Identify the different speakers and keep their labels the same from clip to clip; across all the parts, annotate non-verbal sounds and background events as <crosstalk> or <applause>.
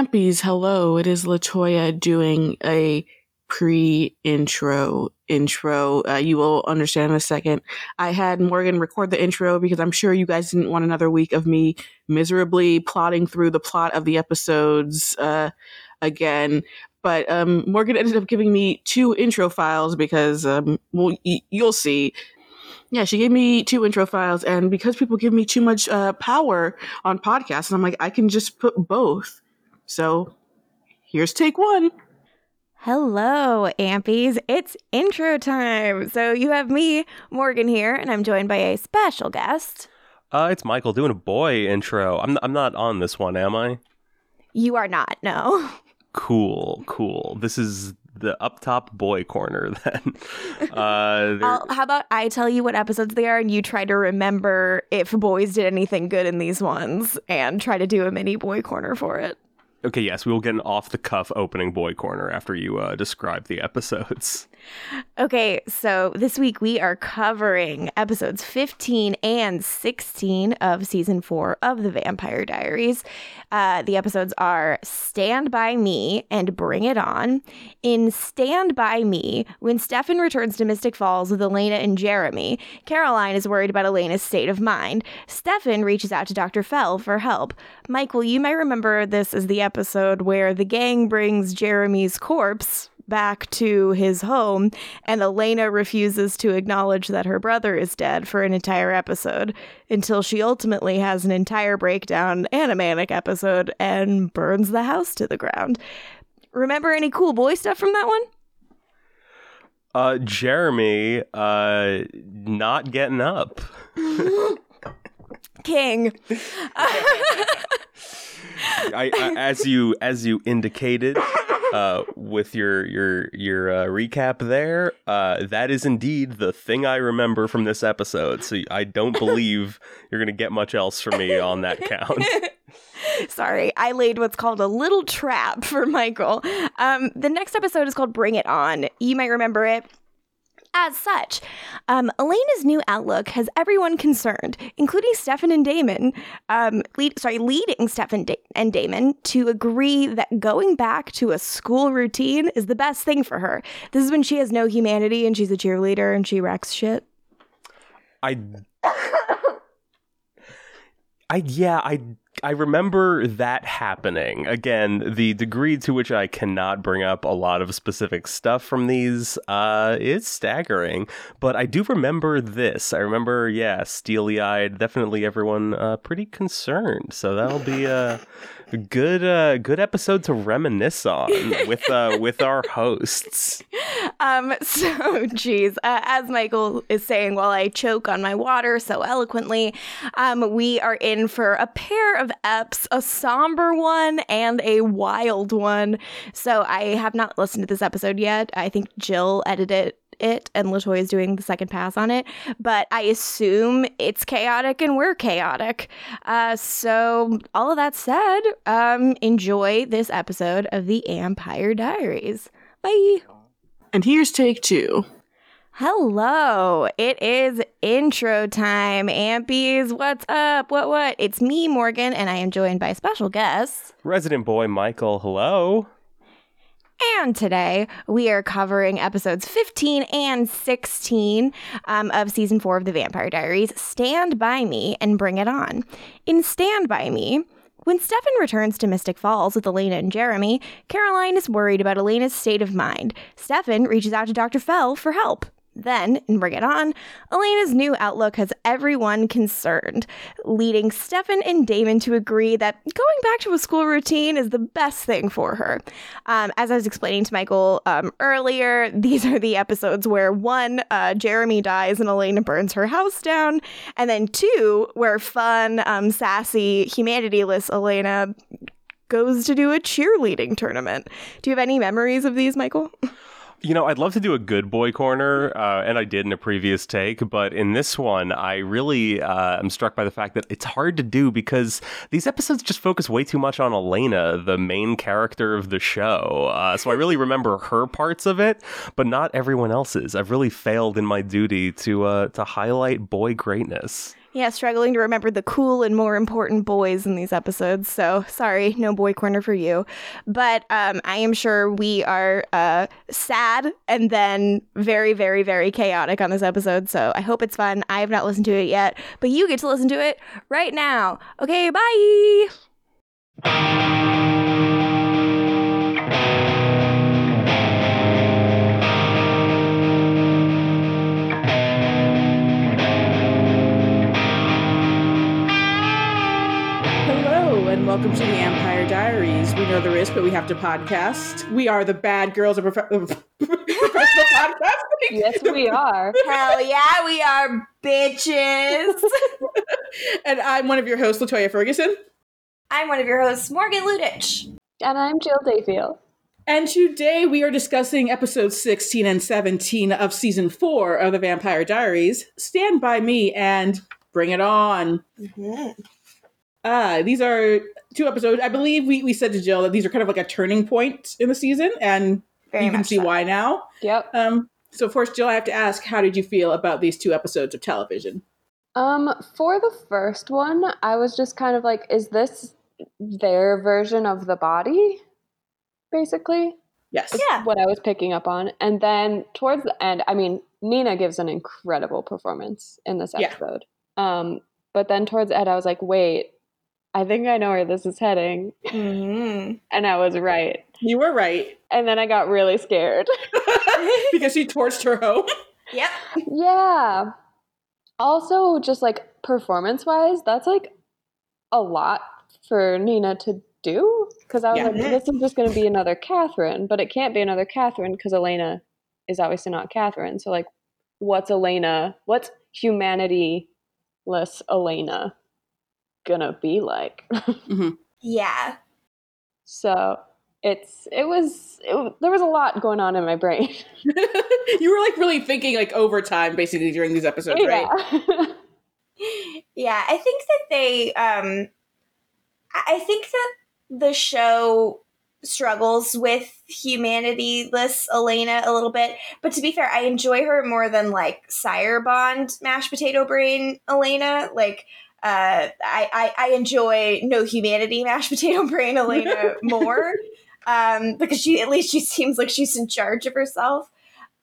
Speaker 1: Ampies, hello. It is LaToya doing a pre-intro intro. Uh, you will understand in a second. I had Morgan record the intro because I'm sure you guys didn't want another week of me miserably plotting through the plot of the episodes uh, again. But um, Morgan ended up giving me two intro files because, um, well, y- you'll see. Yeah, she gave me two intro files, and because people give me too much uh, power on podcasts, I'm like, I can just put both. So here's take one.
Speaker 2: Hello, Ampies. It's intro time. So you have me, Morgan, here, and I'm joined by a special guest.
Speaker 3: Uh, it's Michael doing a boy intro. I'm I'm not on this one, am I?
Speaker 2: You are not, no. <laughs>
Speaker 3: Cool, cool. This is the up top boy corner <laughs> then. Uh,
Speaker 2: I'll, how about I tell you what episodes they are and you try to remember if boys did anything good in these ones and try to do a mini boy corner for it.
Speaker 3: Okay, yes, we will get an off the cuff opening boy corner after you uh, describe the episodes. <laughs>
Speaker 2: Okay, so this week we are covering episodes 15 and 16 of season four of The Vampire Diaries. Uh, the episodes are Stand By Me and Bring It On. In Stand By Me, when Stefan returns to Mystic Falls with Elena and Jeremy, Caroline is worried about Elena's state of mind. Stefan reaches out to Dr. Fell for help. Michael, you might remember this as the episode where the gang brings Jeremy's corpse back to his home, and Elena refuses to acknowledge that her brother is dead for an entire episode until she ultimately has an entire breakdown and a manic episode and burns the house to the ground. Remember any cool boy stuff from that one?
Speaker 3: Uh, Jeremy, uh, not getting up. <laughs>
Speaker 2: King.
Speaker 3: I, I, as you as you indicated uh, with your your your uh, recap there, uh, that is indeed the thing I remember from this episode. So I don't believe you're gonna get much else from me on that count. <laughs>
Speaker 2: Sorry, I laid what's called a little trap for Michael. Um, the next episode is called Bring It On. You might remember it. As such, um, Elena's new outlook has everyone concerned, including Stefan and Damon. Um, lead, sorry, leading Stefan da- and Damon to agree that going back to a school routine is the best thing for her. This is when she has no humanity and she's a cheerleader and she wrecks shit.
Speaker 3: I I yeah, I I remember that happening. Again, the degree to which I cannot bring up a lot of specific stuff from these uh is staggering, but I do remember this. I remember yeah, steely-eyed, definitely everyone uh pretty concerned. So that'll be a good uh good episode to reminisce on with uh <laughs> with our hosts.
Speaker 2: Um, so, <laughs> geez, uh, as Michael is saying while I choke on my water so eloquently, um, we are in for a pair of eps, a somber one and a wild one. So, I have not listened to this episode yet. I think Jill edited it and LaToya is doing the second pass on it, but I assume it's chaotic and we're chaotic. Uh, so, all of that said, um, enjoy this episode of the AMPire Diaries. Bye.
Speaker 1: And here's take two.
Speaker 2: Hello, it is intro time. Ampies, what's up? What, what? It's me, Morgan, and I am joined by special guests.
Speaker 3: Resident boy Michael, hello.
Speaker 2: And today we are covering episodes 15 and 16 um, of season four of The Vampire Diaries Stand By Me and Bring It On. In Stand By Me, when Stefan returns to Mystic Falls with Elena and Jeremy, Caroline is worried about Elena's state of mind. Stefan reaches out to Dr. Fell for help. Then, in Bring It On, Elena's new outlook has everyone concerned, leading Stefan and Damon to agree that going back to a school routine is the best thing for her. Um, as I was explaining to Michael um, earlier, <laughs> these are the episodes where one, uh, Jeremy dies and Elena burns her house down, and then two, where fun, um, sassy, humanityless Elena goes to do a cheerleading tournament. Do you have any memories of these, Michael? <laughs>
Speaker 3: You know, I'd love to do a good boy corner, uh, and I did in a previous take, but in this one, I really uh, am struck by the fact that it's hard to do because these episodes just focus way too much on Elena, the main character of the show. Uh, so I really <laughs> remember her parts of it, but not everyone else's. I've really failed in my duty to uh, to highlight boy greatness.
Speaker 2: Yeah, struggling to remember the cool and more important boys in these episodes. So sorry, no boy corner for you. But um, I am sure we are uh, sad and then very, very, very chaotic on this episode. So I hope it's fun. I have not listened to it yet, but you get to listen to it right now. Okay, bye.
Speaker 4: Welcome to the AMPire Diaries. We know the risk, but we have to podcast. We are the bad girls of prof- <laughs> professional podcasting.
Speaker 5: Yes, we are.
Speaker 2: Hell yeah, we are bitches. <laughs>
Speaker 4: and I'm one of your hosts, LaToya Ferguson.
Speaker 2: I'm one of your hosts, Morgan Lutich.
Speaker 5: And I'm Jill Defiel.
Speaker 4: And today we are discussing episodes 16 and 17 of season four of the Vampire Diaries. Stand by me and bring it on. Mm-hmm. Uh, these are two episodes. I believe we, we said to Jill that these are kind of like a turning point in the season, and
Speaker 2: Very
Speaker 4: you can see
Speaker 2: so.
Speaker 4: why now.
Speaker 5: Yep.
Speaker 4: Um, so first, Jill, I have to ask, how did you feel about these two episodes of television?
Speaker 5: Um, for the first one, I was just kind of like, is this their version of the body? Basically,
Speaker 4: Yes.
Speaker 2: Yeah.
Speaker 5: what I was picking up on. And then towards the end, I mean, Nina gives an incredible performance in this
Speaker 4: Yeah.
Speaker 5: episode. Um, but then towards the end, I was like, wait, I think I know where this is heading.
Speaker 2: Mm-hmm.
Speaker 5: And I was right.
Speaker 4: You were right
Speaker 5: And then I got really scared. <laughs>
Speaker 4: because she torched her home.
Speaker 2: Yep.
Speaker 5: Yeah. Also, just like performance wise, that's like a lot for Nina to do. Because I was
Speaker 4: Yeah.
Speaker 5: like, this is just going to be another Katherine, but it can't be another Katherine because Elena is obviously not Katherine. So, like, what's Elena, what's humanity-less Elena gonna be like? <laughs>
Speaker 2: Yeah.
Speaker 5: so, it's, it was, it, there was a lot going on in my brain. <laughs>
Speaker 4: you were like really thinking like overtime basically during these episodes, right?
Speaker 5: Yeah. <laughs>
Speaker 2: Yeah, I think that they um I I think that the show struggles with humanityless Elena a little bit. But to be fair, I enjoy her more than like Sire Bond mashed potato brain Elena. Like uh I, I, I enjoy no humanity mashed <laughs> potato brain Elena <laughs> more. Um because she at least she seems like she's in charge of herself.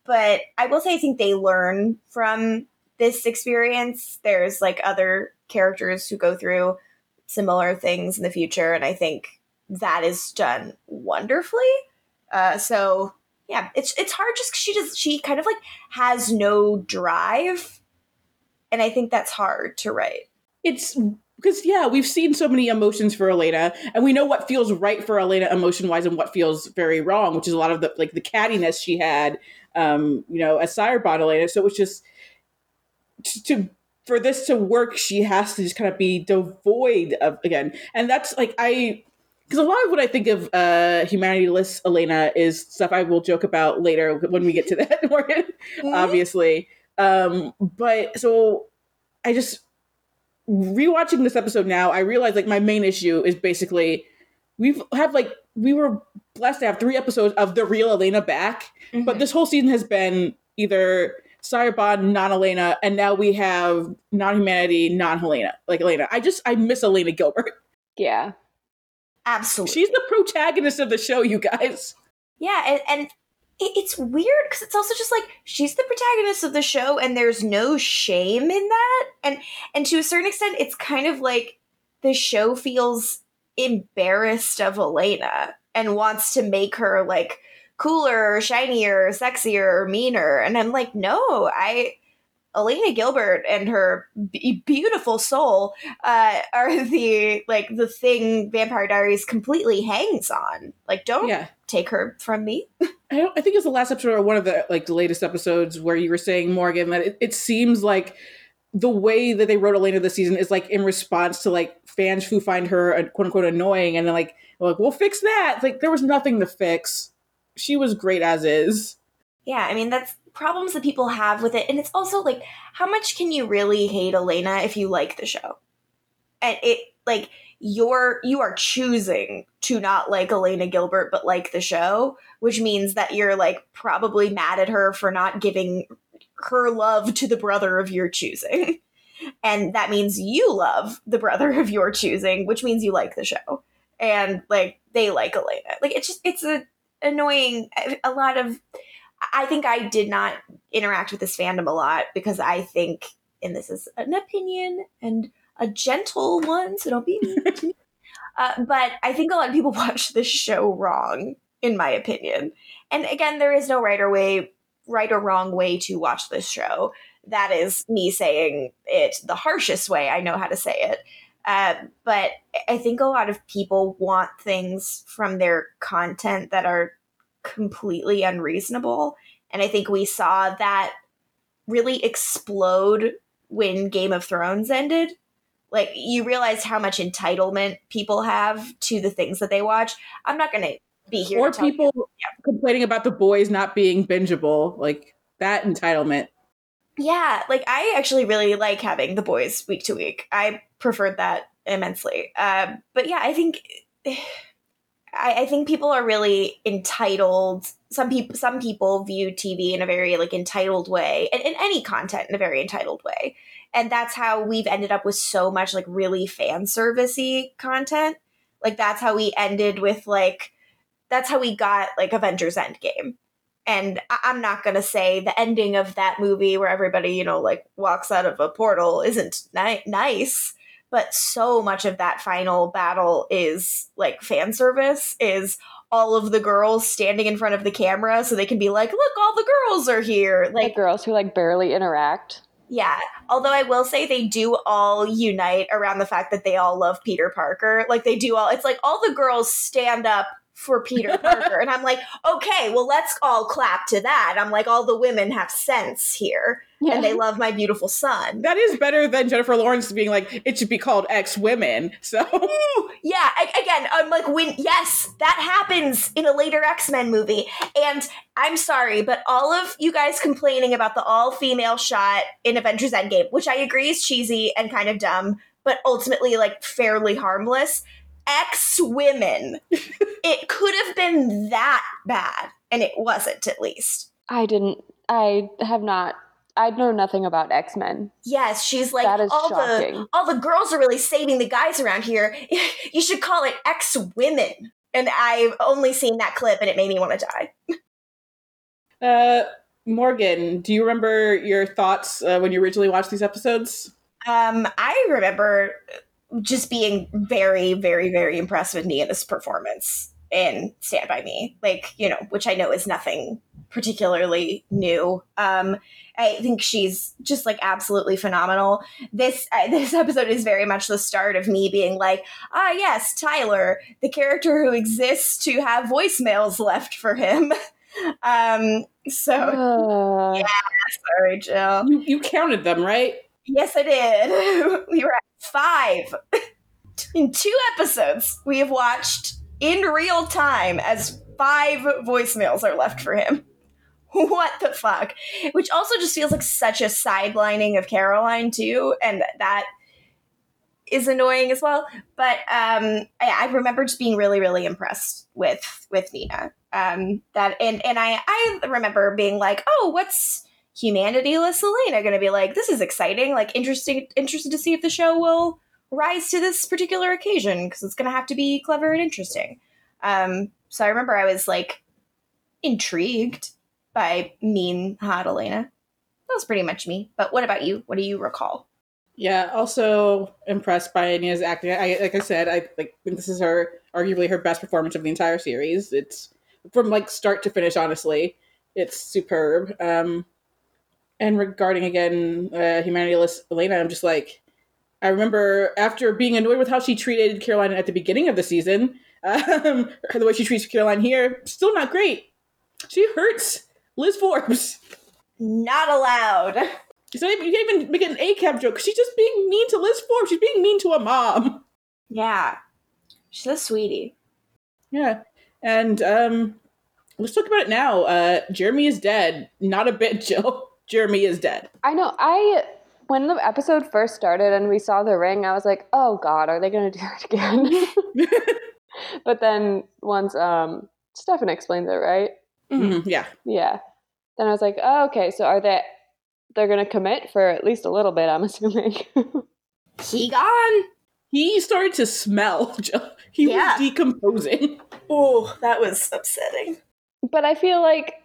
Speaker 2: But I will say I think they learn from this experience. There's like other characters who go through similar things in the future, and I think that is done wonderfully. Uh, so yeah, it's it's hard just she does she kind of like has no drive, and I think that's hard to write.
Speaker 4: It's because yeah, we've seen so many emotions for Elena, and we know what feels right for Elena emotion wise, and what feels very wrong, which is a lot of the like the cattiness she had, um, you know, as Sire Bond Elena. So it's just to, to for this to work, she has to just kind of be devoid of again, and that's like I. Because a lot of what I think of uh, humanityless Elena is stuff I will joke about later when we get to that, <laughs> Morgan. obviously. Um, but so I just rewatching this episode now, I realize like my main issue is basically we've have like we were blessed to have three episodes of the real Elena back, but mm-hmm. this whole season has been either Sire Bond, non Elena, and now we have non humanity, non Elena, like Elena. I just I miss Elena Gilbert.
Speaker 5: yeah.
Speaker 2: absolutely,
Speaker 4: She's the protagonist of the show, you guys.
Speaker 2: Yeah, and, and it, it's weird because it's also just like she's the protagonist of the show, and there's no shame in that, and and to a certain extent, it's kind of like the show feels embarrassed of Elena and wants to make her like cooler, shinier, sexier, meaner, and I'm like, no, I. Elena Gilbert and her b- beautiful soul uh, are the like the thing Vampire Diaries completely hangs on. Like, don't
Speaker 4: Yeah.
Speaker 2: take her from me. <laughs>
Speaker 4: I, don't, I think it's the last episode or one of the like the latest episodes where you were saying Morgan that it, it seems like the way that they wrote Elena this season is like in response to like fans who find her uh, quote unquote annoying and then like like we'll fix that. Like there was nothing to fix. She was great as is.
Speaker 2: Yeah, I mean that's problems that people have with it, and it's also like how much can you really hate Elena if you like the show? And it like you're you are choosing to not like Elena Gilbert but like the show, which means that you're like probably mad at her for not giving her love to the brother of your choosing. <laughs> and that means you love the brother of your choosing, which means you like the show, and like they like Elena. Like it's just it's a annoying. A lot of I think I did not interact with this fandom a lot because I think, and this is an opinion and a gentle one, so don't be mean <laughs> to me. Uh, but I think a lot of people <laughs> watch this show wrong, in my opinion. And again, there is no right or way, right or wrong way to watch this show. That is me saying it the harshest way I know how to say it. Uh, but I think a lot of people want things from their content that are completely unreasonable. And I think we saw that really explode when Game of Thrones ended. Like, you realized how much entitlement people have to the things that they watch. I'm not going to be here.
Speaker 4: Or people
Speaker 2: you-
Speaker 4: complaining about the boys not being bingeable, like that entitlement.
Speaker 2: Yeah, like I actually really like having the boys week to week. I preferred that immensely. Uh, but yeah, I think I, I think people are really entitled. Some people some people view TV in a very like entitled way, and, and any content in a very entitled way. And that's how we've ended up with so much like really fan servicey content. Like that's how we ended with like that's how we got like Avengers Endgame. And I- I'm not gonna say the ending of that movie where everybody, you know, like walks out of a portal isn't ni- nice, but so much of that final battle is like fan service, is all of the girls standing in front of the camera so they can be like, look, all the girls are here.
Speaker 5: Like
Speaker 2: Like,
Speaker 5: girls who like barely interact.
Speaker 2: yeah. Although I will say they do all unite around the fact that they all love Peter Parker. Like they do all, it's like all the girls stand up for Peter <laughs> Parker. and I'm like, okay, well, let's all clap to that. I'm like, all the women have sense here and they love my beautiful son.
Speaker 4: That is better than Jennifer Lawrence being like, it should be called X Women. So
Speaker 2: Yeah, I, again, I'm like, when, yes, that happens in a later X Men movie. And I'm sorry, but all of you guys complaining about the all female shot in Avengers Endgame, which I agree is cheesy and kind of dumb, but ultimately, like, fairly harmless. X women. <laughs> it could have been that bad, and it wasn't, at least.
Speaker 5: I didn't. I have not. I know nothing about X Men.
Speaker 2: Yes, she's like
Speaker 5: That is
Speaker 2: all the all the girls are really saving the guys around here. <laughs> You should call it X women. And I've only seen that clip, and it made me want to die.
Speaker 4: uh Morgan, do you remember your thoughts uh, when you originally watched these episodes?
Speaker 2: Um, I remember just being very, very, very impressed with Nina's performance in Stand By Me. Like, you know, which I know is nothing particularly new. Um, I think she's just like absolutely phenomenal. This uh, <laughs> this episode is very much the start of me being like, ah, yes, Tyler, the character who exists to have voicemails left for him. <laughs> um, so
Speaker 5: Uh,
Speaker 2: sorry, Jill.
Speaker 4: You you counted them, right?
Speaker 2: Yes, I did. <laughs> we were at five. In two episodes, we have watched in real time as five voicemails are left for him. <laughs> What the fuck? Which also just feels like such a sidelining of Caroline, too, and that is annoying as well. But um, I, I remember just being really, really impressed with with Nina. Um, that and and I I remember being like, oh, what's humanity? humanityless Elena going to be like? This is exciting. Like interesting, interested to see if the show will rise to this particular occasion because it's going to have to be clever and interesting. Um, so I remember I was like intrigued by mean hot Elena. That was pretty much me. But what about you? What do you recall?
Speaker 4: Yeah, also impressed by Nina's acting. I like I said, I like think this is her arguably her best performance of the entire series. It's from like start to finish, honestly. It's superb. Um and regarding again uh humanityless Elena, I'm just like I remember after being annoyed with how she treated Caroline at the beginning of the season, <laughs> um, the way she treats Caroline here, still not great. She hurts Liz Forbes.
Speaker 2: Not allowed.
Speaker 4: She's not even, you can't even make an ACAB joke. 'cause She's just being mean to Liz Forbes. She's being mean to a mom.
Speaker 2: Yeah. She's a sweetie.
Speaker 4: Yeah. And um let's talk about it now. Uh Jeremy is dead. Not a bit, <laughs> Jill. Jeremy is dead.
Speaker 5: I know. I when the episode first started and we saw the ring, I was like, "Oh God, are they going to do it again?" <laughs> <laughs> but then once um, Stefan explains it, right?
Speaker 4: Mhm, yeah.
Speaker 5: Yeah. Then I was like, "Oh, okay. So are they they're gonna commit for at least a little bit. I'm <laughs> assuming.
Speaker 2: He gone.
Speaker 4: He started to smell. <laughs> He
Speaker 2: Yeah.
Speaker 4: was decomposing.
Speaker 2: Oh, that was upsetting.
Speaker 5: but I feel like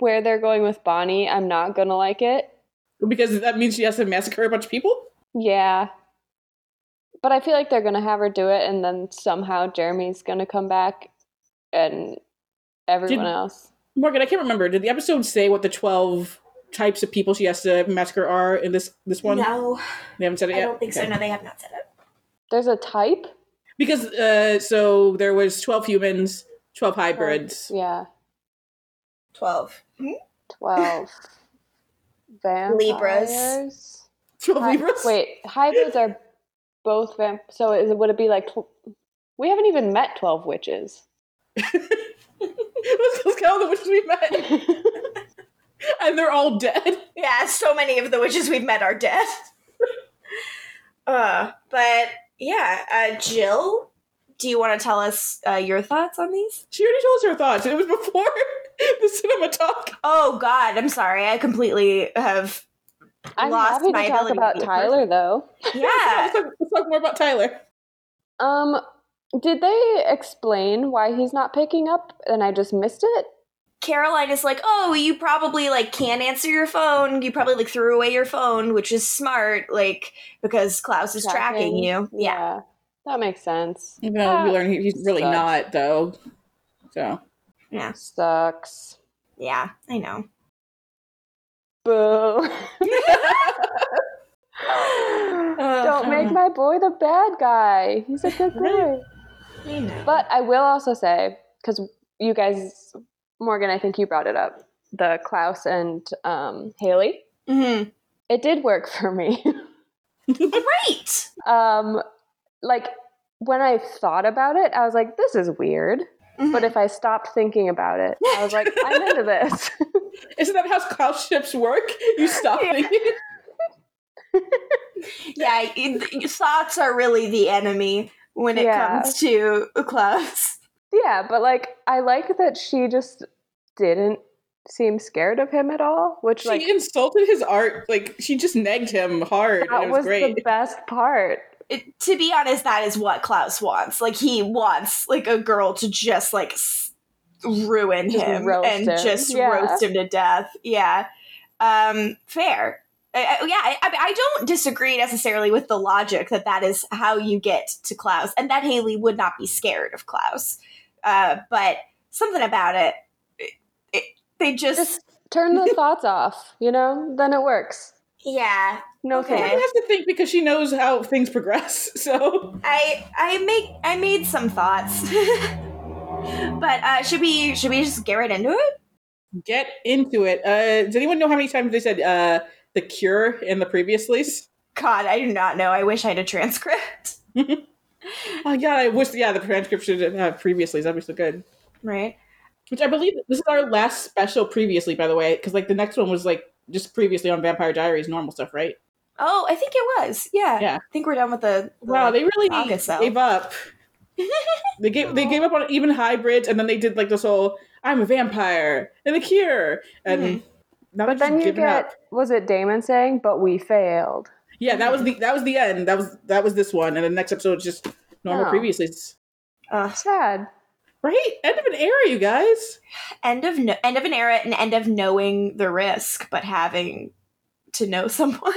Speaker 5: where they're going with Bonnie, I'm not gonna like it.
Speaker 4: Because that means she has to massacre a bunch of people?
Speaker 5: Yeah. But I feel like they're gonna have her do it, and then somehow Jeremy's gonna come back, and everyone
Speaker 4: Did-
Speaker 5: else.
Speaker 4: Morgan, I can't remember. Did the episode say what the 12 types of people she has to massacre are in this this one?
Speaker 2: No,
Speaker 4: They haven't said it
Speaker 2: I
Speaker 4: yet?
Speaker 2: don't think so. No, they have not said it.
Speaker 5: There's a type.
Speaker 4: Because, uh, so there was 12 humans, 12 hybrids.
Speaker 5: Yeah,
Speaker 2: 12.
Speaker 5: twelve. <laughs> Vampires.
Speaker 2: Libras.
Speaker 4: 12
Speaker 5: Hy-
Speaker 4: Libras?
Speaker 5: Wait, hybrids are both vamp. So is it, would it be like? Tw- we haven't even met twelve witches. <laughs>
Speaker 4: let's, let's the witches we met. <laughs> and they're all dead.
Speaker 2: Yeah, so many of the witches we've met are dead. <laughs> uh, but yeah, uh, Jill, do you want to tell us uh, your thoughts on these?
Speaker 4: She already told us her thoughts. It was before <laughs> the cinema talk.
Speaker 2: Oh God, I'm sorry. I completely have.
Speaker 5: I'm
Speaker 2: Lost
Speaker 5: happy
Speaker 2: my
Speaker 5: to talk
Speaker 2: ability to
Speaker 5: about
Speaker 2: be a
Speaker 5: Tyler though.
Speaker 2: Yeah.
Speaker 4: let's, talk, let's talk more about Tyler.
Speaker 5: Um, did they explain why he's not picking up, and I just missed it?
Speaker 2: Caroline is like, oh, you probably like can't answer your phone. You probably like threw away your phone, which is smart, like because Klaus is tracking, you. Yeah.
Speaker 5: that makes sense.
Speaker 4: Even though we learn he's really
Speaker 5: sucks.
Speaker 4: not, though. So.
Speaker 2: Yeah.
Speaker 5: Sucks.
Speaker 2: Yeah, I know.
Speaker 5: Boo. <laughs> <laughs> Don't uh, make uh. my boy the bad guy. He's a good <laughs> boy.
Speaker 2: I know.
Speaker 5: But I will also say, because you guys, Morgan, I think you brought it up, the Klaus and um, Hayley.
Speaker 2: Mhm.
Speaker 5: It did work <laughs> for me.
Speaker 2: Great.
Speaker 5: um, like when I thought about it, I was like, this is weird. But if I stopped thinking about it, I was like, I'm into this. <laughs>
Speaker 4: Isn't that how Klaus ships work? You stop
Speaker 5: Yeah.
Speaker 4: thinking. <laughs>
Speaker 2: yeah, y- y- thoughts are really the enemy when it
Speaker 5: Yeah.
Speaker 2: comes to Klaus.
Speaker 5: yeah, but like, I like that she just didn't seem scared of him at all, which like
Speaker 4: She
Speaker 5: like
Speaker 4: insulted his art. Like, she just negged him hard. and
Speaker 5: that
Speaker 4: it was,
Speaker 5: was
Speaker 4: great.
Speaker 5: the best part.
Speaker 2: It, to be honest, that is what Klaus wants. Like he wants like a girl to just like s- ruin
Speaker 5: Just
Speaker 2: him and
Speaker 5: him.
Speaker 2: just
Speaker 5: Yeah.
Speaker 2: roast him to death. Yeah, um, fair. I, I- yeah, I, I I don't disagree necessarily with the logic that that is how you get to Klaus, and that Hayley would not be scared of Klaus. Uh, but something about it, it, it they just,
Speaker 5: Just turn the <laughs> thoughts off, you know? Then it works.
Speaker 2: yeah.
Speaker 5: No
Speaker 2: Okay.
Speaker 4: She
Speaker 5: thanks.
Speaker 4: has to think because she knows how things progress. <laughs> So
Speaker 2: I I make I made some thoughts. <laughs> but uh should we should we just get right into it?
Speaker 4: get into it. Uh, does anyone know how many times they said uh, the cure in the previous lease?
Speaker 2: God, I do not know. I wish I had a transcript. <laughs>
Speaker 4: Oh yeah, I wish. Yeah, the transcription uh, previously that'd be so good.
Speaker 2: Right?
Speaker 4: Which I believe this is our last special previously, by the way, because like the next one was like just previously on Vampire Diaries, normal stuff, right?
Speaker 2: Oh, I think it was. Yeah.
Speaker 4: Yeah.
Speaker 2: I think we're done with the, the
Speaker 4: Wow, they really
Speaker 2: August
Speaker 4: gave up. <laughs> they gave they gave up on even hybrids, and then they did like this whole "I'm a vampire" and the cure, and
Speaker 2: Mhm.
Speaker 4: Now
Speaker 5: But then you get
Speaker 4: up.
Speaker 5: was it Damon saying, but we failed.
Speaker 4: Yeah, that was the that was the end. That was that was this one, and the next episode is just normal
Speaker 5: Oh.
Speaker 4: previously.
Speaker 2: uh,
Speaker 5: Sad.
Speaker 4: Right, end of an era, you guys.
Speaker 2: end of no- end of an era and end of knowing the risk, but having to know <laughs> someone.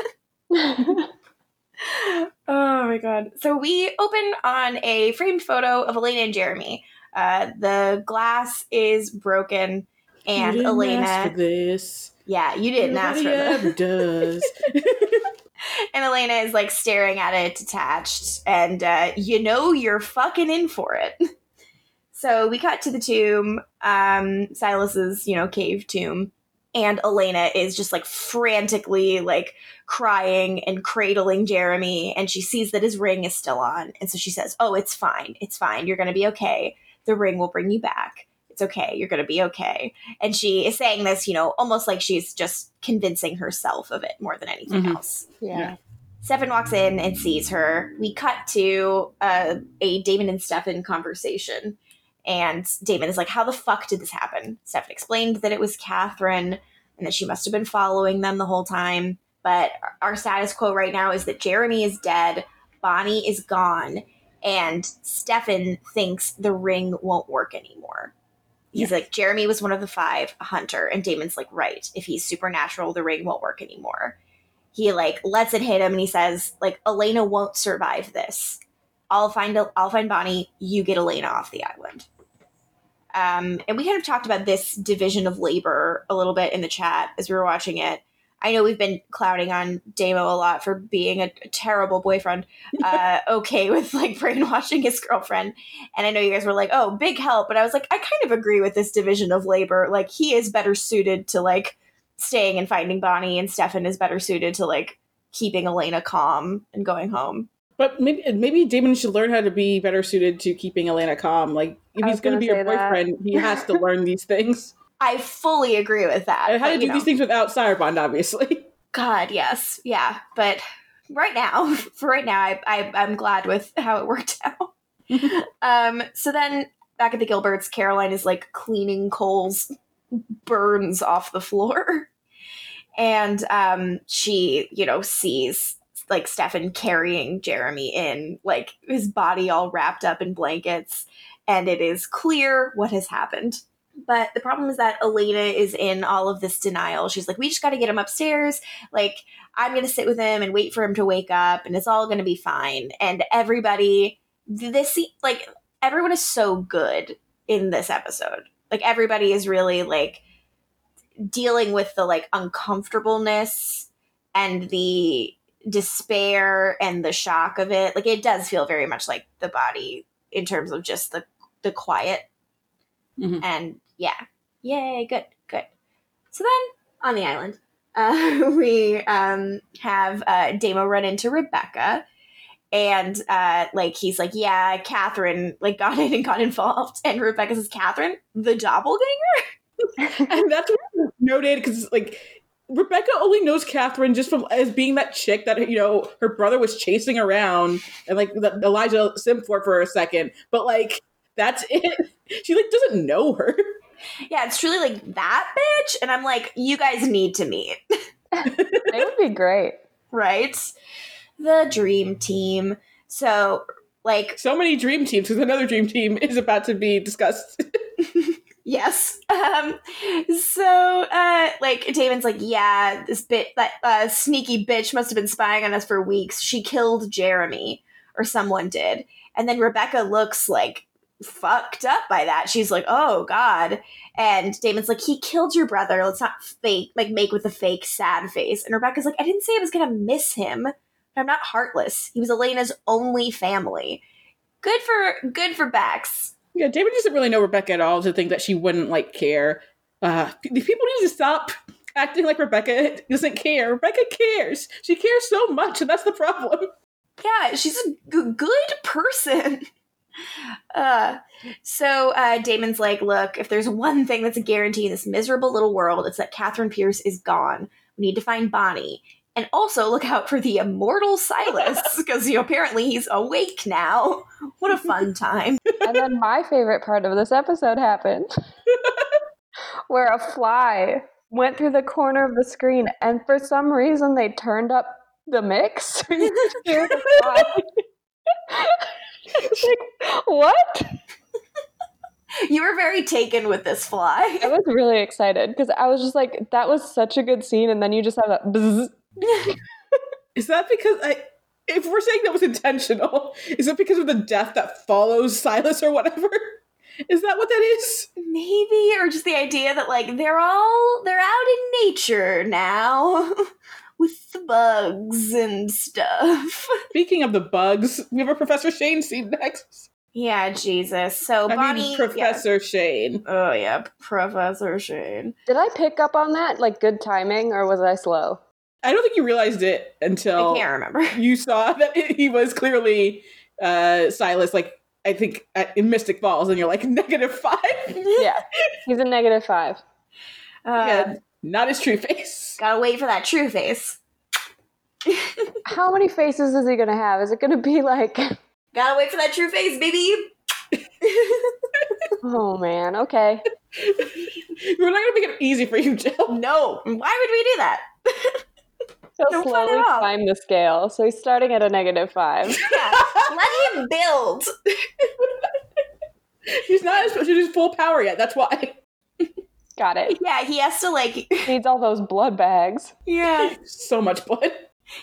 Speaker 2: Oh my god. So we open on a framed photo of Elena and Jeremy. Uh, the glass is broken, and
Speaker 4: you didn't
Speaker 2: Elena.
Speaker 4: ask for this.
Speaker 2: Yeah, you didn't ask for
Speaker 4: that. does. <laughs> <laughs>
Speaker 2: and Elena is like staring at it detached, and uh, you know you're fucking in for it. <laughs> So we cut to the tomb, um, Silas's, you know, cave tomb, and Elena is just like frantically like crying and cradling Jeremy, and she sees that his ring is still on, and so she says, "Oh, it's fine, it's fine. You're gonna be okay. The ring will bring you back. It's okay. You're gonna be okay." And she is saying this, you know, almost like she's just convincing herself of it more than anything
Speaker 4: Mhm.
Speaker 2: else.
Speaker 5: yeah.
Speaker 2: Stefan walks in and sees her. We cut to uh, a Damon and Stefan conversation. And Damon is like, How the fuck did this happen? Stefan explained that it was Katherine. and that she must have been following them the whole time. But our status quo right now is that Jeremy is dead, Bonnie is gone, and Stefan thinks the ring won't work anymore. He's like, Jeremy was one of the five, a hunter, and Damon's like, right, if he's supernatural, the ring won't work anymore. He like lets it hit him and he says, like, Elena won't survive this. I'll find I'll find Bonnie, you get Elena off the island. Um, and we kind of talked about this division of labor a little bit in the chat as we were watching it. I know we've been clouding on Damo a lot for being a, a terrible boyfriend, <laughs> uh, okay with like brainwashing his girlfriend. And I know you guys were like, oh, big help. But I was like, I kind of agree with this division of labor. Like, he is better suited to like staying and finding Bonnie, and Stefan is better suited to like keeping Elena calm and going home.
Speaker 4: But maybe maybe Damon should learn how to be better suited to keeping Elena calm. Like if he's going to be your
Speaker 5: say that.
Speaker 4: boyfriend, he has to <laughs> learn these things.
Speaker 2: I fully agree with that.
Speaker 4: And how
Speaker 2: but,
Speaker 4: to do
Speaker 2: know.
Speaker 4: these things without Sire Bond, obviously. <laughs>
Speaker 2: God, yes, yeah, but right now, <laughs> for right now, I, I I'm glad with how it worked <laughs> out. um, so then back at the Gilberts, Caroline is like cleaning Kol's burns off the floor, and um, she, you know, sees like Stefan carrying Jeremy in, like his body all wrapped up in blankets, and it is clear what has happened. But the problem is that Elena is in all of this denial. She's like, we just got to get him upstairs. Like, I'm going to sit with him and wait for him to wake up, and it's all going to be fine. And everybody, this, like, everyone is so good in this episode. Like, everybody is really, like, dealing with the, like, uncomfortableness and the despair and the shock of it. Like, it does feel very much like the body in terms of just the, the quiet
Speaker 4: Mhm.
Speaker 2: and yeah, yay, good, good. So then on the island, <laughs> uh, we um, have uh, Damo run into Rebekah, and uh, like he's like, yeah, Katherine like <laughs> got in and got involved, and Rebekah says, Katherine, the doppelganger. <laughs>
Speaker 4: and that's noted because like Rebekah only knows Katherine just from as being that chick that you know her brother was chasing around and like the, Elijah sim for for a second, but like that's it. She like doesn't know her.
Speaker 2: Yeah, it's truly like that bitch, and I'm like, you guys need to meet. <laughs>
Speaker 5: It would be great.
Speaker 2: right? The dream team. So, like,
Speaker 4: So many dream teams because another dream team is about to be discussed. <laughs>
Speaker 2: yes. Um, so, uh, like, Damon's like, yeah, this bit, that uh, sneaky bitch must have been spying on us for weeks. She killed Jeremy, or someone did. And then Rebekah looks like fucked up by that. She's like, oh, God. And Damon's like, he killed your brother. Let's not fake, like, make with a fake sad face. And Rebekah's like, I didn't say I was going to miss him. I'm not heartless. He was Elena's only family. Good for good for Bex.
Speaker 4: yeah, Damon doesn't really know Rebekah at all to think that she wouldn't like care. Uh, people need to stop acting like Rebekah doesn't care. Rebekah cares. She cares so much, and that's the problem.
Speaker 2: Yeah, she's a g- good person. <laughs> Uh, so uh, Damon's like, look, if there's one thing that's a guarantee in this miserable little world, it's that Katherine Pierce is gone. We need to find Bonnie. And also look out for the immortal Silas, <laughs> because you know, apparently he's awake now. What a fun <laughs> time.
Speaker 5: And then my favorite part of this episode happened <laughs> where a fly went through the corner of the screen and for some reason they turned up the mix. You could hear the fly. It's like, what? <laughs>
Speaker 2: You were very taken with this fly.
Speaker 5: I was really excited because I was just like, that was such a good scene. And then you just have that bzzz. <laughs>
Speaker 4: Is that because I? If we're saying that was intentional, is it because of the death that follows Silas or whatever? Is that what that is?
Speaker 2: Maybe, or just the idea that like they're all they're out in nature now <laughs> with the bugs and stuff. <laughs>
Speaker 4: Speaking of the bugs, we have a Professor Shane scene next.
Speaker 2: Yeah, Jesus. So
Speaker 4: I
Speaker 2: Bonnie,
Speaker 4: mean, Professor Shane.
Speaker 2: oh yeah, Professor Shane.
Speaker 5: Did I pick up on that? Like good timing or was I slow?
Speaker 4: I don't think you realized it until
Speaker 2: I can't remember. <laughs>
Speaker 4: you saw that he was clearly uh, Silas. Like I think at, in Mystic Falls, and you're like negative five. <laughs>
Speaker 5: Yeah. He's a negative five.
Speaker 2: Uh,
Speaker 4: yeah, not his true face. <laughs>
Speaker 2: Gotta wait for that true face.
Speaker 5: How many faces is he going to have? Is it going to be like, <laughs>
Speaker 2: Gotta wait for that true face, baby. <laughs>
Speaker 5: oh man, okay.
Speaker 4: We're not gonna make it easy for you, Jill.
Speaker 2: No, why would we do that?
Speaker 5: He'll
Speaker 2: No fun
Speaker 5: slowly
Speaker 2: all.
Speaker 5: climb the scale. So he's starting at a negative five.
Speaker 2: Yeah, let him build.
Speaker 4: He's not at his full power yet. That's why.
Speaker 5: Got it.
Speaker 2: Yeah, he has to like. <laughs>
Speaker 5: Needs all those blood bags.
Speaker 2: Yeah, <laughs>
Speaker 4: So much blood.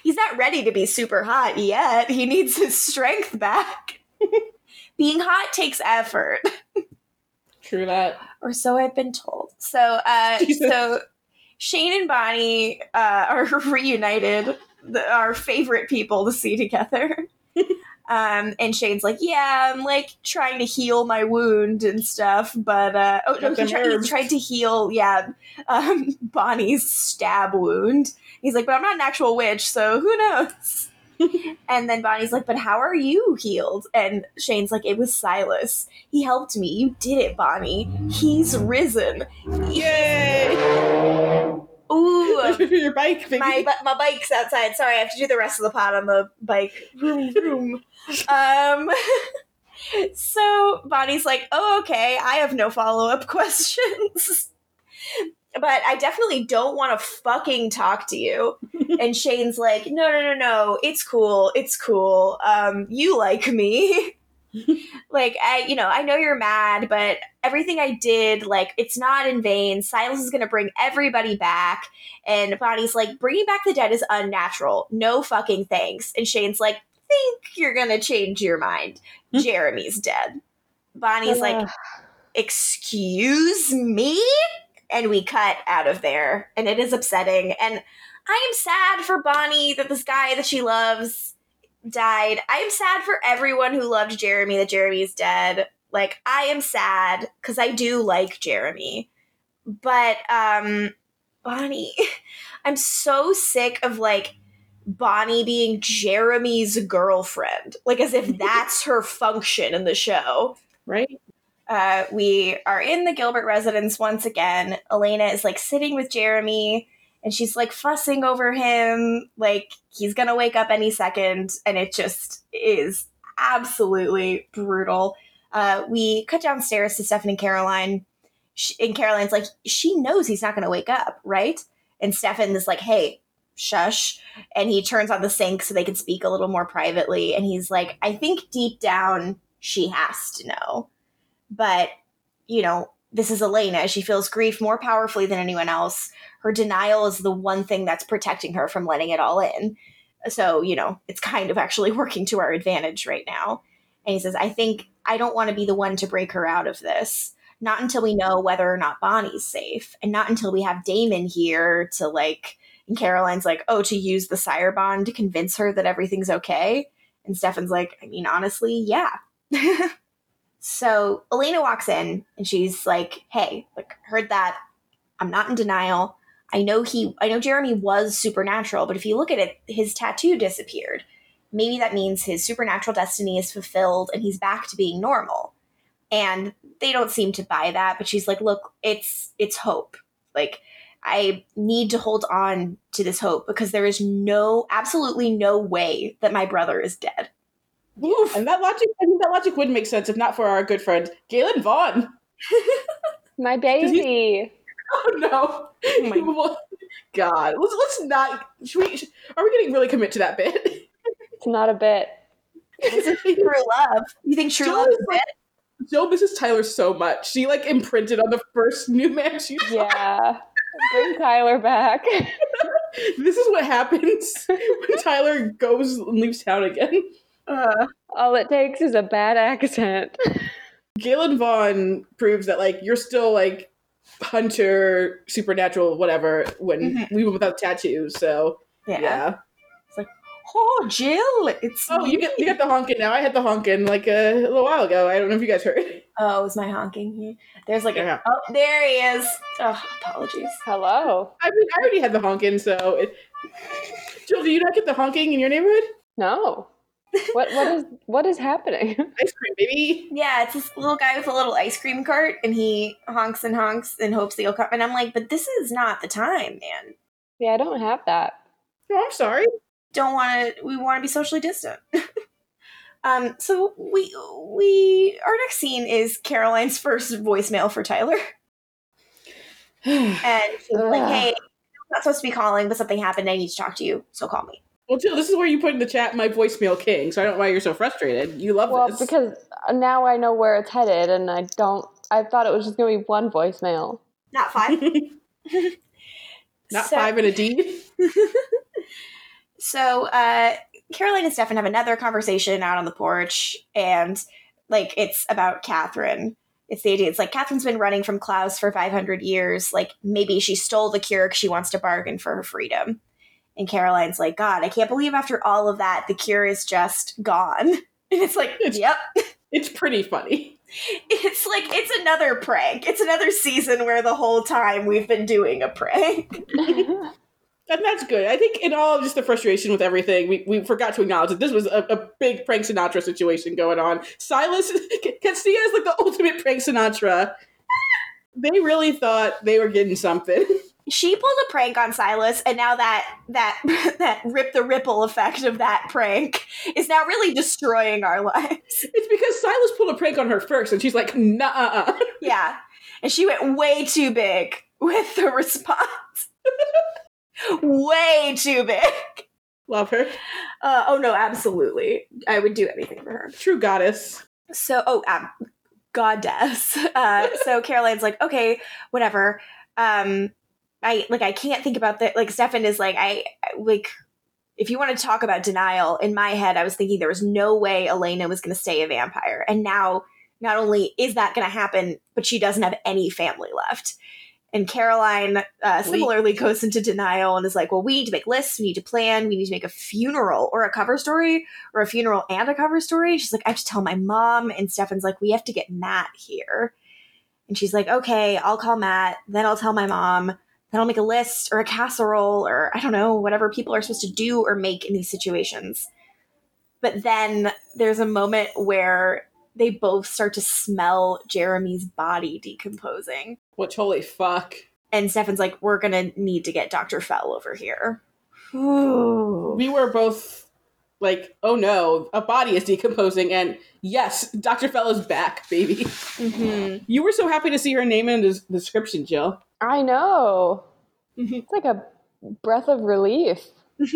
Speaker 2: he's not ready to be super hot yet. He needs his strength back. <laughs> Being hot takes effort,
Speaker 4: True that.
Speaker 2: or so I've been told. So, uh,
Speaker 4: Jesus.
Speaker 2: so Shane and Bonnie uh, are reunited. The, our favorite people to see together. Um, and Shane's like, yeah, I'm like trying to heal my wound and stuff, but uh, oh no, he, tri- he tried to heal, yeah, um, <laughs> Bonnie's stab wound. He's like, but I'm not an actual witch, so who knows? <laughs> and then Bonnie's like, but how are you healed? And Shane's like, it was Silas. He helped me. You did it, Bonnie. He's risen.
Speaker 4: Yay!
Speaker 2: Ooh, <laughs>
Speaker 4: Your bike, baby.
Speaker 2: my my bike's outside. Sorry, I have to do the rest of the pod on the bike. Vroom vroom. um. <laughs> So Bonnie's like, "Oh, okay. I have no follow up <laughs> questions." But I definitely don't want to fucking talk to you. and Shane's like, no, no, no, no. It's cool. It's cool. Um, you like me. <laughs> like, I, you know, I know you're mad, but everything I did, like, it's not in vain. Silas is going to bring everybody back. And Bonnie's like, bringing back the dead is unnatural. No fucking thanks. And Shane's like, think you're going to change your mind. <laughs> Jeremy's dead. Bonnie's like, excuse me? And we cut out of there. And it is upsetting. And I am sad for Bonnie that this guy that she loves died. I am sad for everyone who loved Jeremy that Jeremy's dead. Like, I am sad because I do like Jeremy. But, um, Bonnie, <laughs> I'm so sick of like Bonnie being Jeremy's girlfriend. Like, as if <laughs> that's her function in the show
Speaker 4: right?
Speaker 2: uh, we are in the Gilbert residence once again. Elena is like sitting with Jeremy and she's like fussing over him, like he's gonna wake up any second, and it just is absolutely brutal. Uh, we cut downstairs to Stefan and Caroline, Sh and Caroline's like, she knows he's not gonna wake up, right? And Stefan is like, hey, shush. And he turns on the sink so they can speak a little more privately. And he's like, I think deep down she has to know but you know this is elena. She feels grief more powerfully than anyone else. Her denial is the one thing that's protecting her from letting it all in. So you know it's kind of actually <laughs> working to our advantage right now. And he says i think i don't want to be the one to break her out of this. Not until we know whether or not bonnie's safe and not until we have damon here to like and caroline's like oh to use the sire bond to convince her that everything's okay and stefan's like i mean honestly yeah <laughs> so Elena walks in and she's like, "Hey, like heard that. I'm not in denial. I know he I know Jeremy was supernatural, but if you look at it, his tattoo disappeared. Maybe that means his supernatural destiny is fulfilled and he's back to being normal." And they don't seem to buy that, but she's like, "Look, it's it's hope. Like I need to hold on to this hope because there is no absolutely no way that my brother is dead."
Speaker 4: Oof. And that logic, I mean, that logic would make sense if not for our good friend Galen Vaughn. <laughs>
Speaker 5: My baby. <laughs>
Speaker 4: Oh no!
Speaker 2: Oh my- <laughs>
Speaker 4: God, let's let's not. Should we? Should, are we getting really commit to that bit?
Speaker 5: It's not a bit.
Speaker 2: This is true love. You think true
Speaker 4: Jill
Speaker 2: love
Speaker 4: is
Speaker 2: is
Speaker 4: like- Jill misses Tyler so much. She like imprinted on the first new man she saw.
Speaker 5: Yeah. Bring Tyler back.
Speaker 4: This is what happens when Tyler goes and leaves town again.
Speaker 2: Uh,
Speaker 5: All it takes is a bad accent. <laughs>
Speaker 4: Galen Vaughn proves that like you're still like hunter, supernatural, whatever. When
Speaker 2: Mhm.
Speaker 4: we were without tattoos, so
Speaker 2: yeah.
Speaker 4: yeah.
Speaker 2: It's like, oh, Jill, it's
Speaker 4: Oh, you get you get the honking now. I had the honking like a, little while ago. I don't know if you guys heard.
Speaker 2: Oh, is my honking here? There's like
Speaker 4: Yeah.
Speaker 2: a oh, there he is. Oh, apologies.
Speaker 5: Hello.
Speaker 4: I mean, I already had the honking, so. It... Jill, do you not get the honking in your neighborhood?
Speaker 5: No. What what is what is happening? <laughs>
Speaker 4: Ice cream, baby.
Speaker 2: Yeah, it's this little guy with a little ice cream cart, and he honks and honks and hopes that you'll come. And I'm like, but this is not the time, man.
Speaker 5: Yeah, I don't have that.
Speaker 4: Oh, I'm sorry.
Speaker 2: Don't want to. We want to be socially distant. <laughs> um. So we we our next scene is Caroline's first voicemail for Tyler. <sighs> and she's like, "Hey, I'm not supposed to be calling, but something happened. I need to talk to you, so call me."
Speaker 4: Well, Jill, this is where you put in the chat my voicemail king, so I don't know why you're so frustrated. You love
Speaker 5: Well,
Speaker 4: this.
Speaker 5: because now I know where it's headed, and I don't. I thought it was just gonna be one voicemail.
Speaker 2: Not five. <laughs>
Speaker 4: Not
Speaker 2: So-
Speaker 4: five and a D. <laughs>
Speaker 2: So, uh, Caroline and Stefan have another conversation out on the porch, and like it's about Katherine. It's the idea. It's like Katherine's been running from Klaus for 500 years. Like maybe she stole the cure because she wants to bargain for her freedom. And Caroline's like, God, I can't believe after all of that, the cure is just gone. <laughs> And it's like,
Speaker 4: It's-
Speaker 2: yep. <laughs>
Speaker 4: It's pretty funny. <laughs>
Speaker 2: It's like, it's another prank. It's another season where the whole time we've been doing a prank.
Speaker 4: And that's good. I think in all of just the frustration with everything, we, we forgot to acknowledge that this was a, a big prank Sinatra situation going on. Silas can is like the ultimate prank Sinatra. They really thought they were getting something.
Speaker 2: She pulled a prank on Silas, and now that that <laughs> that rip the ripple effect of that prank is now really destroying our lives.
Speaker 4: It's because Silas pulled a prank on her first, and she's like, nah. <laughs>
Speaker 2: Yeah, and she went way too big with the response. <laughs> way too big.
Speaker 4: Love her.
Speaker 2: Uh, oh no, absolutely. I would do anything for her.
Speaker 4: True goddess.
Speaker 2: So, oh, um, goddess. Uh, so Caroline's like, okay, whatever. Um, I like, I can't think about that. Like, Stefan is like, I like, if you want to talk about denial, in my head, I was thinking there was no way Elena was going to stay a vampire, and now not only is that going to happen, but she doesn't have any family left. And Caroline uh,
Speaker 4: We-
Speaker 2: similarly goes into denial and is like, well, we need to make lists, we need to plan, we need to make a funeral or a cover story or a funeral and a cover story. She's like, I have to tell my mom. And Stefan's like, we have to get Matt here. And she's like, okay, I'll call Matt. Then I'll tell my mom. Then I'll make a list or a casserole or I don't know, whatever people are supposed to do or make in these situations. But then there's a moment where they both start to smell Jeremy's body decomposing.
Speaker 4: Which, holy fuck.
Speaker 2: And Stefan's like, we're going to need to get Dr. Fell over here. Ooh.
Speaker 4: We were both like, oh no, a body is decomposing, and yes, Dr. Fella's back, baby.
Speaker 2: Mhm.
Speaker 4: You were so happy to see her name in the description, Jill.
Speaker 5: I know.
Speaker 2: Mhm.
Speaker 5: It's like a breath of relief. <laughs>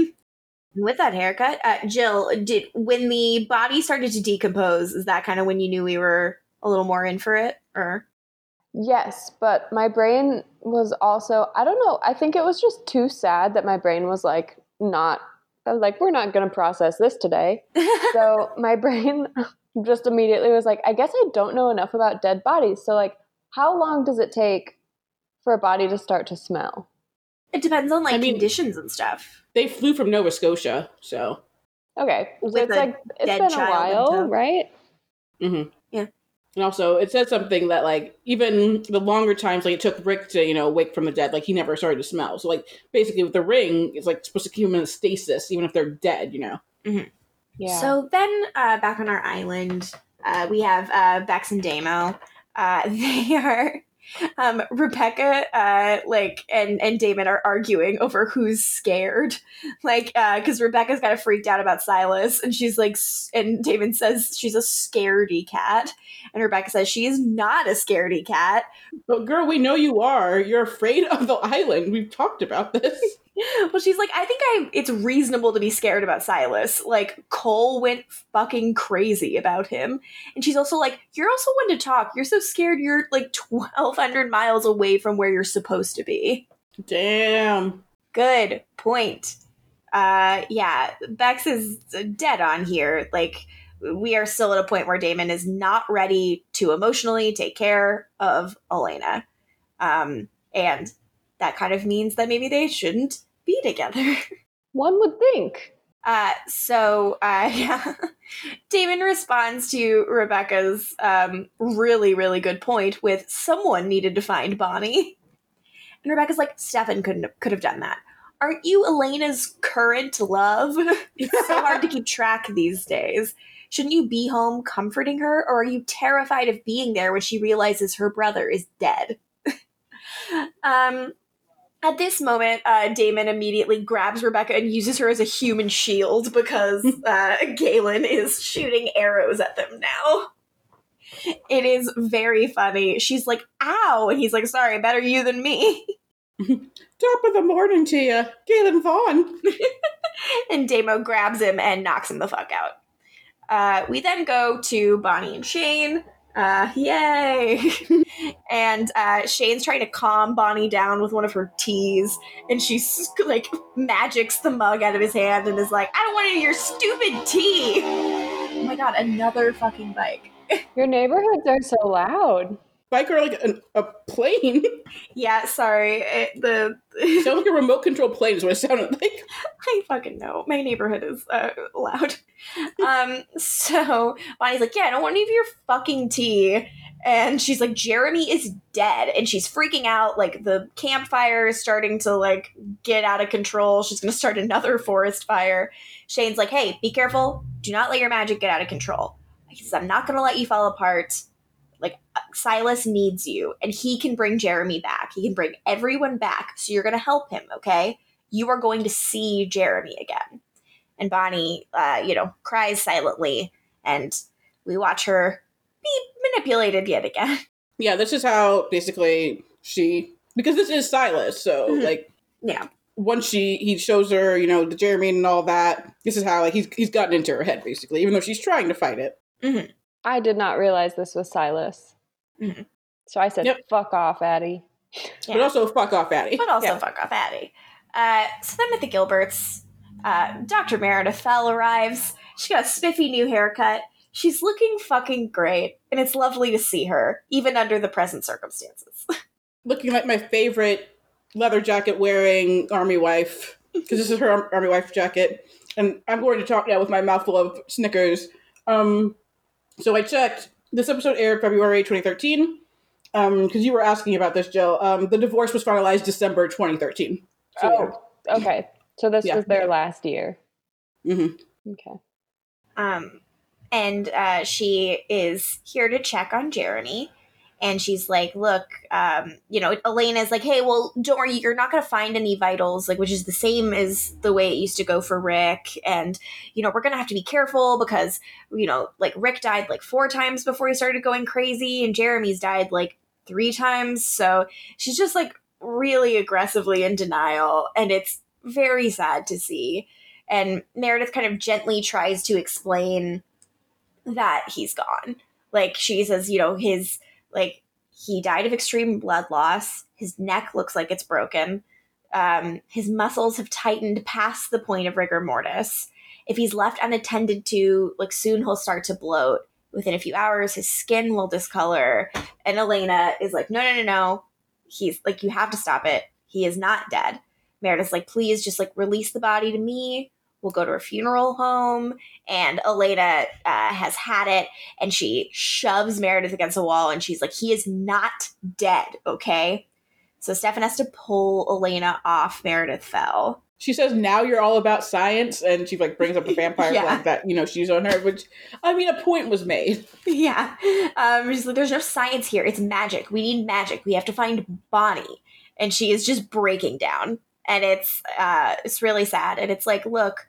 Speaker 2: with that haircut uh, jill did when the body started to decompose is that kind of when you knew we were a little more in for it or
Speaker 5: Yes, but my brain was also, I don't know, I think it was just too sad that my brain was like, not, I was like, we're not going to process this today. so <laughs> my brain just immediately was like, I guess I don't know enough about dead bodies. So, like, how long does it take for a body to start to smell?
Speaker 2: it depends on like
Speaker 4: I mean-
Speaker 2: conditions and stuff
Speaker 4: They flew from Nova Scotia, so.
Speaker 5: Okay, so
Speaker 2: With
Speaker 5: it's like, it's been a
Speaker 2: child in
Speaker 5: while,
Speaker 2: tow.
Speaker 5: right?
Speaker 4: hmm
Speaker 2: Yeah.
Speaker 4: And also, it said something that, like, even the longer times, like, it took Rick to, you know, wake from the dead, like, he never started to smell. So, like, basically, with the ring, it's, like, supposed to keep them in stasis, even if they're dead, you know?
Speaker 5: Yeah.
Speaker 2: so then uh, back on our island uh, we have uh, bex and damo uh, <laughs> they are um, rebekah uh, like and and damon are arguing over who's scared like because rebekah's kind of freaked out about silas and she's like and damon says she's a scaredy cat and rebekah says she is not a scaredy cat
Speaker 4: But, girl, we know you are. You're afraid of the island. We've talked about this.
Speaker 2: Well she's like i think i it's reasonable to be scared about silas. Like kol went fucking crazy about him. And she's also like you're also one to talk. You're so scared you're like <laughs> 1200 miles away from where you're supposed to be.
Speaker 4: Damn.
Speaker 2: good point. Uh yeah bex is dead on here. Like we are still at a point where damon is not ready to emotionally take care of elena. Um and that kind of means that maybe they shouldn't be together <laughs>
Speaker 5: One would think.
Speaker 2: Uh, so uh, <laughs> yeah, Damon responds to Rebekah's um, really, really good point with someone needed to find Bonnie, and Rebekah's like, Stefan couldn't have, could have done that. Aren't you Elena's current love? <laughs> it's so hard to keep track these days. Shouldn't you be home comforting her, or are you terrified of being there when she realizes her brother is dead? um, at this moment, uh, Damon immediately grabs Rebekah and uses her as a human shield because <laughs> uh, Galen is shooting arrows at them now. it is very funny. She's like, ow. And he's like, sorry, better you than me. <laughs>
Speaker 4: Top of the morning to you, Galen Vaughn. <laughs>
Speaker 2: and Damo grabs him and knocks him the fuck out. Uh, we then go to Bonnie and Shane. Uh, yay! <laughs> and uh, Shane's trying to calm Bonnie down with one of her teas, and she's like magics the mug out of his hand and is like, "I don't want any of your stupid tea." Oh my god, another fucking bike. <laughs>
Speaker 5: Your neighborhoods are so loud.
Speaker 4: Bike or like an, a plane?
Speaker 2: Yeah, sorry. It, the <laughs>
Speaker 4: Sounds like a remote control plane is what it sounded like.
Speaker 2: I fucking know. My neighborhood is uh, loud. um, so Bonnie's like, yeah, I don't want any of your fucking tea. And she's like, Jeremy is dead. And she's freaking out. Like, the campfire is starting to, like, get out of control. She's going to start another forest fire. Shane's like, hey, be careful. Do not let your magic get out of control. He says, I'm not going to let you fall apart. Like, Silas needs you, and he can bring Jeremy back. He can bring everyone back. So you're going to help him, okay? You are going to see Jeremy again. And Bonnie, uh, you know, cries silently, and we watch her be manipulated yet again. <laughs>
Speaker 4: Yeah, this is how basically she because this is Silas, so
Speaker 2: Mhm.
Speaker 4: like
Speaker 2: Yeah.
Speaker 4: once she he shows her, you know, the Jeremy and all that, this is how like he's he's gotten into her head basically, even though she's trying to fight it.
Speaker 5: I did not realize this was Silas.
Speaker 2: Mhm.
Speaker 5: So I said,
Speaker 4: Yep.
Speaker 5: fuck off, Addie.
Speaker 4: But also fuck off Addie.
Speaker 2: but also
Speaker 4: Yeah.
Speaker 2: fuck off Addie. Uh, so then at the Gilberts, uh, Dr. Meredith Fell arrives. She got a spiffy new haircut. She's looking fucking great, and it's lovely to see her, even under the present circumstances. <laughs>
Speaker 4: looking like my favorite leather jacket wearing army wife because this is her army wife jacket and i'm going to talk now with my mouthful of snickers um so i checked this episode aired february 2013 um because you were asking about this jill um the divorce was finalized december 2013 so
Speaker 5: Oh, okay. So this
Speaker 4: Yeah.
Speaker 5: was their last year.
Speaker 4: yeah. Mhm.
Speaker 5: Okay.
Speaker 2: Um, and uh, she is here to check on Jeremy. And she's like, look, um, you know, Elena's like, hey, well, don't worry, you're not going to find any vitals, like, which is the same as the way it used to go for Rick. And, you know, we're going to have to be careful because, you know, like, Rick died like four times before he started going crazy, and Jeremy's died like three times. So she's just like really aggressively in denial. And it's very sad to see and Meredith kind of gently tries to explain that he's gone. Like she says, you know, his like he died of extreme blood loss. His neck looks like it's broken. Um, his muscles have tightened past the point of rigor mortis. If he's left unattended to, like soon he'll start to bloat. Within a few hours, his skin will discolor. And Elena is like, no, no, no, no. He's like, you have to stop it. He is not dead. Meredith's like, please just like release the body to me. We'll go to a funeral home. And Elena uh, has had it and she shoves Meredith against the wall and she's like, he is not dead, okay? So Stefan has to pull Elena off Meredith Fell.
Speaker 4: she says now you're all about science and she like brings up the <laughs> vampire
Speaker 2: Yeah.
Speaker 4: that you know she's on her which i mean a point was made <laughs>
Speaker 2: yeah. Um, she's like, there's no science here. It's magic. We need magic. We have to find Bonnie. And she is just breaking down. And it's uh it's really sad. And it's like, look,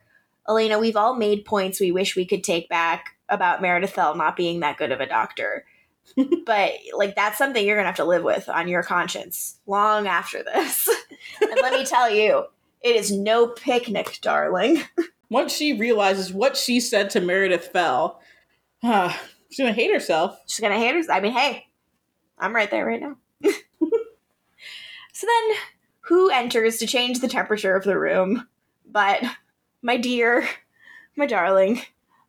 Speaker 2: Elena, we've all made points we wish we could take back about Meredith Fell not being that good of a doctor. <laughs> but like that's something you're gonna have to live with on your conscience long after this. <laughs> and let me tell you, it is no picnic, darling. <laughs>
Speaker 4: once she realizes what she said to meredith fell uh, <sighs> she's gonna hate herself
Speaker 2: She's gonna hate herself. I mean, hey, I'm right there right now. so then, who enters to change the temperature of the room? But my dear, my darling,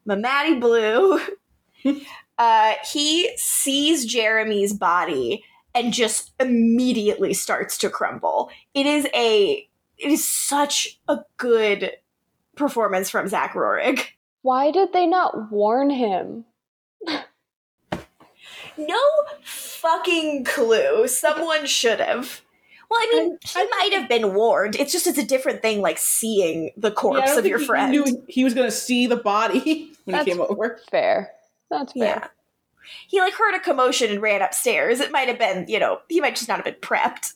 Speaker 2: my Maddie Blue. <laughs> uh, he sees Jeremy's body and just immediately starts to crumble. It is a, it is such a good performance from Zach Roerig.
Speaker 5: Why did they not warn him?
Speaker 2: No fucking clue. Someone should have. Well, I mean,
Speaker 4: I-
Speaker 2: he might have been warned. It's just it's a different thing, like seeing the
Speaker 4: Yeah, I
Speaker 2: corpse
Speaker 4: don't
Speaker 2: of
Speaker 4: think
Speaker 2: your
Speaker 4: he
Speaker 2: friend.
Speaker 4: knew he was gonna see the body <laughs> when
Speaker 5: That's-
Speaker 4: he came over
Speaker 5: Fair. That's fair.
Speaker 2: yeah. He like heard a commotion and ran upstairs. It might have been, you know, he might just not have been prepped.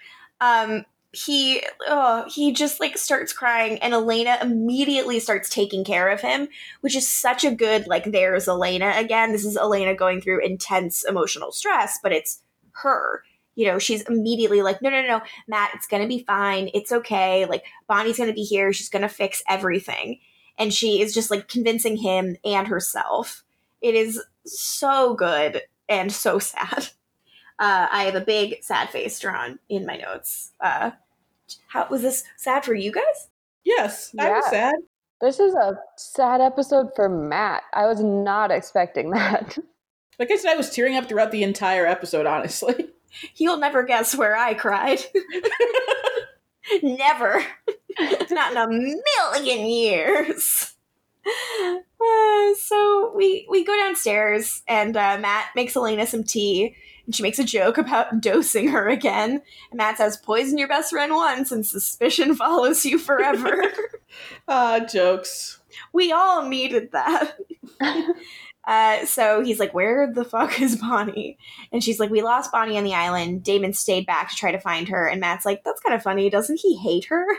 Speaker 2: <laughs> um, he oh, he just like starts crying and Elena immediately starts taking care of him, which is such a good like there's Elena again. This is Elena going through intense emotional stress, but it's her. You know, she's immediately like, no, no, no, Matt, it's gonna be fine. It's okay. Like Bonnie's gonna be here. She's gonna fix everything. And she is just like convincing him and herself. It is so good and so <laughs> sad. Uh, I have a big sad face drawn in my notes. Uh, how was this sad for you guys?
Speaker 4: Yes, I was sad.
Speaker 5: This is a sad episode for Matt. I was not expecting <laughs> that.
Speaker 4: Like I said, I was tearing up throughout the entire episode, honestly. <laughs>
Speaker 2: You'll never guess where I cried. never. Not in a million years. Uh, so we we go downstairs and uh, Matt makes Elena some tea and she makes a joke about <laughs> dosing her again. And Matt says, "Poison your best friend once, and suspicion <laughs> follows you forever." <laughs>
Speaker 4: Ah, jokes.
Speaker 2: we all needed that. Uh, so he's like, Where the fuck is Bonnie? And she's like, We lost Bonnie on the island. Damon stayed back to try to find her. And Matt's like, That's kind of funny. Doesn't he hate her? <laughs>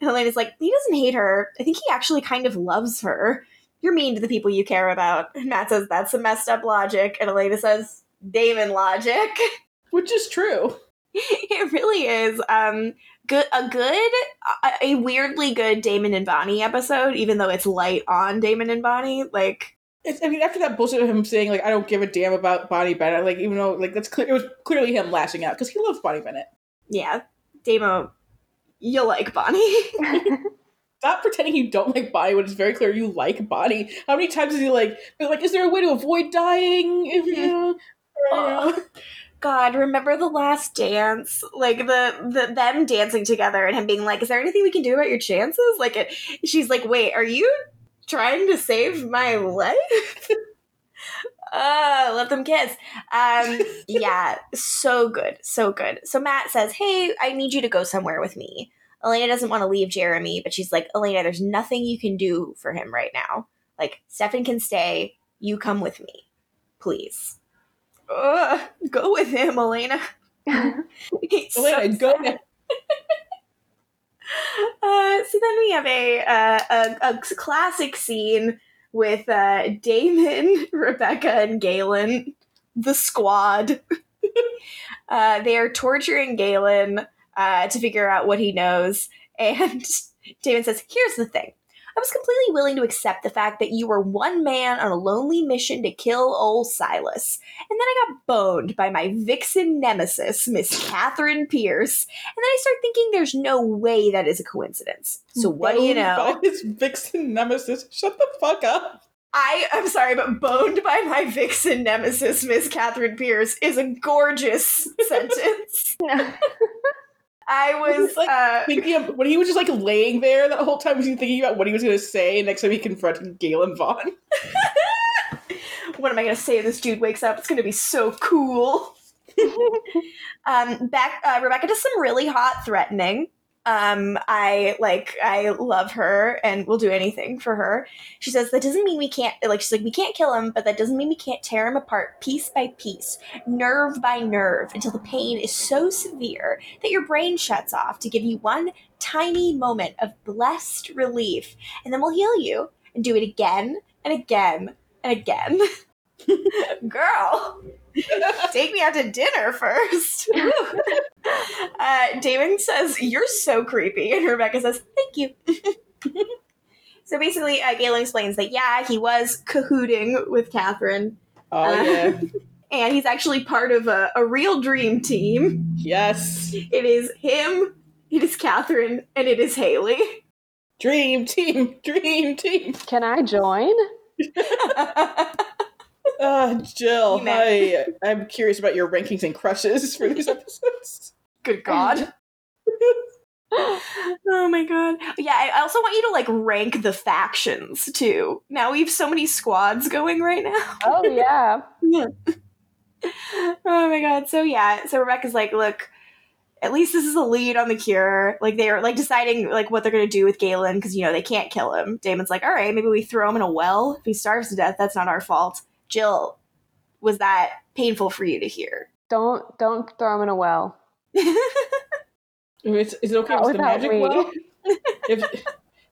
Speaker 2: And Elena's like, He doesn't hate her. I think he actually kind of loves her. You're mean to the people you care about. And Matt says, That's some messed up logic. And Elena says, Damon logic. <laughs>
Speaker 4: Which is true.
Speaker 2: it really is. Um, good, a good, a, a weirdly good Damon and Bonnie episode, even though it's light on Damon and Bonnie. Like,
Speaker 4: It's, I mean, after that bullshit of him saying like I don't give a damn about Bonnie Bennett, like even though like that's clear, it was clearly him lashing out because he loves Bonnie Bennett.
Speaker 2: yeah, Damo, you like Bonnie. <laughs> <laughs>
Speaker 4: Stop pretending you don't like Bonnie when it's very clear you like Bonnie. How many times is he like, like, is there a way to avoid dying? If, <laughs> you mm-hmm. know, you know?
Speaker 2: Oh, God, remember the last dance? Like the, the them dancing together and him being like, "Is there anything we can do about your chances?" Like, it, she's like, "Wait, are you trying to save my life?" <laughs> uh, let them kiss. Um, yeah, so good, so good. So Matt says, "Hey, I need you to go somewhere with me." Elena doesn't want to leave Jeremy, but she's like, "Elena, there's nothing you can do for him right now. Like, Stefan can stay. You come with me, please." Ugh, go with him, Elena. <laughs> So
Speaker 4: Elena, go. <laughs>
Speaker 2: Uh, so then we have a, uh, a a classic scene with uh, Damon, <laughs> Rebekah, and Galen, the squad. <laughs> uh, they are torturing Galen to figure out what he knows, and <laughs> Damon says, "Here's the thing." I was completely willing to accept the fact that you were one man on a lonely mission to kill old Silas. And then I got boned by my vixen nemesis, Miss Katherine Pierce. And then I start thinking there's no way that is a coincidence. So what do you know?
Speaker 4: By his vixen nemesis. Shut the fuck up.
Speaker 2: I'm sorry, but boned by my vixen nemesis, Miss Katherine Pierce, is a gorgeous <laughs> sentence. <laughs> I was
Speaker 4: Like,
Speaker 2: uh,
Speaker 4: Thinking of, when he was just like laying there that whole time, was he thinking about what he was going to say next time he confronted Galen Vaughn? <laughs>
Speaker 2: what am I going to say? This dude wakes up. It's going to be so cool. <laughs> um, back, uh, Rebekah does some really hot threatening. Um, I like, I love her and will do anything for her. She says that doesn't mean we can't. Like, she's like, we can't kill him, but that doesn't mean we can't tear him apart piece by piece, nerve by nerve, until the pain is so severe that your brain shuts off to give you one tiny moment of blessed relief, and then we'll heal you and do it again and again and again. <laughs> Girl, <laughs> take me out to dinner first. <laughs> <laughs> uh, Damon says, You're so creepy. And Rebekah says, Thank you. <laughs> so basically, uh, Galen explains that, yeah, he was cahooting with Katherine,
Speaker 4: Oh,
Speaker 2: Uh,
Speaker 4: yeah. <laughs>
Speaker 2: and he's actually part of a, a real dream team.
Speaker 4: yes.
Speaker 2: It is him, it is Katherine, and it is Hayley.
Speaker 4: Dream team. Dream team.
Speaker 5: Can I join?
Speaker 4: Uh, Jill,
Speaker 2: You may.
Speaker 4: I, I'm curious about your rankings and crushes for these episodes.
Speaker 2: Good God. <laughs> oh my god. Yeah, I also want you to like rank the factions too. Now we have so many squads going right now.
Speaker 5: Oh yeah. <laughs>
Speaker 2: oh my god. So yeah, so Rebekah's like, look, at least this is a lead on the cure. Like they're like deciding like what they're gonna do with Galen because you know they can't kill him. Damon's like, all right, maybe we throw him in a well. If he starves to death, that's not our fault. Jill, was that painful for you to hear?
Speaker 5: Don't don't throw him in a well.
Speaker 4: If it's, is it okay
Speaker 5: Not
Speaker 4: if it's the magic
Speaker 5: me.
Speaker 4: well? <laughs> if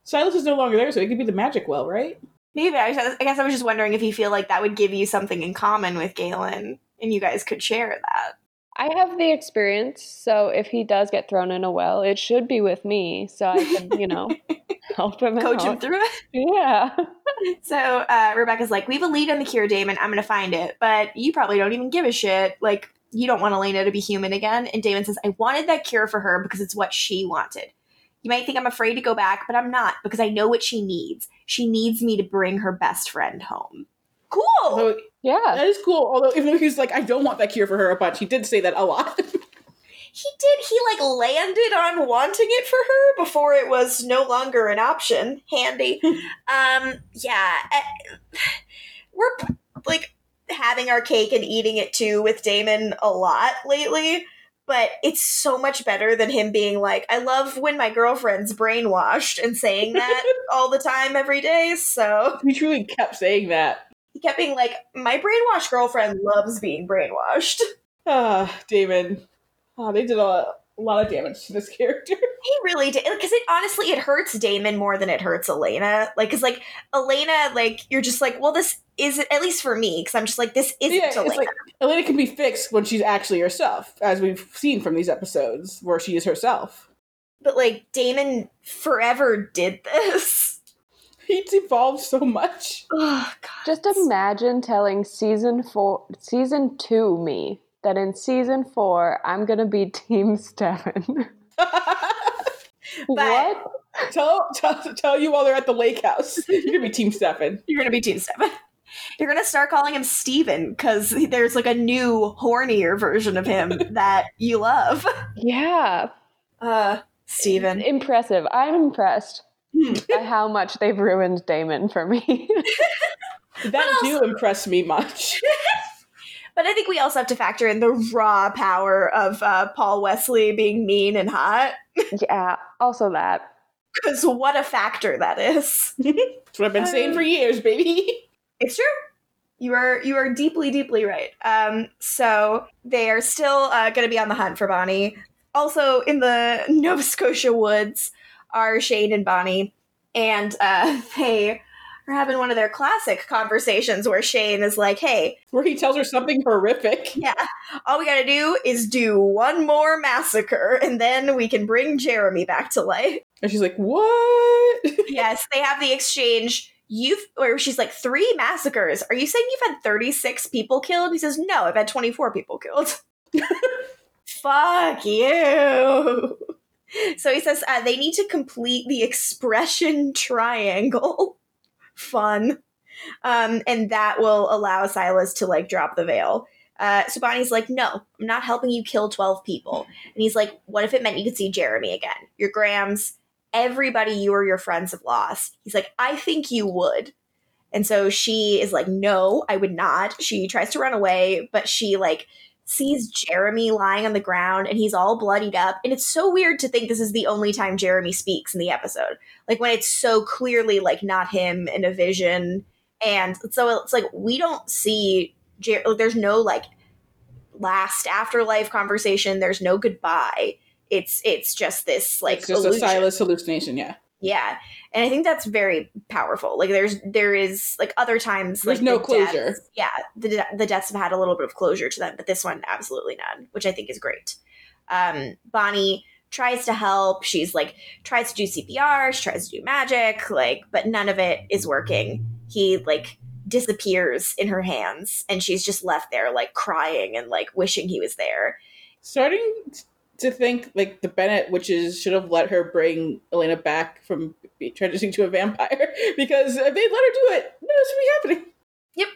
Speaker 4: Silas is no longer there, so it could be the magic well, right?
Speaker 2: Maybe I, was- I guess I was just wondering if you feel like that would give you something in common with Galen, and you guys could share that.
Speaker 5: I have the experience, so if he does get thrown in a well, it should be with me, so I can, you know, <laughs> help him
Speaker 2: Coach him through it.
Speaker 5: Yeah. <laughs>
Speaker 2: So uh, Rebekah's like, "We have a lead on the cure, Damon. I'm going to find it, but you probably don't even give a shit. Like, you don't want Elena to be human again." And Damon says, "I wanted that cure for her because it's what she wanted. You might think I'm afraid to go back, but I'm not because I know what she needs. She needs me to bring her best friend home." Cool.
Speaker 4: Although
Speaker 5: Yeah.
Speaker 4: that is cool. Although even though he's like, I don't want that cure for her a bunch, he did say that a lot. <laughs>
Speaker 2: He did. He like landed on wanting it for her before it was no longer an option. Handy. <laughs> um. Yeah. eh, We're like having our cake and eating it too with Damon a lot lately. But it's so much better than him being like, I love when my girlfriend's brainwashed and saying that <laughs> all the time every day. So
Speaker 4: he truly kept saying that.
Speaker 2: he kept being like, My brainwashed girlfriend loves being brainwashed.
Speaker 4: Ah, Damon. Ah, they did a, a lot of damage to this <laughs> character.
Speaker 2: He really did because it honestly it hurts Damon more than it hurts Elena. Like, cause like Elena, like you're just like, well, this isn't at least for me because I'm just like, this isn't
Speaker 4: yeah,
Speaker 2: Elena.
Speaker 4: like Elena can be fixed when she's actually herself, as we've seen from these episodes where she is herself.
Speaker 2: but like Damon forever did this. <laughs>
Speaker 4: He's evolved so much.
Speaker 2: Oh god.
Speaker 5: Just imagine telling season four, season two me that in season four I'm gonna be <laughs> Team Stefan. <laughs> what?
Speaker 4: tell, tell tell you while they're at the lake house. You're gonna be Team Stefan. <laughs>
Speaker 2: You're gonna be Team Seven. You're gonna start calling him Steven because there's like a new, hornier version of him that you love.
Speaker 5: Yeah.
Speaker 2: Uh, Steven.
Speaker 5: Impressive. I'm impressed
Speaker 2: Hmm.
Speaker 5: by how much they've ruined Damon for me.
Speaker 4: That do impress me much.
Speaker 2: But I think we also have to factor in the raw power of uh, Paul Wesley being mean and hot. <laughs>
Speaker 5: yeah. Also that.
Speaker 2: Because what a factor that is. <laughs>
Speaker 4: That's what I've been saying for years, baby. <laughs>
Speaker 2: It's true. You are you are deeply deeply right. Um, so they are still uh, going to be on the hunt for Bonnie. Also in the Nova Scotia woods are Shane and Bonnie, and uh, they are having one of their classic conversations where Shane is like, "Hey,
Speaker 4: Where he tells her something horrific. <laughs>
Speaker 2: yeah, all we got to do is do one more massacre, and then we can bring Jeremy back to life."
Speaker 4: And she's like, What? <laughs>
Speaker 2: yes, they have the exchange. You've, or she's like, three massacres. Are you saying you've had 36 people killed? He says, no, I've had 24 people killed. <laughs> Fuck you. So he says, uh, they need to complete the expression triangle. Fun. Um, and that will allow Silas to like drop the veil. Uh, so Bonnie's like, no, I'm not helping you kill 12 people. And he's like, what if it meant you could see Jeremy again? Your Grams, everybody you or your friends have lost. He's like, I think you would. And so she is like, no, I would not. She tries to run away, but she like sees Jeremy lying on the ground and he's all bloodied up. And it's so weird to think this is the only time Jeremy speaks in the episode. Like when it's so clearly like not him in a vision. And so it's like we don't see Jer- there's no like last afterlife conversation. There's no goodbye. It's it's just this like
Speaker 4: it's just a
Speaker 2: illusion.
Speaker 4: Silas hallucination, yeah.
Speaker 2: Yeah, and I think that's very powerful. Like there's there is like other times
Speaker 4: There's
Speaker 2: like
Speaker 4: no
Speaker 2: the
Speaker 4: closure.
Speaker 2: deaths- yeah, the the deaths have had a little bit of closure to them, but this one absolutely none, which I think is great. Um, Bonnie tries to help. She's like tries to do CPR. She tries to do magic, like, but none of it is working. He like disappears in her hands, and she's just left there like crying and like wishing he was there.
Speaker 4: Starting to think like the Bennett witches should have let her bring Elena back from be- transitioning to a vampire <laughs> because if they'd let her do it, this would be happening.
Speaker 2: Yep.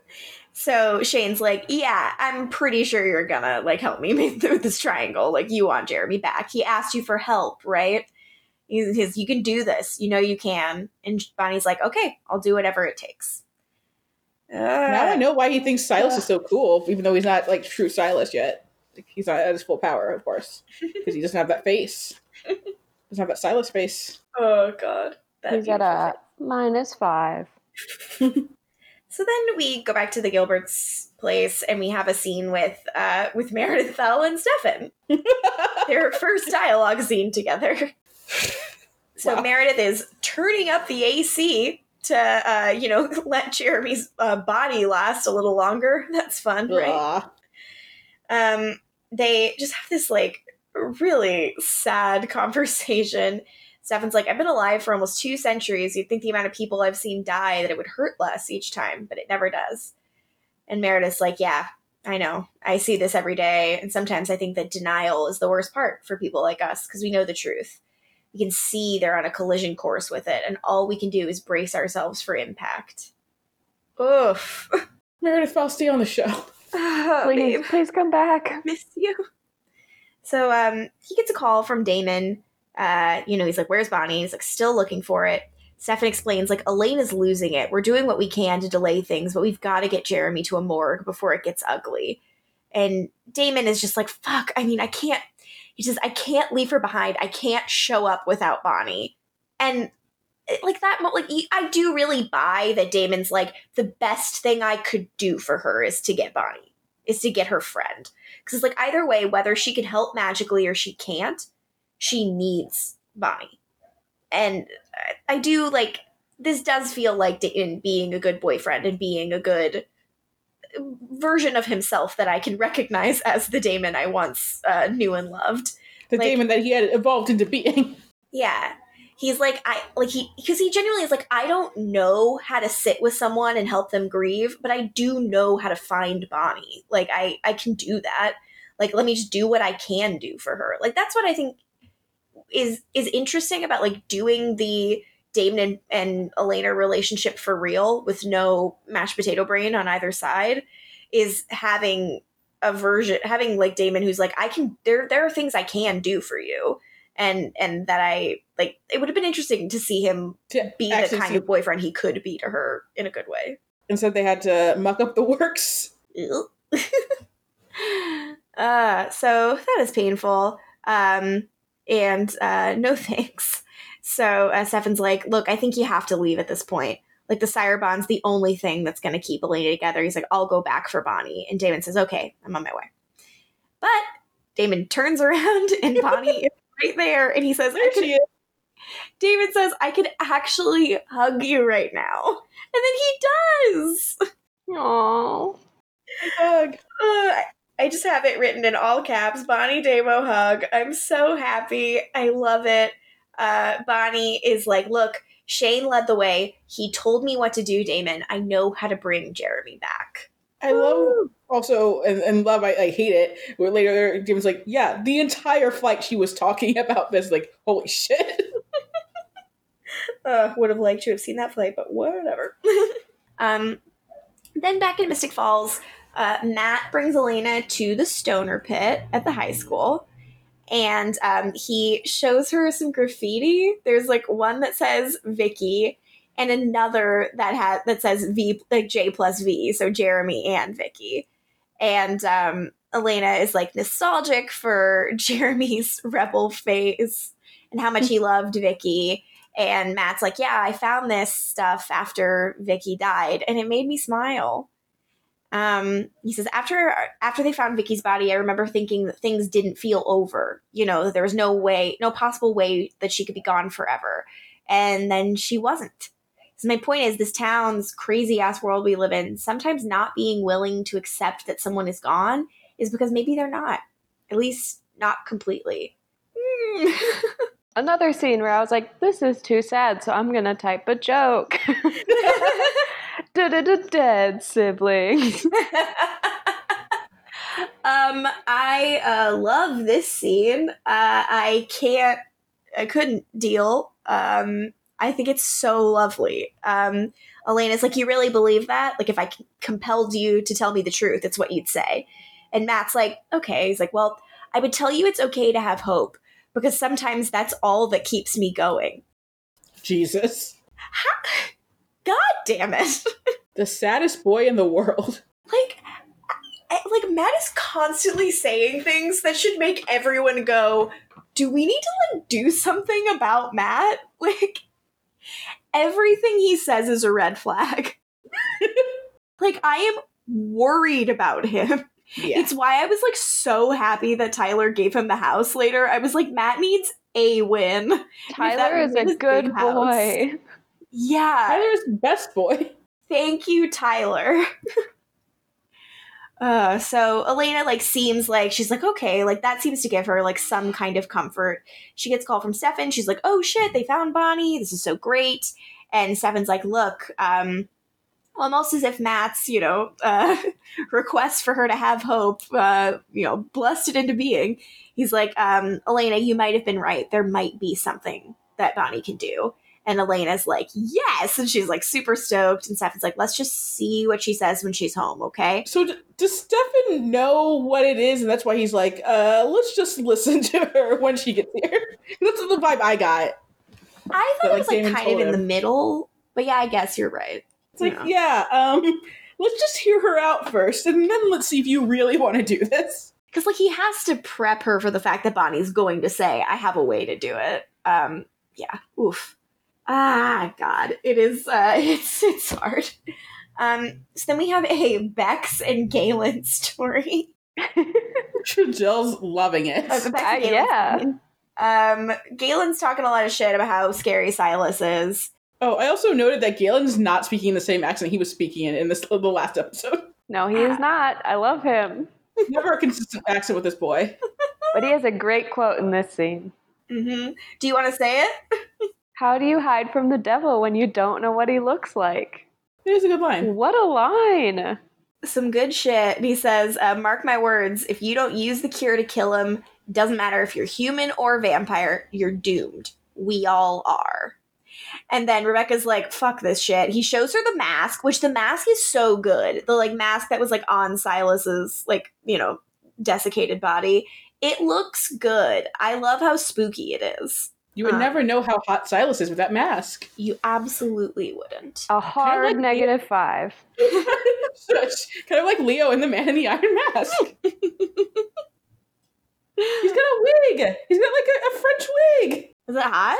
Speaker 2: <laughs> so Shane's like, yeah, I'm pretty sure you're gonna like help me <laughs> through this triangle. Like you want Jeremy back. He asked you for help, right? He's, you can do this. You know you can. And Bonnie's like, okay, I'll do whatever it takes.
Speaker 4: now I
Speaker 2: Uh,
Speaker 4: know why he thinks Silas is so cool, even though he's not like true Silas yet. Like, he's not at his full power, of course, <laughs> because he doesn't have that face. Doesn't have that Silas face.
Speaker 2: Oh god. That
Speaker 5: He's at a minus five. <laughs>
Speaker 2: So then we go back to the Gilberts' place and we have a scene with uh with Meredith Fell and Stefan. <laughs> their first dialogue scene together. So
Speaker 4: Wow.
Speaker 2: Meredith is turning up the AC to, uh, you know, let Jeremy's uh, body last a little longer. That's fun, right? Um, they just have this like really sad <laughs> conversation. Stefan's like, I've been alive for almost two centuries. You'd think the amount of people I've seen die that it would hurt less each time, but it never does. And Meredith's like, Yeah, I know. I see this every day. And sometimes I think that denial is the worst part for people like us because we know the truth. We can see they're on a collision course with it, and all we can do is brace ourselves for impact. Oof. <laughs>
Speaker 4: Meredith stay on the show.
Speaker 2: Oh, <laughs>
Speaker 5: Please,
Speaker 2: babe.
Speaker 5: please come back. <laughs>
Speaker 2: miss you. So um, he gets a call from Damon. Uh, you know, he's like, "Where's Bonnie?" He's like, "Still looking for it." Stefan explains, like, Elena is losing it. We're doing what we can to delay things, but we've got to get Jeremy to a morgue before it gets ugly. And Damon is just like, "Fuck! I mean, I can't." He says, "I can't leave her behind. I can't show up without Bonnie." And Eh, like that, like I do really buy that Damon's like the best thing I could do for her is to get Bonnie, is to get her friend because it's like either way, whether she can help magically or she can't, she needs Bonnie. And I- I do like this does feel like Damon being a good boyfriend and being a good uh, version of himself that I can recognize as the Damon I once uh, knew and loved.
Speaker 4: The
Speaker 2: Like-
Speaker 4: Damon that he had evolved into being.
Speaker 2: Yeah. He's like I like he because he genuinely is like I don't know how to sit with someone and help them grieve, but I do know how to find Bonnie. Like I I can do that. Like let me just do what I can do for her. Like that's what I think is is interesting about like doing the Damon and, and Elena relationship for real with no mashed potato brain on either side is having a version having like Damon who's like I can there there are things I can do for you and and that I like it would have been interesting to see him
Speaker 4: To
Speaker 2: be the kind
Speaker 4: see-
Speaker 2: of boyfriend he could be to her in a good way.
Speaker 4: Instead, they had to muck up the works. <laughs>
Speaker 2: uh so that is painful. Um and uh no <laughs> thanks. So uh, Stefan's like, look, I think you have to leave at this point. Like the sire bond's the only thing that's gonna keep Elena together. He's like, I'll go back for Bonnie. And Damon says, Okay, I'm on my way. But Damon turns <laughs> around and Bonnie right there and he says, I
Speaker 4: There
Speaker 2: could
Speaker 4: she is.
Speaker 2: David says, I could actually hug you right now. And then he does.
Speaker 5: Aww.
Speaker 4: Hug.
Speaker 2: Uh, I- I just have it written in all caps Bonnie Damo hug. I'm so happy. I love it. Uh, Bonnie is like, Look, Shane led the way. He told me what to do, Damon. I know how to bring Jeremy back.
Speaker 4: I love also and, love I, I hate it. Where later Damon's like, yeah, the entire flight she was talking <laughs> about this, like, holy shit.
Speaker 2: uh, would have liked to have seen that flight but whatever. <laughs> um, then back in Mystic Falls, uh, Matt brings Elena to the stoner pit at the high school, and um, he shows her some graffiti. There's like one that says Vicki, and another that has that says V like J plus V, so Jeremy and Vicki, and um, Elena is like nostalgic for <laughs> Jeremy's rebel phase and how much he <laughs> loved Vicki. And Matt's like, Yeah, I found this stuff after Vicki died, and it made me smile. Um, he says, after after they found Vicki's body, I remember thinking that things didn't feel over. You know, that there was no way, no possible way that she could be gone forever. And then she wasn't. So my point is this town's crazy ass world we live in, sometimes not being willing to accept that someone is gone is because maybe they're not. At least not completely. Hmm. <laughs>
Speaker 5: Another scene where I was like, this is too sad, so I'm gonna type a joke. <laughs> Da-da-da-dead siblings.
Speaker 2: um, I uh, love this scene. Uh, I can't, I couldn't deal. Um, I think it's so lovely. Um, Elena's like, you really believe that? Like, if I compelled you to tell me the truth, it's what you'd say. And Matt's like, okay. He's like, well, I would tell you it's okay to have hope because sometimes that's all that keeps me going.
Speaker 4: Jesus.
Speaker 2: God damn it. <laughs>
Speaker 4: The saddest boy in the world.
Speaker 2: like like Matt is constantly saying things that should make everyone go, "Do we need to like do something about Matt?" <laughs> Like everything he says is a red flag. <laughs> like I am worried about him.
Speaker 4: Yeah.
Speaker 2: It's why I was like so happy that Tyler gave him the house later. I was like, Matt needs a win.
Speaker 5: Tyler is a good
Speaker 2: big house.
Speaker 5: boy.
Speaker 2: Yeah.
Speaker 4: Tyler's best boy.
Speaker 2: Thank you, Tyler. <laughs> uh, so Elena like seems like she's like okay, like that seems to give her like some kind of comfort. She gets a call from Stefan. She's like, oh shit, they found Bonnie. This is so great. And Stefan's like, look, um, almost as if Matt's you know <laughs> uh, request for her to have hope, uh, you know, blessed it into being. He's like, um, Elena, you might have been right. There might be something that Bonnie can do. And Elena's like, yes. And she's like super stoked. And Stefan's like, let's just see what she says when she's home, okay?
Speaker 4: So d- does Stefan know what it is, and that's why he's like, uh, let's just <laughs> listen to her when she gets here. <laughs> That's the vibe I got.
Speaker 2: I thought
Speaker 4: But,
Speaker 2: it
Speaker 4: like,
Speaker 2: was like
Speaker 4: Damon
Speaker 2: kind of in the middle. But yeah, I guess you're right.
Speaker 4: It's like,
Speaker 2: Yeah.
Speaker 4: yeah, um, let's just hear her out first, and then let's see if you really want to do this.
Speaker 2: Because like he has to prep her for the fact that Bonnie's going to say, I have a way to do it. Um, yeah. Oof. Ah God. It is uh <laughs> it's it's hard. Um so then we have a Bex and Galen story. <laughs>
Speaker 4: Jill's loving it.
Speaker 2: Uh, Bex and
Speaker 5: Uh, yeah.
Speaker 2: Um Galen's talking a lot of shit about how scary Silas is.
Speaker 4: Oh, I also noted that Galen's not speaking the same accent he was speaking in in this <laughs> the last episode.
Speaker 5: No, he is not. I love him.
Speaker 4: Never a consistent accent with this boy.
Speaker 5: But he has a great quote in this scene.
Speaker 2: hmm Do you want to say it?
Speaker 5: How do you hide from the devil when you don't know what he looks like?
Speaker 4: It is a good line.
Speaker 5: What a line!
Speaker 2: some good shit. And he says, uh, "Mark my words: if you don't use the cure to kill him, doesn't matter if you're human or vampire, you're doomed. We all are." And then Rebekah's like, "Fuck this shit." He shows her the mask, which the mask is so good. The like mask that was like on Silas's like you know desiccated body. It looks good. I love how spooky it is.
Speaker 4: You would
Speaker 2: Huh.
Speaker 4: never know how hot Silas is with that mask.
Speaker 2: You absolutely wouldn't.
Speaker 5: A hard
Speaker 4: like the-
Speaker 5: negative five. <laughs>
Speaker 4: Such kind of like Leo in the Man in the Iron Mask. <laughs> He's got a wig. He's got like a, a French wig.
Speaker 2: Is it hot?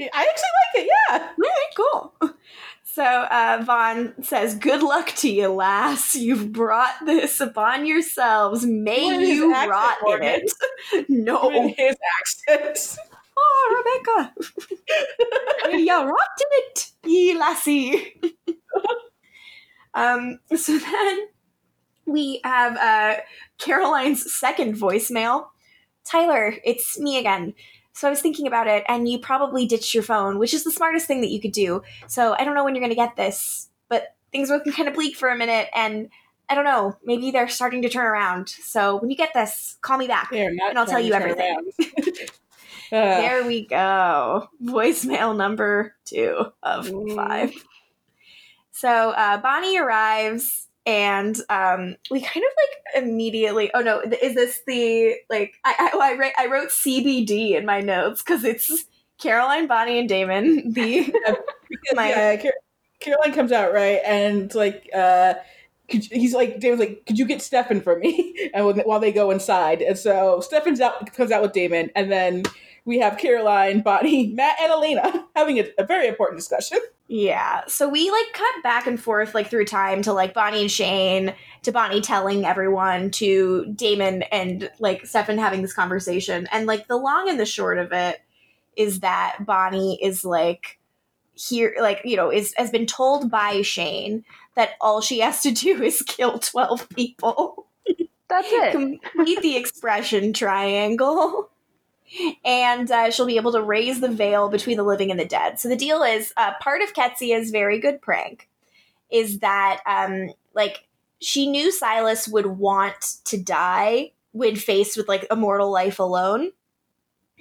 Speaker 4: I actually like it. Yeah.
Speaker 2: All right, cool. <laughs> So uh, Vaughn says, "Good luck to you, lass. You've brought this upon yourselves. May
Speaker 4: What is
Speaker 2: you rot in it." no,
Speaker 4: In his accent.
Speaker 2: Oh Rebekah, you rocked in it, ye lassie. um. So then we have uh, Caroline's second voicemail. Tyler, it's me again. So I was thinking about it, and you probably ditched your phone, which is the smartest thing that you could do. So I don't know when you're going to get this, but things were looking kind of bleak for a minute, and I don't know. Maybe they're starting to turn around. So when you get this, call me back. And I'll tell you everything. <laughs> There we go. Voicemail number two of five. So uh, Bonnie arrives, and um, we kind of like immediately. Oh no, is this the like? I I, I, write, I wrote CBD in my notes because it's Caroline, Bonnie, and Damon. <laughs> The <laughs> my
Speaker 4: yeah, Car- Caroline comes out right, and like uh, could, he's like, Damon's like, could you get Stefan for me? <laughs> And when, while they go inside, and so Stefan's out comes out with Damon, and then we have Caroline, Bonnie, Matt, and Elena <laughs> having a, a very important discussion.
Speaker 2: Yeah. So we like cut back and forth like through time to like Bonnie and Shane, to Bonnie telling everyone, to Damon and like Stefan having this conversation. And like the long and the short of it is that Bonnie is like here like, you know, is has been told by Shane that all she has to do is kill 12 people.
Speaker 5: That's <laughs> it.
Speaker 2: Complete the expression triangle. And uh, she'll be able to raise the veil between the living and the dead. So the deal is uh, part of Qetsiyah's very good prank is that, um, like, she knew Silas would want to die when faced with like a mortal life alone.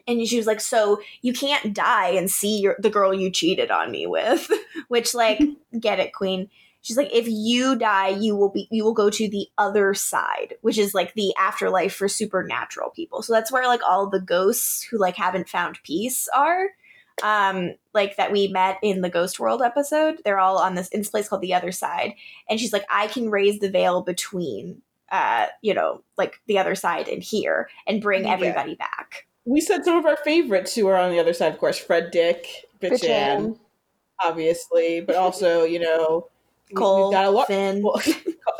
Speaker 2: And she was like, "So you can't die and see your, the girl you cheated on me with," <laughs> which, like, <laughs> get it, Queen. She's like, if you die, you will be you will go to the other side, which is like the afterlife for supernatural people. So that's where like all the ghosts who like haven't found peace are. Um, like that we met in the Ghost World episode. They're all on this in this place called the other side. And she's like, I can raise the veil between uh, you know, like the other side and here and bring
Speaker 4: Yeah.
Speaker 2: everybody back.
Speaker 4: We said some of our favorites who are on the other side, of course, Fred Dick, Bitchan,
Speaker 5: Bitchan.
Speaker 4: obviously, but also, you know, we-
Speaker 2: Kol,
Speaker 4: we've got a lot.
Speaker 2: Finn. <laughs>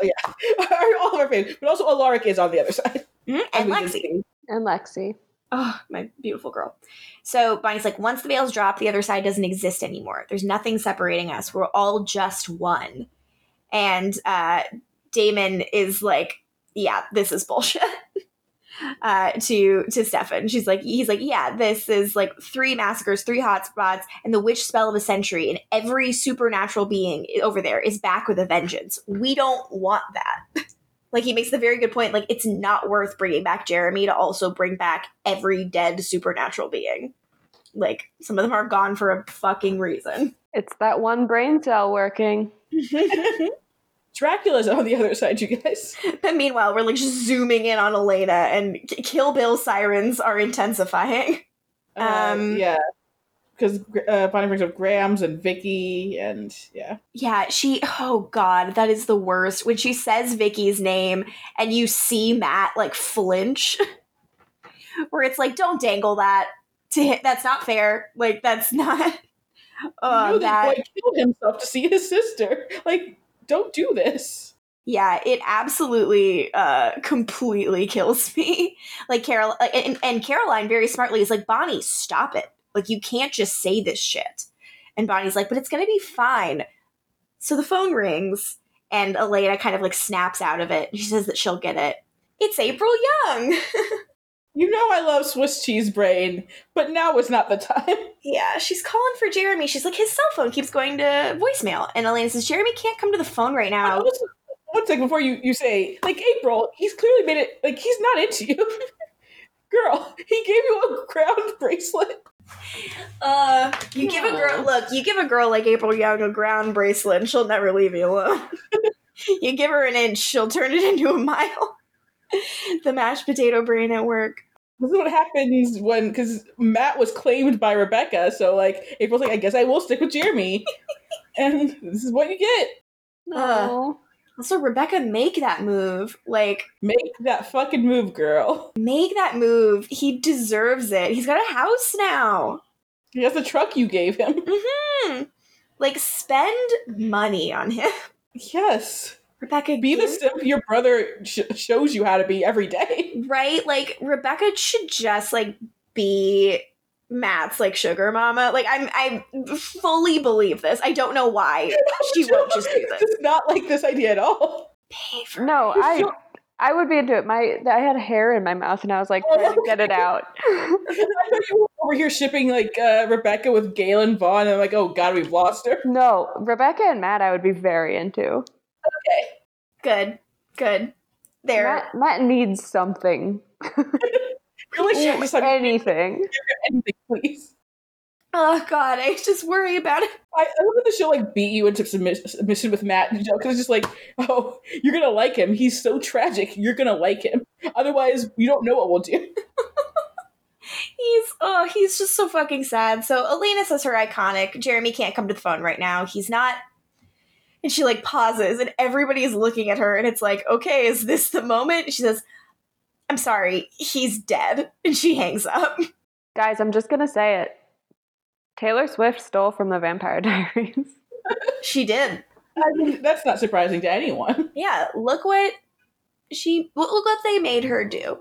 Speaker 4: Well, yeah, <laughs> all of our favorites, but also Alaric is on the other <laughs> side.
Speaker 2: Mhm, And Lexi.
Speaker 5: And Lexi.
Speaker 2: Oh, my beautiful girl. So Bonnie's like, once the veils drop, the other side doesn't exist anymore. There's nothing separating us. We're all just one. And uh, Damon is like, yeah, this is bullshit. Uh, to to Stefan, she's like, he's like, yeah, this is like three massacres, three hotspots, and the witch spell of a century, and every supernatural being over there is back with a vengeance. We don't want that. <laughs> like he makes the very good point. Like it's not worth bringing back Jeremy to also bring back every dead supernatural being. Like some of them are gone for a fucking reason.
Speaker 5: It's that one brain cell working. <laughs>
Speaker 4: Dracula's on the other side, you guys. <laughs>
Speaker 2: But meanwhile, we're like just zooming in on Elena, and Kill Bill sirens are intensifying.
Speaker 4: Uh,
Speaker 2: Um,
Speaker 4: yeah, because uh, Bonnie brings up Grams and Vicki, and yeah,
Speaker 2: Yeah, she. Oh God, that is the worst. When she says Vicki's name, and you see Matt like flinch, <laughs> where it's like, don't dangle that to hit. That's not fair. Like that's not. <laughs>
Speaker 4: you
Speaker 2: Oh,
Speaker 4: know
Speaker 2: that.
Speaker 4: that boy killed himself to see his sister. Like, don't do this.
Speaker 2: Yeah, it absolutely, uh, completely kills me. <laughs> Like Carol, like, and, and Caroline very smartly is like, Bonnie, stop it. Like you can't just say this shit. And Bonnie's like, but it's gonna be fine. So the phone rings, and Elena kind of like snaps out of it. She says that she'll get it. It's April Young. <laughs>
Speaker 4: You know I love Swiss cheese brain, but now is not the time. <laughs>
Speaker 2: yeah, she's calling for Jeremy. She's like, his cell phone keeps going to voicemail. And Elena says, Jeremy can't come to the phone right now.
Speaker 4: Listen, One second before you, you say, like, April, he's clearly made it, like, he's not into you. <laughs> Girl, he gave you a ground <laughs> bracelet.
Speaker 2: Uh, you give a girl look. You give a girl like April Young a ground bracelet, and she'll never leave you alone. you give her an inch, she'll turn it into a mile. <laughs> the mashed potato brain at work.
Speaker 4: This is what happens when, because Matt was claimed by Rebekah, so, like, April's like, I guess I will stick with Jeremy. <laughs> and this is what you get.
Speaker 5: No.
Speaker 2: Also, Rebekah, make that move. Like,
Speaker 4: Make that fucking move, girl. <laughs>
Speaker 2: make that move. He deserves it. He's got a house now.
Speaker 4: He has the truck you gave him.
Speaker 2: hmm Like, spend money on him.
Speaker 4: Yes.
Speaker 2: Rebekah,
Speaker 4: Be the simp your brother sh- shows you how to be every day.
Speaker 2: right? Like Rebekah should just like be Matt's like sugar mama. Like I'm I fully believe this. I don't know why <laughs> she won't just do this.
Speaker 4: Does not like this idea at all.
Speaker 2: Pay for
Speaker 5: No, I <laughs> I would be into it. My I had hair in my mouth and I was like trying to get it out. <laughs>
Speaker 4: I thought you were over here shipping like uh, Rebekah with Galen Vaughn, and I'm like, oh god, we've lost her.
Speaker 5: no, Rebekah and Matt I would be very into. <laughs>
Speaker 2: good. Good. There.
Speaker 5: Matt, Matt needs something. <laughs>
Speaker 4: Really, should just like
Speaker 5: Anything.
Speaker 4: anything, please.
Speaker 2: Oh god, I just worry about it.
Speaker 4: I, I love that the show like beat you into submis- submission with Matt because it's just like, oh, you're gonna like him. He's so tragic. You're gonna like him. Otherwise, you don't know what we'll do. <laughs>
Speaker 2: He's oh, he's just so fucking sad. So Elena says her iconic, Jeremy can't come to the phone right now. He's not and she like pauses and everybody's looking at her and it's like, okay, is this the moment? She says, I'm sorry, he's dead. And she hangs up. <laughs>
Speaker 5: Guys, I'm just gonna say it. Taylor Swift stole from the Vampire <laughs> Diaries.
Speaker 2: She did.
Speaker 4: I mean, that's not surprising to anyone. <laughs>
Speaker 2: Yeah, look what she look what they made her do.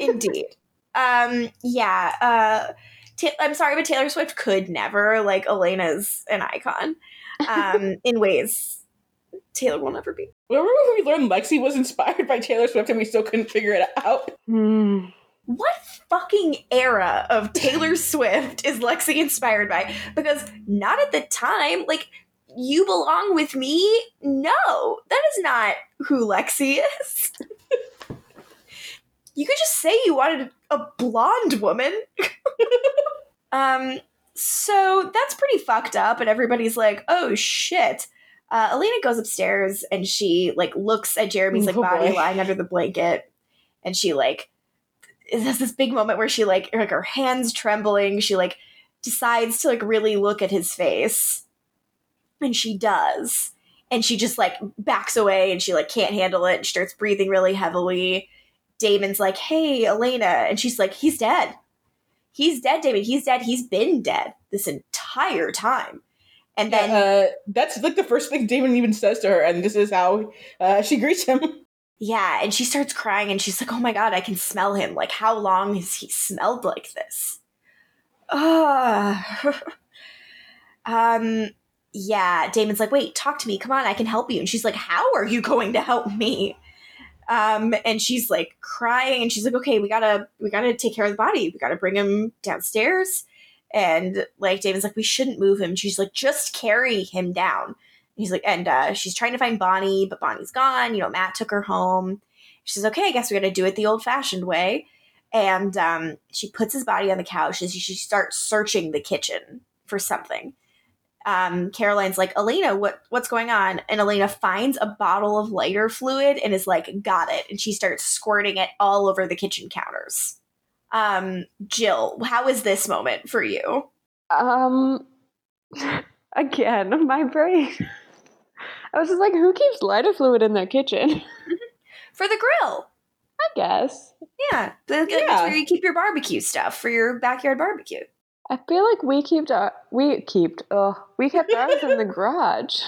Speaker 2: Indeed. um yeah, uh Ta- I'm sorry, but Taylor Swift could never. Like Elena's an icon. Um in ways Taylor will never be.
Speaker 4: Remember when we learned Lexi was inspired by Taylor Swift and we still couldn't figure it out?
Speaker 5: Hmm.
Speaker 2: What fucking era of Taylor <laughs> Swift is Lexi inspired by? Because not at the time. Like, you belong with me? No, that is not who Lexi is. <laughs> you could just say you wanted a blonde woman. <laughs> um, so that's pretty fucked up, and everybody's like, oh shit. Uh, Elena goes upstairs and she like looks at Jeremy's like
Speaker 4: Oh,
Speaker 2: body
Speaker 4: boy.
Speaker 2: lying under the blanket, and she like has this big moment where she like like her hands trembling she like decides to like really look at his face and she does and she just like backs away and she like can't handle it and she starts breathing really heavily damon's like hey elena and she's like he's dead he's dead damon he's dead he's been dead this entire time And then
Speaker 4: uh, that's like the first thing Damon even says to her, and this is how uh, she greets him.
Speaker 2: Yeah, and she starts crying and she's like, "Oh my god, I can smell him. Like how long has he smelled like this?" Uh, <laughs> um yeah, Damon's like, "Wait, talk to me. Come on, I can help you." And she's like, "How are you going to help me?" Um and she's like crying and she's like, "Okay, we got to we got to take care of the body. We got to bring him downstairs." And like Damon's like, "We shouldn't move him." She's like, "Just carry him down." he's like, and uh, she's trying to find Bonnie, but Bonnie's gone. You know, Matt took her home. She says, okay, I guess we got to do it the old fashioned way. And um, she puts his body on the couch and she starts searching the kitchen for something. Um, Caroline's like, Elena, what what's going on? And Elena finds a bottle of lighter fluid and is like, got it. And she starts squirting it all over the kitchen counters. Um, Jill, how is this moment for you?
Speaker 5: Um, <laughs> again, my brain. <laughs> I was just like, who keeps lighter fluid in their kitchen? <laughs>
Speaker 2: For the grill.
Speaker 5: I guess.
Speaker 2: Yeah, the,
Speaker 4: Yeah.
Speaker 2: that's where you keep your barbecue stuff for your backyard barbecue.
Speaker 5: I feel like we kept our we kept oh we kept ours in the <laughs> garage.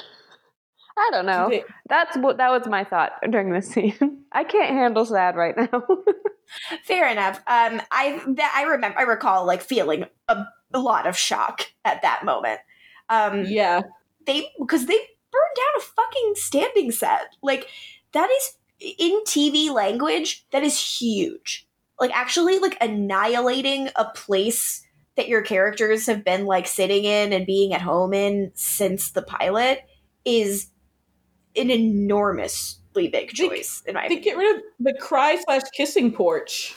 Speaker 5: I don't know. That's what that was my thought during this scene. <laughs> I can't handle sad right now. <laughs>
Speaker 2: Fair enough. Um, I that I remember, I recall like feeling a, a lot of shock at that moment. Um,
Speaker 4: yeah,
Speaker 2: they because they burned down a fucking standing set. Like that is in TV language. That is huge. Like actually, like annihilating a place that your characters have been like sitting in and being at home in since the pilot is an enormously big choice in my
Speaker 4: they
Speaker 2: opinion.
Speaker 4: get rid of the cry slash kissing porch.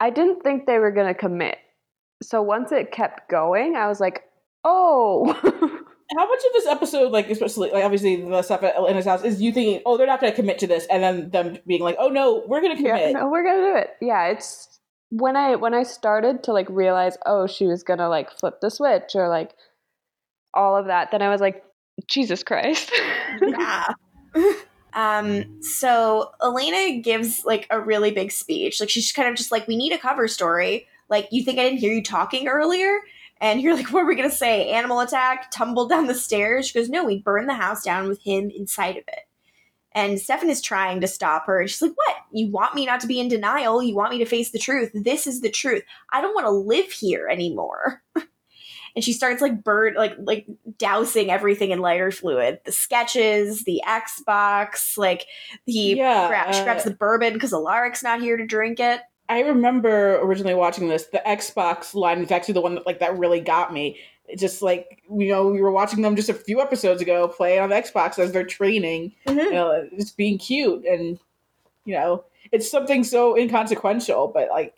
Speaker 5: I didn't think they were gonna commit. So once it kept going, I was like, oh <laughs>
Speaker 4: How much of this episode, like especially like obviously the stuff at Elena's house, is you thinking, oh, they're not going to commit to this, and then them being like, oh no, we're going to
Speaker 5: yeah,
Speaker 4: commit.
Speaker 5: no, we're gonna do it. Yeah, it's when I when I started to like realize, oh, she was gonna like flip the switch or like all of that, then I was like, Jesus Christ. <laughs>
Speaker 2: yeah. <laughs> um, so Elena gives like a really big speech. Like she's kind of just like, we need a cover story. Like, you think I didn't hear you talking earlier? And you're like, what are we gonna say? Animal attack, tumble down the stairs? She goes, No, we burned the house down with him inside of it. And Stefan is trying to stop her. She's like, What? You want me not to be in denial? You want me to face the truth? This is the truth. I don't want to live here anymore. <laughs> and she starts like bird like like dousing everything in lighter fluid the sketches the xbox like he
Speaker 4: Yeah,
Speaker 2: gra- she
Speaker 4: uh,
Speaker 2: grabs the bourbon because alaric's not here to drink it
Speaker 4: I remember originally watching this. The Xbox line is actually the one that like that really got me. It just like you know we were watching them just a few episodes ago play on the Xbox as they're training, mm-hmm. you know, just being cute and you know it's something so inconsequential, but like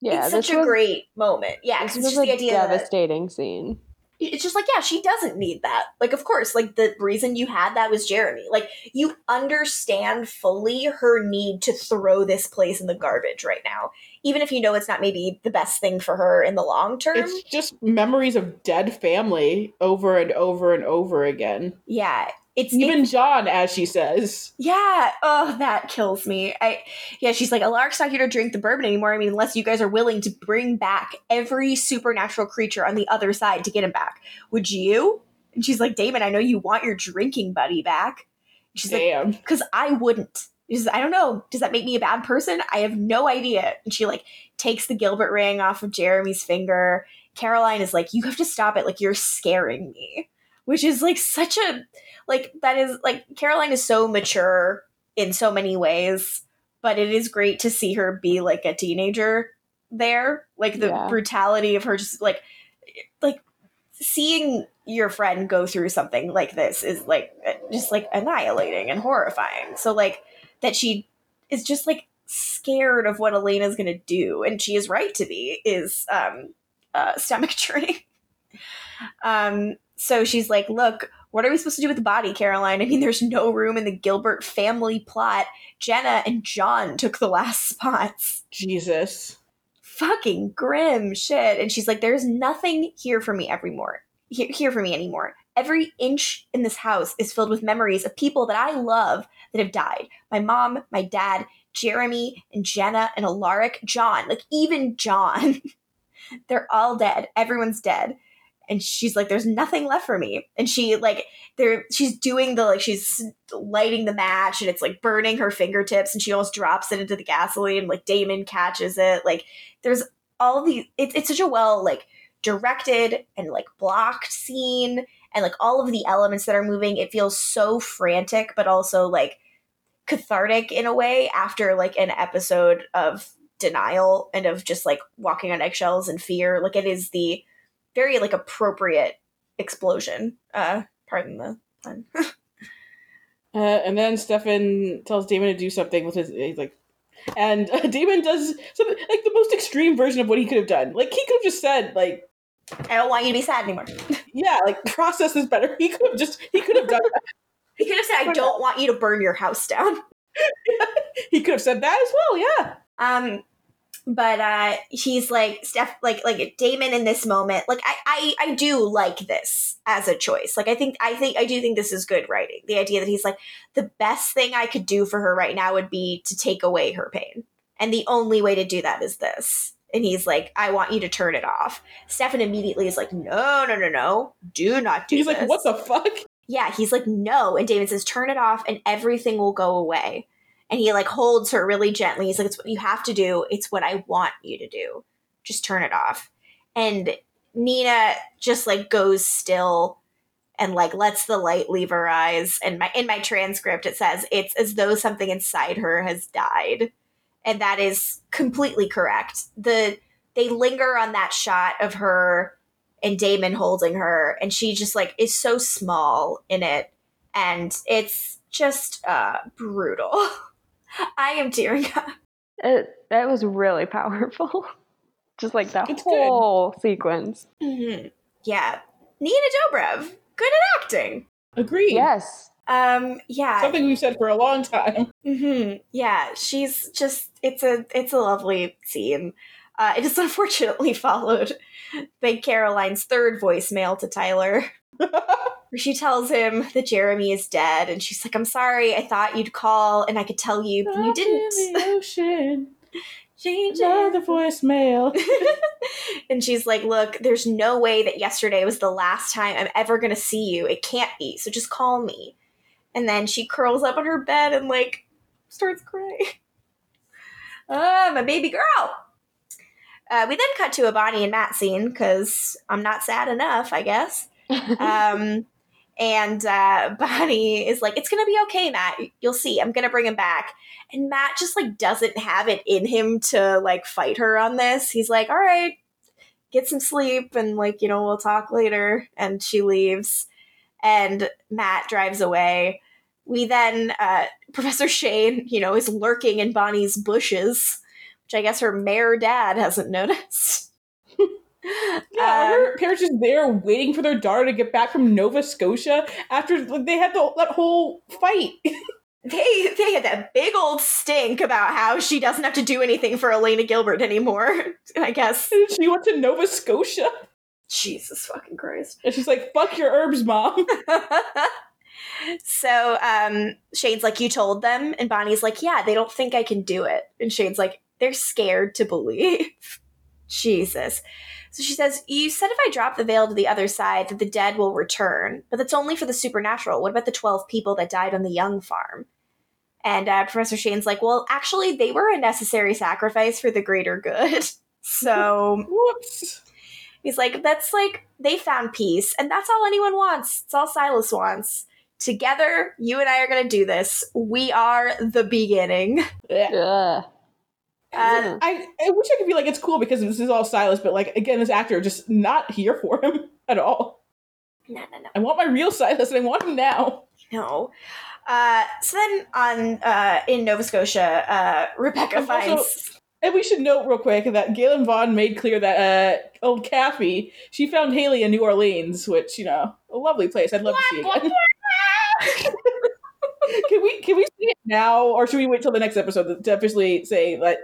Speaker 5: yeah,
Speaker 2: it's such a
Speaker 5: was,
Speaker 2: great moment yeah 'cause
Speaker 5: this
Speaker 2: it's
Speaker 5: was
Speaker 2: just
Speaker 5: a
Speaker 2: the idea that
Speaker 5: devastating scene.
Speaker 2: It's just like yeah she doesn't need that. Like of course like the reason you had that was jeremy. Like you understand fully her need to throw this place in the garbage right now even if you know it's not maybe the best thing for her in the long term.
Speaker 4: It's just memories of dead family over and over and over again.
Speaker 2: yeah it's
Speaker 4: Even John, as she says,
Speaker 2: Yeah. Oh, that kills me. I yeah, she's like, Alaric's not here to drink the bourbon anymore. I mean, unless you guys are willing to bring back every supernatural creature on the other side to get him back. Would you? And she's like, Damon, I know you want your drinking buddy back. She's like,
Speaker 4: damn.
Speaker 2: because I wouldn't. She's, I don't know. Does that make me a bad person? I have no idea. And she like takes the Gilbert ring off of Jeremy's finger. Caroline is like, you have to stop it. Like you're scaring me, which is like such a like that is like Caroline is so mature in so many ways, but it is great to see her be like a teenager there. Like the
Speaker 5: Yeah.
Speaker 2: brutality of her just like like seeing your friend go through something like this is like just like annihilating and horrifying. So like that she is just like scared of what Elena's gonna do, and she is right to be, is um uh stomach <laughs> churning. um so she's like, look, what are we supposed to do with the body, Caroline? I mean, there's no room in the Gilbert family plot. Jenna and John took the last <laughs> spots
Speaker 4: Jesus.
Speaker 2: fucking grim shit. And she's like, there's nothing here for me every more here, here for me anymore. Every inch in this house is filled with memories of people that I love that have died. My mom, my dad, Jeremy and Jenna and Alaric, John, like even John. <laughs> They're all dead. Everyone's dead. And she's like there's nothing left for me. And she like there she's doing the like she's lighting the match and it's like burning her fingertips and she almost drops it into the gasoline like damon catches it. Like there's all the it, it's such a well like directed and like blocked scene and like all of the elements that are moving. It feels so frantic but also like cathartic in a way after like an episode of denial and of just like walking on eggshells and fear. Like it is the very like appropriate explosion uh pardon the pun <laughs>
Speaker 4: Uh, and then Stefan tells Damon to do something with his. He's like, and uh, Damon does something like the most extreme version of what he could have done. Like he could have just said, like,
Speaker 2: i don't want you to be sad anymore <laughs>
Speaker 4: yeah, like process is better. He could have just he could have done that.
Speaker 2: he could have said i don't want you to burn your house down <laughs>
Speaker 4: he could have said that as well. Yeah.
Speaker 2: Um, but uh, he's like Steph, like like Damon in this moment. Like I, I I do like this as a choice. Like I think I think I do think this is good writing. The idea that he's like the best thing I could do for her right now would be to take away her pain, and the only way to do that is this. And he's like, I want you to turn it off. Stefan immediately is like, No, no, no, no, do not do
Speaker 4: He's
Speaker 2: this.
Speaker 4: like, what the fuck?
Speaker 2: yeah, he's like, no. And Damon says, turn it off and everything will go away. And he like holds her really gently. He's like, it's what you have to do. It's what I want you to do. Just turn it off. And Nina just like goes still and like lets the light leave her eyes. And my in my transcript it says it's as though something inside her has died. And that is completely correct. The they linger on that shot of her and Damon holding her, and she just like is so small in it, and it's just uh brutal. <laughs> <laughs> I am tearing up.
Speaker 5: It, that was really powerful. <laughs> Just like that
Speaker 4: It's good.
Speaker 5: whole sequence.
Speaker 2: Mhm. Yeah, Nina Dobrev, good at acting.
Speaker 4: Agreed.
Speaker 5: Yes.
Speaker 2: Um, yeah,
Speaker 4: Something we've said for a long time.
Speaker 2: hmm Yeah, she's just it's a it's a lovely scene. Uh, it is <laughs> unfortunately followed by Caroline's third voicemail to Tyler, where <laughs> she tells him that Jeremy is dead, and she's like, "I'm sorry, I thought you'd call, and I could tell you, but you didn't."
Speaker 4: the <laughs> ocean,
Speaker 2: Change
Speaker 4: another voicemail. <laughs>
Speaker 2: and she's like, "Look, there's no way that yesterday was the last time I'm ever gonna see you. It can't be. So just call me." And then she curls up on her bed and like starts crying. Ah, my baby girl. Uh, we then cut to a Bonnie and Matt scene because I'm not sad enough, I guess. Um, and uh, <laughs> Bonnie is like, "It's gonna be okay, Matt. You'll see. I'm gonna bring him back." And Matt just like doesn't have it in him to like fight her on this. He's like, "All right, get some sleep, and like you know we'll talk later." And she leaves, and Matt drives away. We then uh, <laughs> Professor Shane, you know, is lurking in Bonnie's bushes, which I guess her mayor dad hasn't <laughs> noticed.
Speaker 4: Yeah,
Speaker 2: Um,
Speaker 4: her parents just there waiting for their daughter to get back from Nova Scotia after they had the, that whole fight. <laughs>
Speaker 2: they they had that big old stink about how she doesn't have to do anything for Elena Gilbert anymore. <laughs> I guess.
Speaker 4: She went to Nova Scotia,
Speaker 2: Jesus fucking Christ.
Speaker 4: and she's like, "Fuck your herbs, mom." <laughs>
Speaker 2: so um Shane's like, You told them? And Bonnie's like, Yeah, they don't think I can do it. And Shane's like, They're scared to believe. Jesus. So she says, You said if I drop the veil to the other side, that the dead will return, but that's only for the supernatural. What about the 12 people that died on the Young farm? And uh, Professor Shane's like, Well, actually, they were a necessary sacrifice for the greater good. <laughs> So
Speaker 4: Whoops.
Speaker 2: He's like, that's like, they found peace, and that's all anyone wants. It's all Silas wants. Together, you and I are going to do this. We are the beginning. <laughs>
Speaker 5: Ugh.
Speaker 2: Uh,
Speaker 4: I, I wish I could be like it's cool because this is all Silas, but like again, this actor just not here for him <laughs> at all.
Speaker 2: no, no, no,
Speaker 4: I want my real Silas, and I want him now.
Speaker 2: no. Uh, so then on uh, in Nova Scotia, uh,
Speaker 4: Rebekah also-
Speaker 2: finds.
Speaker 4: And we should note real quick that Galen Vaughn made clear that uh, old Kathy, she found Hayley in New Orleans, which you know, a lovely place. I'd love to see again. <laughs> can we can we see it now, or should we wait till the next episode to officially say that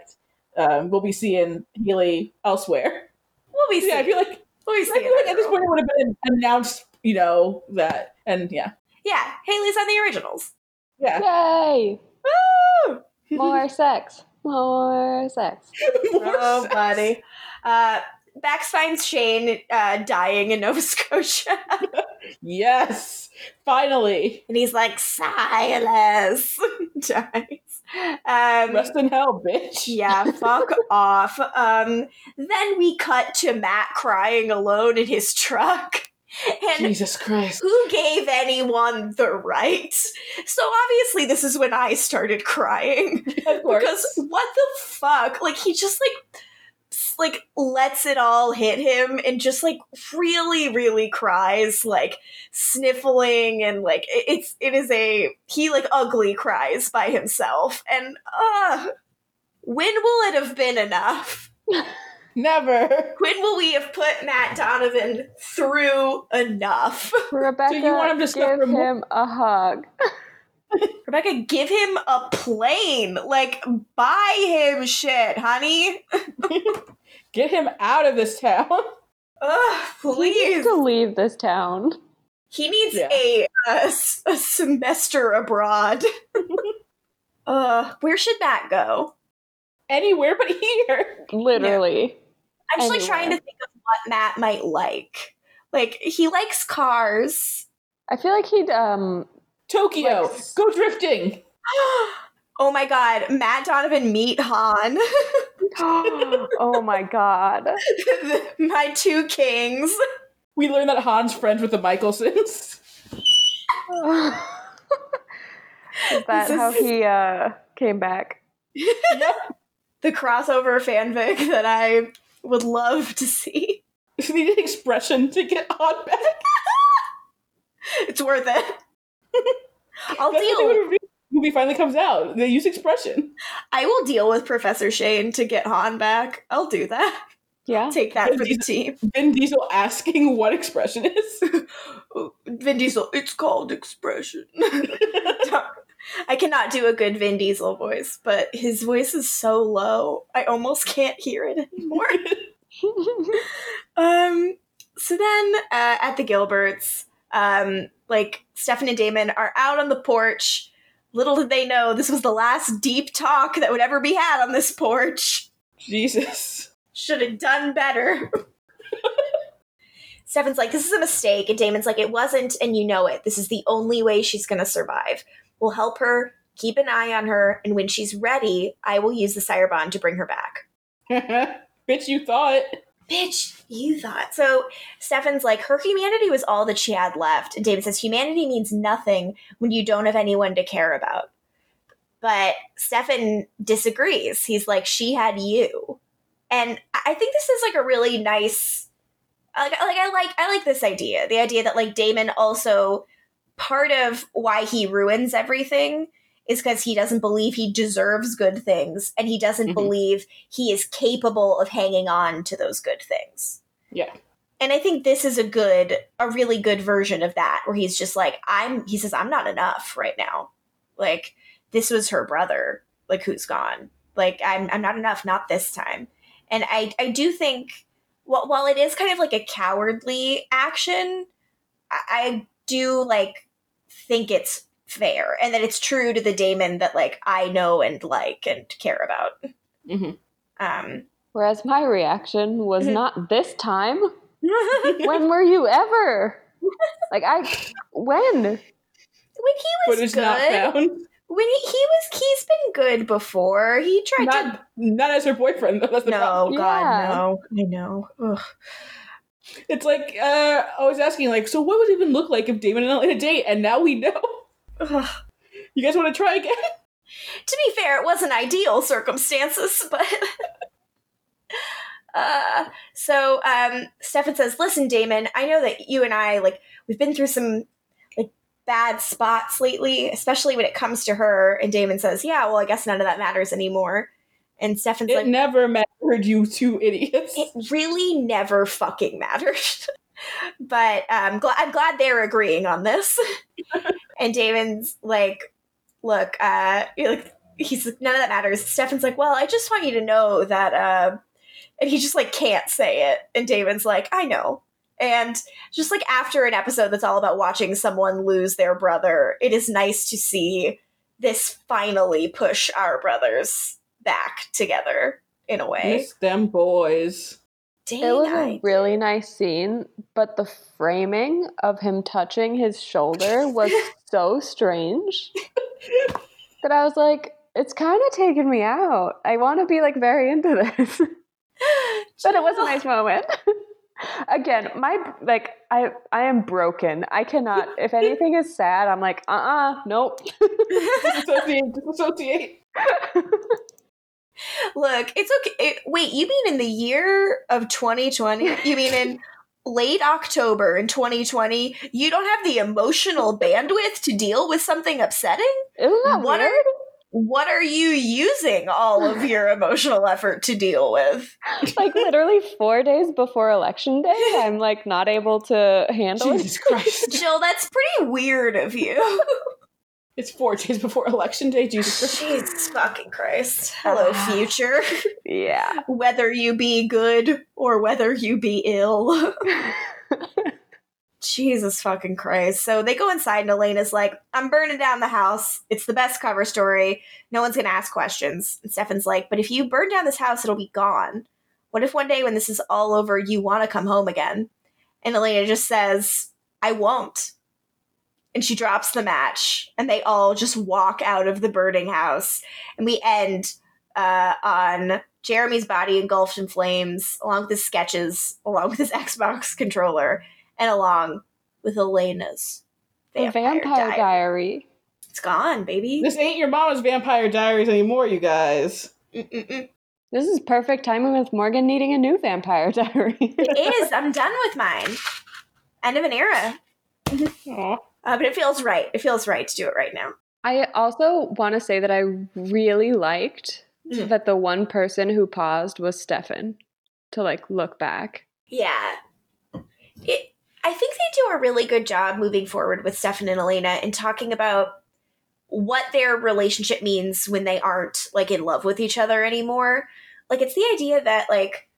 Speaker 4: um, we'll be seeing Hayley elsewhere?
Speaker 2: we'll be
Speaker 4: Yeah, I
Speaker 2: seeing.
Speaker 4: feel like
Speaker 2: We'll be
Speaker 4: I feel like at this point it would have been announced, you know, that and yeah,
Speaker 2: Yeah, Hayley's on the originals.
Speaker 4: yeah.
Speaker 5: Yay!
Speaker 2: Woo!
Speaker 5: More <laughs> sex. More sex.
Speaker 4: More
Speaker 2: oh,
Speaker 4: sex.
Speaker 2: buddy. Uh, Max finds Shane uh, dying in Nova Scotia. <laughs>
Speaker 4: Yes, finally.
Speaker 2: and he's like, Silas <laughs> dies. Um,
Speaker 4: Rest in hell, bitch.
Speaker 2: yeah, <laughs> fuck off. Um, then we cut to Matt crying alone in his truck. And
Speaker 4: Jesus Christ.
Speaker 2: who gave anyone the right? So obviously, this is when I started crying.
Speaker 4: Of course.
Speaker 2: Because what the fuck? Like he just like s- like lets it all hit him and just like really really cries like sniffling and like it's it is a he like ugly cries by himself and uh when will it have been enough <laughs>
Speaker 4: Never.
Speaker 2: when will we have put matt donovan through enough
Speaker 5: Rebekah,
Speaker 4: want him to
Speaker 5: give
Speaker 4: suffer more?
Speaker 5: him a hug. <laughs>
Speaker 2: rebekah give him a plane like buy him shit honey <laughs>
Speaker 4: Get him out of this town. <laughs>
Speaker 2: Ugh,
Speaker 5: He
Speaker 2: please
Speaker 5: needs to leave this town.
Speaker 2: He needs
Speaker 4: Yeah.
Speaker 2: a, uh, s- a semester abroad. <laughs> uh, where should Matt go?
Speaker 4: Anywhere but here.
Speaker 5: Literally.
Speaker 2: I'm just like
Speaker 5: Anywhere.
Speaker 2: trying to think of what Matt might like. Like he likes cars.
Speaker 5: I feel like he'd um
Speaker 4: Tokyo.
Speaker 5: Like-
Speaker 4: Go drifting. <gasps> <gasps> <gasps>
Speaker 2: oh my god, Matt Donovan meet Han. <gasps>
Speaker 5: Oh my god. <laughs>
Speaker 2: my two kings.
Speaker 4: We learned that Han's friends with the Mikaelsons. <laughs>
Speaker 5: Is that
Speaker 2: This
Speaker 5: how
Speaker 2: is-
Speaker 5: he uh came back?
Speaker 4: yep. <laughs>
Speaker 2: The crossover fanfic that I would love to see.
Speaker 4: Just need an expression to get Han back.
Speaker 2: It's worth it. I'll
Speaker 4: That's what they
Speaker 2: deal.
Speaker 4: Would reveal when the movie finally comes out. They use expression.
Speaker 2: I will deal with Professor Shane to get Han back. I'll do that.
Speaker 5: Yeah.
Speaker 2: Take that for the team.
Speaker 4: Vin Diesel asking what expression is. <laughs>
Speaker 2: Vin Diesel, it's called expression. <laughs> I cannot do a good Vin Diesel voice, but his voice is so low, I almost can't hear it anymore. <laughs> um, so then uh, at the Gilberts, um, like Stefan and Damon are out on the porch. Little did they know this was the last deep talk that would ever be had on this porch.
Speaker 4: Jesus.
Speaker 2: Should have done better. <laughs> Stefan's like, this is a mistake. And Damon's like, it wasn't, and you know it. This is the only way she's going to survive. We'll help her, keep an eye on her, and when she's ready, I will use the Sire Bond to bring her back. <laughs>
Speaker 4: Bitch, you thought.
Speaker 2: Bitch, you thought. So Stefan's like, her humanity was all that she had left. And Damon says, humanity means nothing when you don't have anyone to care about. But Stefan disagrees. He's like, she had you. And I think this is like a really nice like, like I like I like this idea. The idea that like Damon also part of why he ruins everything is because he doesn't believe he deserves good things and he doesn't
Speaker 4: Mhm.
Speaker 2: believe he is capable of hanging on to those good things.
Speaker 4: Yeah.
Speaker 2: And I think this is a good, a really good version of that, where he's just like, I'm, he says, I'm not enough right now. Like, this was her brother, like, who's gone. Like, I'm, I'm not enough, not this time. And I, I do think, while, while it is kind of like a cowardly action, I, I do, like, think it's fair and that it's true to the Damon that, like, I know and like and care about.
Speaker 4: Mhm.
Speaker 2: Um,
Speaker 5: Whereas my reaction was
Speaker 2: Mhm.
Speaker 5: not this time. when were you ever? <laughs> Like I when?
Speaker 2: when he was
Speaker 4: Footage
Speaker 2: good,
Speaker 4: not found.
Speaker 2: when he, he was he's been good before. He tried
Speaker 4: Not, not as her boyfriend, though. That's
Speaker 2: to
Speaker 4: the problem.
Speaker 2: No, God,
Speaker 5: Yeah.
Speaker 2: no. I know. Ugh.
Speaker 4: It's like, uh, I was asking, like, so what would it even look like if Damon and Elena date? And now we know.
Speaker 2: Ugh.
Speaker 4: You guys want to try again? <laughs>
Speaker 2: To be fair, it wasn't ideal circumstances, <laughs> but uh so um Stefan says, Listen, Damon, I know that you and I like we've been through some like bad spots lately, especially when it comes to her. And Damon says, Yeah, well, I guess none of that matters anymore. And Stefan's
Speaker 4: It
Speaker 2: like,
Speaker 4: never mattered, you two idiots.
Speaker 2: it really never fucking mattered. <laughs> but um, gl- I'm glad they're agreeing on this. <laughs> and Damon's like, look, uh, like, he's like, none of that matters. Stefan's like, well, I just want you to know that, uh, and he just like can't say it. And Damon's like, I know. And just like after an episode that's all about watching someone lose their brother, it is nice to see this finally push our brothers back together in a way.
Speaker 4: Miss them boys.
Speaker 2: Dang,
Speaker 5: It was
Speaker 2: I-
Speaker 5: a really nice scene, but the framing of him touching his shoulder was <laughs> so strange that I was like, it's kind of taking me out. I want to be like very into this. <laughs> but it was a nice moment. <laughs> Again, my like I I am broken. I cannot if anything is sad, I'm like, uh-uh, nope.
Speaker 4: disassociate, disassociate.
Speaker 2: Look, it's okay. It, wait, you mean in the year of 2020? You mean in <laughs> late October in 2020? You don't have the emotional bandwidth to deal with something upsetting?
Speaker 5: Isn't that
Speaker 2: What
Speaker 5: weird?
Speaker 2: are what are you using all of your emotional effort to deal with? <laughs>
Speaker 5: like literally four days before election day, I'm like not able to handle it.
Speaker 4: Christ. <laughs>
Speaker 2: Jill, that's pretty weird of you.
Speaker 4: It's four days before election day. Jesus Christ.
Speaker 2: Jesus fucking Christ. Hello, ah. future.
Speaker 5: Yeah. <laughs>
Speaker 2: Whether you be good or whether you be ill. <laughs> Jesus fucking Christ. So they go inside and Elena's like, I'm burning down the house. It's the best cover story. No one's gonna ask questions. And Stefan's like, but if you burn down this house, it'll be gone. What if one day when this is all over, you want to come home again? And Elena just says, I won't. And she drops the match, and they all just walk out of the burning house. And we end uh, on Jeremy's body engulfed in flames, along with his sketches, along with his <laughs> Xbox controller, and along with Elena's
Speaker 5: The
Speaker 2: vampire,
Speaker 5: Vampire
Speaker 2: diary.
Speaker 5: Diary.
Speaker 2: It's gone, baby.
Speaker 4: This ain't your mama's Vampire Diaries anymore, you guys.
Speaker 2: Mm-mm-mm.
Speaker 5: This is perfect timing with Morgan needing a new Vampire <laughs> Diary.
Speaker 2: It is. I'm done with mine. End of an era.
Speaker 4: Aw.
Speaker 2: Uh, but it feels right. It feels right to do it right now.
Speaker 5: I also want to say that I really liked
Speaker 2: Mm.
Speaker 5: that the one person who paused was Stefan to like look back.
Speaker 2: Yeah. It, I think they do a really good job moving forward with Stefan and Elena and talking about what their relationship means when they aren't like in love with each other anymore. Like it's the idea that like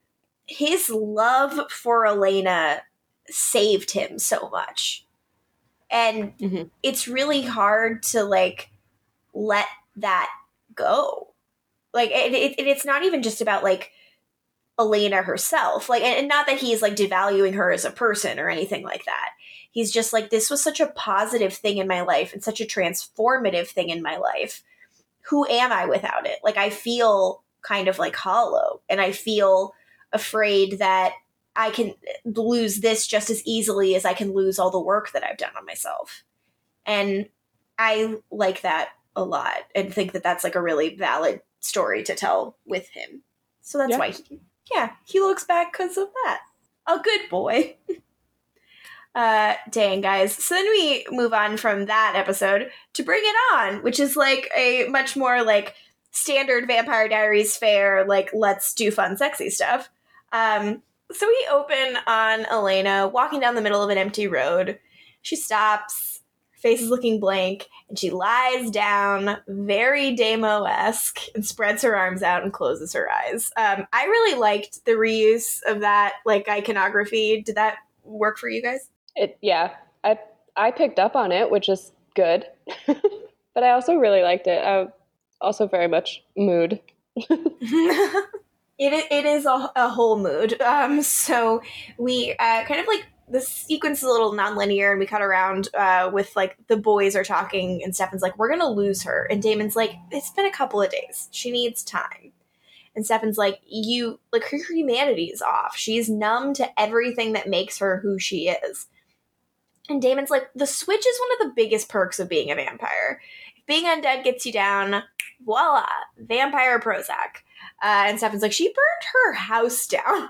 Speaker 2: his love for Elena saved him so much. And
Speaker 4: Mhm.
Speaker 2: it's really hard to like let that go. Like it, it, it's not even just about like Elena herself. Like, and not that he's like devaluing her as a person or anything like that. He's just like, this was such a positive thing in my life and such a transformative thing in my life. Who am I without it? Like, I feel kind of like hollow and I feel afraid that I can lose this just as easily as I can lose all the work that I've done on myself. And I like that a lot and think that that's like a really valid story to tell with him. So that's
Speaker 4: Yeah.
Speaker 2: why he, yeah, he looks back because of that. A good boy. <laughs> uh, dang, guys. So then we move on from that episode to Bring It On, which is like a much more like standard Vampire Diaries fair like let's do fun, sexy stuff. Um, so we open on Elena walking down the middle of an empty road. She stops, her face is looking blank, and she lies down, very Damon esque, and spreads her arms out and closes her eyes. Um, I really liked the reuse of that like iconography. Did that work for you guys?
Speaker 5: It yeah, I I picked up on it, which is good. <laughs> but I also really liked it. I also very much mood. <laughs> <laughs>
Speaker 2: it, it is a, a whole mood. <laughs> Um, so we uh, kind of like the sequence is a little nonlinear, and we cut around uh, with like the boys are talking, and Stefan's like, "We're gonna lose her," and Damon's like, "It's been a couple of days. She needs time." And Stefan's like, "You like her humanity is off. She's numb to everything that makes her who she is." And Damon's like, "The switch is one of the biggest perks of being a vampire. If being undead gets you down, voila, vampire Prozac." Uh, and Stefan's like, she burned her house down.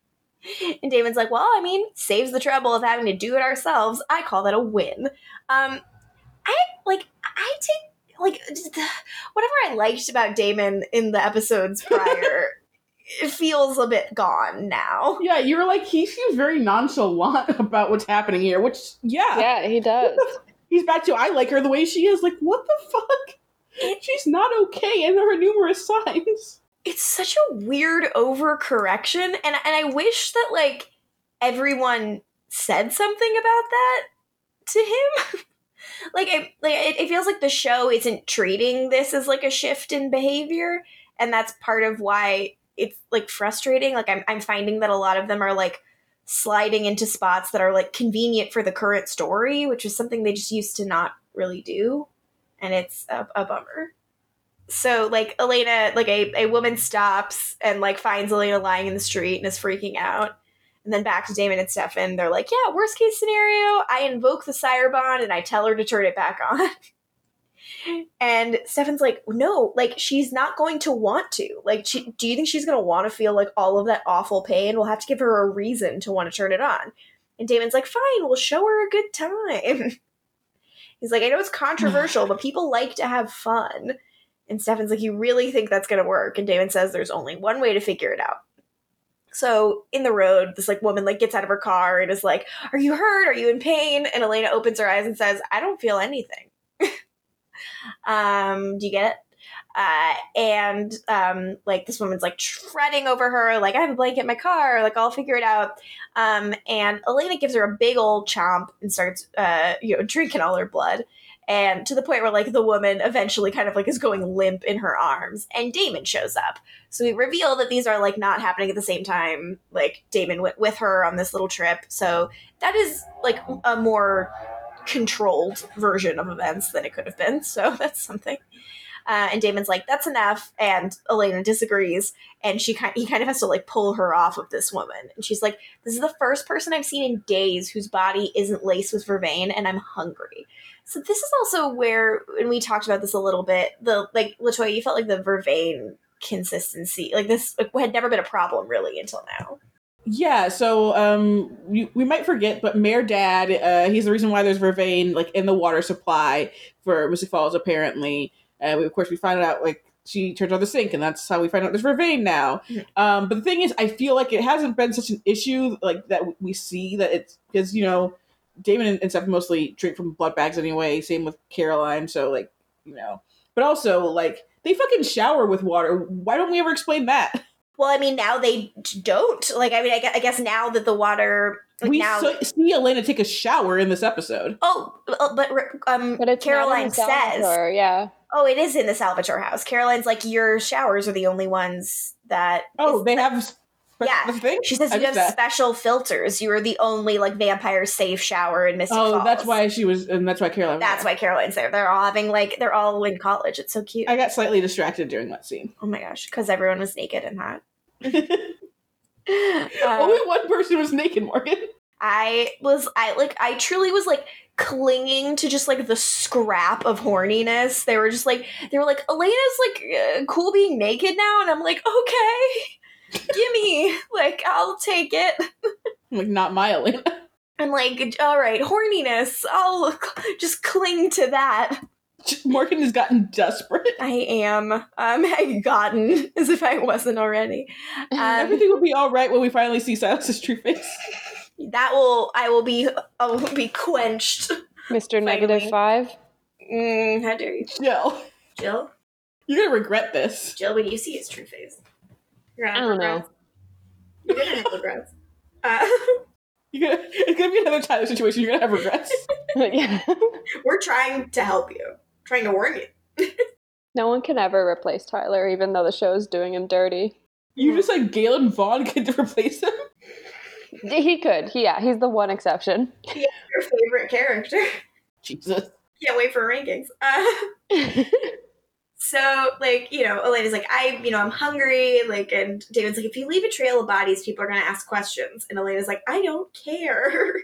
Speaker 2: <laughs> and Damon's like, well, I mean, saves the trouble of having to do it ourselves. I call that a win. Um, I like, I take like whatever I liked about Damon in the episodes <laughs> prior. it feels a bit gone now.
Speaker 4: Yeah, you were like, he seems very nonchalant <laughs> about what's happening here, which, yeah,
Speaker 5: Yeah, he does.
Speaker 4: he's back to, I like her the way she is. Like, what the fuck? She's not okay, and there are numerous signs.
Speaker 2: It's such a weird overcorrection and and I wish that like everyone said something about that to him. <laughs> like I like it, it feels like the show isn't treating this as like a shift in behavior and that's part of why it's like frustrating. Like I'm I'm finding that a lot of them are like sliding into spots that are like convenient for the current story, which is something they just used to not really do, and it's a, a bummer. So like Elena, like a, a woman stops and like finds Elena lying in the street and is freaking out. And then back to Damon and Stefan, they're like, yeah, worst case scenario, I invoke the sire bond and I tell her to turn it back on. <laughs> and Stefan's like, no, like she's not going to want to. Like, she, do you think she's going to want to feel like all of that awful pain? We'll have to give her a reason to want to turn it on. And Damon's like, fine, we'll show her a good time. <laughs> He's like, I know it's controversial, but people like to have fun. And Stefan's like, You really think that's going to work? And Damon says, There's only one way to figure it out. So in the road, this like woman like gets out of her car and is like, "Are you hurt? Are you in pain?" And Elena opens her eyes and says, "I don't feel anything." <laughs> um, do you get it? Uh, and um, like this woman's like fretting over her, like I have a blanket in my car, like I'll figure it out. Um, and Elena gives her a big old chomp and starts, uh, you know, drinking all her blood and to the point where like the woman eventually kind of like is going limp in her arms and damon shows up. So we reveal that these are like not happening at the same time like damon went with her on this little trip. So that is like a more controlled version of events than it could have been. <laughs> So that's something. Uh, and Damon's like, "That's enough," and Elena disagrees, and she kind he kind of has to like pull her off of this woman, and she's like, "This is the first person I've seen in days whose body isn't laced with vervain, and I'm hungry." So this is also where, and we talked about this a little bit. The like LaToya, you felt like the vervain consistency, like this, like, had never been a problem really until now.
Speaker 4: Yeah, so um, we, we might forget, but Mayor Dad, uh, he's the reason why there's vervain like in the water supply for Mystic Falls. Apparently, uh, we, of course, we find out like she turns on the sink, and that's how we find out there's vervain now. Mm-hmm. Um, but the thing is, I feel like it hasn't been such an issue like that we see that it's because you know Damon and stuff mostly drink from blood bags anyway. Same with Caroline. So like, you know, but also like they fucking shower with water. Why don't we ever explain that? <laughs>
Speaker 2: Well, I mean, now they don't. Like, I mean, I guess now that the water. Like
Speaker 4: we
Speaker 2: now,
Speaker 4: so, see Elena take a shower in this episode.
Speaker 2: Oh, uh, but um, but Caroline says,
Speaker 5: yeah.
Speaker 2: Oh, it is in the Salvatore house. Caroline's like, your showers are the only ones that.
Speaker 4: Oh, they have
Speaker 2: yeah, she says you have that. special filters. You are the only like vampire safe shower in Mystic
Speaker 4: oh,
Speaker 2: Falls.
Speaker 4: that's why she was, and that's why Caroline.
Speaker 2: That's why Caroline's there. They're all having like they're all in college. It's so cute.
Speaker 4: I got slightly distracted during that scene.
Speaker 2: Oh my gosh, because everyone was naked in that. <laughs>
Speaker 4: uh, Only one person was naked, Morgan.
Speaker 2: I was, I like, I truly was like clinging to just like the scrap of horniness. They were just like, they were like, Elena's like uh, cool being naked now, and I'm like, okay. Gimme! Like, I'll take it. <laughs>
Speaker 4: like, not my Elena.
Speaker 2: I'm like, all right, horniness. I'll just cling to that.
Speaker 4: Morgan has gotten desperate.
Speaker 2: I am. Um, I've gotten as if I wasn't already.
Speaker 4: Um, Everything will be all right when we finally see Silas's true face.
Speaker 2: That will. I will be. I will be quenched.
Speaker 5: Mister Negative Five.
Speaker 2: Mm, how dare you,
Speaker 4: Jill?
Speaker 2: Jill,
Speaker 4: you're gonna regret this.
Speaker 2: Jill, when you see his true face.
Speaker 5: I don't know. <laughs>
Speaker 2: You're gonna have regrets. <laughs> Uh,
Speaker 4: gonna, it's gonna be another Tyler situation. You're gonna have regrets. <laughs>
Speaker 5: yeah.
Speaker 2: We're trying to help you. Trying to warn you.
Speaker 5: no one can ever replace Tyler, even though the show is doing him dirty.
Speaker 4: You just like Galen Vaughn could replace him.
Speaker 5: He could. Yeah, he's the one exception.
Speaker 2: Yeah, your favorite character.
Speaker 4: Jesus.
Speaker 2: Can't wait for rankings. Uh, so like you know elena's like i you know i'm hungry like and damon's like if you leave a trail of bodies people are going to ask questions. And elena's like i don't care.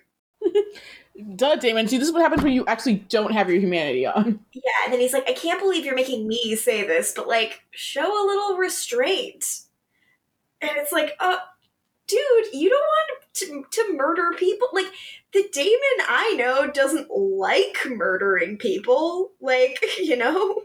Speaker 2: <laughs>
Speaker 4: Duh damon. See this is what happens when you actually don't have your humanity on.
Speaker 2: Yeah and then he's like i can't believe you're making me say this but like show a little restraint. And it's like uh dude you don't want to, to murder people? Like the damon i know doesn't like murdering people like <laughs> you know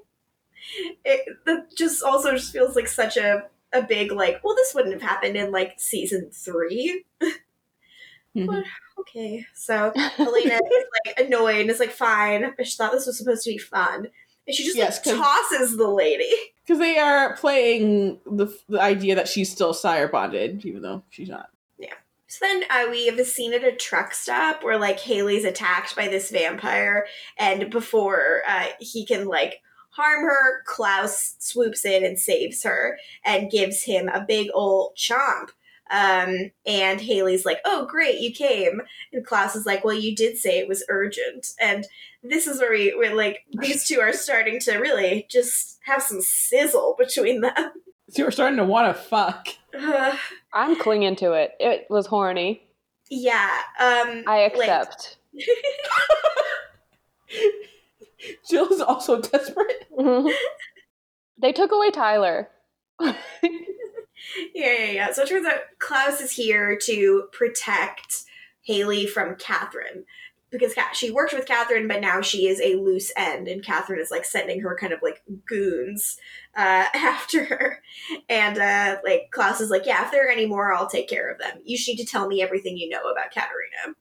Speaker 2: <laughs> it that just also just feels like such a a big like well this wouldn't have happened in like season 3 <laughs> mm-hmm. but okay so <laughs> elena is like annoyed and is like fine i just thought this was supposed to be fun. And she just yes, like tosses the lady.
Speaker 4: because they are playing the, the idea that she's still sire bonded even though she's not.
Speaker 2: Yeah. So then uh, we have a scene at a truck stop where like hayley's attacked by this vampire and before uh, he can like harm her, Klaus swoops in and saves her and gives him a big old chomp. Um, and Hayley's like, "Oh, great, you came." And Klaus is like, "Well, you did say it was urgent." And this is where we, where like these two are starting to really just have some sizzle between them. <laughs>
Speaker 4: So we're starting to want to fuck.
Speaker 2: Uh, <sighs>
Speaker 5: I'm clinging to it. It was horny.
Speaker 2: yeah. Um,
Speaker 5: I
Speaker 2: like-
Speaker 5: accept. <laughs> <laughs>
Speaker 4: Jill is also <laughs> desperate.
Speaker 5: they took away Tyler. <laughs>
Speaker 2: Yeah, yeah, yeah. So it turns out Klaus is here to protect Hayley from Katherine. Because she worked with Katherine, but now she is a loose end, and Katherine is like sending her kind of like goons uh, after her. And uh, like Klaus is like, Yeah, if there are any more, I'll take care of them. You just need to tell me everything you know about Katerina.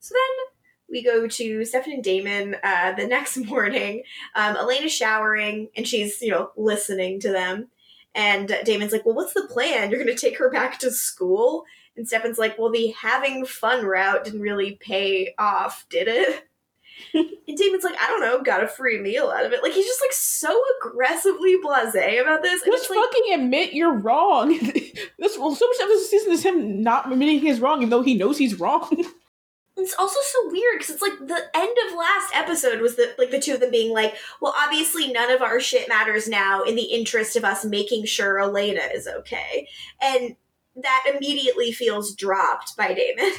Speaker 2: So then we go to Stefan and Damon uh, the next <laughs> morning. Um, Elena's showering, and she's, you know, listening to them. And Damon's like, Well, what's the plan? You're going to take her back to school? And Stefan's like, Well, the having fun route didn't really pay off, did it? <laughs> and Damon's like, I don't know, got a free meal out of it. Like, he's just like so aggressively blase about this.
Speaker 4: Just
Speaker 2: like,
Speaker 4: fucking admit you're wrong. <laughs> this well, so much of this season is him not admitting he's wrong, even though he knows he's wrong.
Speaker 2: It's also so weird because it's like the end of last episode was the like the two of them being like, well, obviously none of our shit matters now in the interest of us making sure Elena is okay, and that immediately feels dropped by Damon.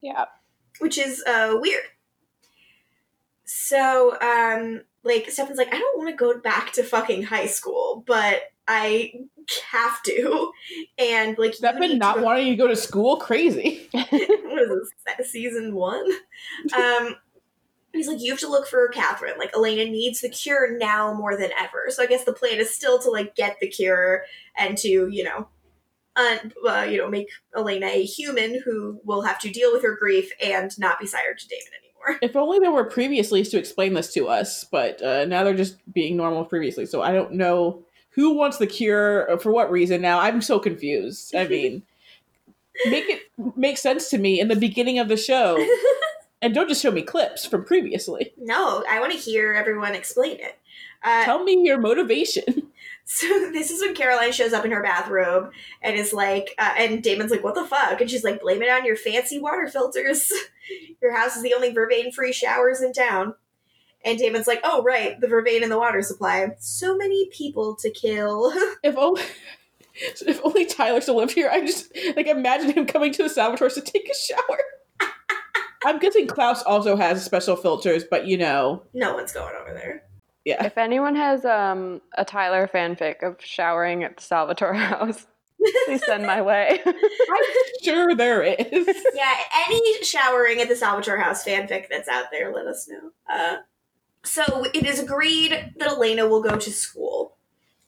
Speaker 5: Yeah.
Speaker 2: which is uh weird. So, um, like Stefan's like, I don't want to go back to fucking high school, but I have to. And like,
Speaker 4: Stefan
Speaker 2: need
Speaker 4: not
Speaker 2: to-
Speaker 4: wanting to go to school, crazy. <laughs>
Speaker 2: what is this season one? <laughs> Um, he's like, you have to look for Katherine. Like, Elena needs the cure now more than ever. So I guess the plan is still to like get the cure and to you know, un- uh, you know, make Elena a human who will have to deal with her grief and not be sired to Damon anymore.
Speaker 4: If only there were previously to explain this to us, but uh, now they're just being normal previously. So I don't know who wants the cure uh, for what reason. Now I'm so confused. I <laughs> mean, make it make sense to me in the beginning of the show, <laughs> and don't just show me clips from previously.
Speaker 2: no, I want to hear everyone explain it. Uh,
Speaker 4: Tell me your motivation. <laughs>
Speaker 2: So this is when Caroline shows up in her bathrobe and is like, uh, and Damon's like, "What the fuck?" And she's like, "Blame it on your fancy water filters. your house is the only vervain-free showers in town." And Damon's like, "Oh right, the vervain in the water supply. So many people to kill." <laughs>
Speaker 4: If only. <laughs> If only Tyler still lived here, I just like imagine him coming to the Salvatore's to take a shower. <laughs> I'm guessing Klaus also has special filters, but you know,
Speaker 2: no one's going over there.
Speaker 4: yeah.
Speaker 5: If anyone has um, a Tyler fanfic of showering at the Salvatore house, please send my way.
Speaker 4: I'm sure there is.
Speaker 2: yeah, any showering at the Salvatore House fanfic that's out there, let us know. Uh, so it is agreed that Elena will go to school,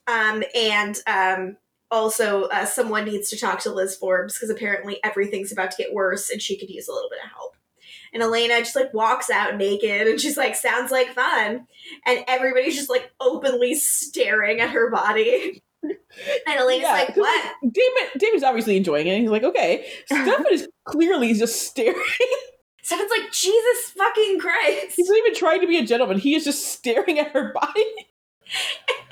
Speaker 2: um, and um, also uh, someone needs to talk to Liz Forbes because apparently everything's about to get worse, and she could use a little bit of help. And Elena just like walks out naked, and she's like, "Sounds like fun," and everybody's just like openly staring at her body. <laughs> And Elena's
Speaker 4: Yeah,
Speaker 2: like, "What?"
Speaker 4: Damon, Damon's obviously enjoying it. He's like, okay. <laughs> Stefan is clearly just staring.
Speaker 2: Stefan's like, "Jesus fucking Christ!"
Speaker 4: He's not even trying to be a gentleman. He is just staring at her body. <laughs>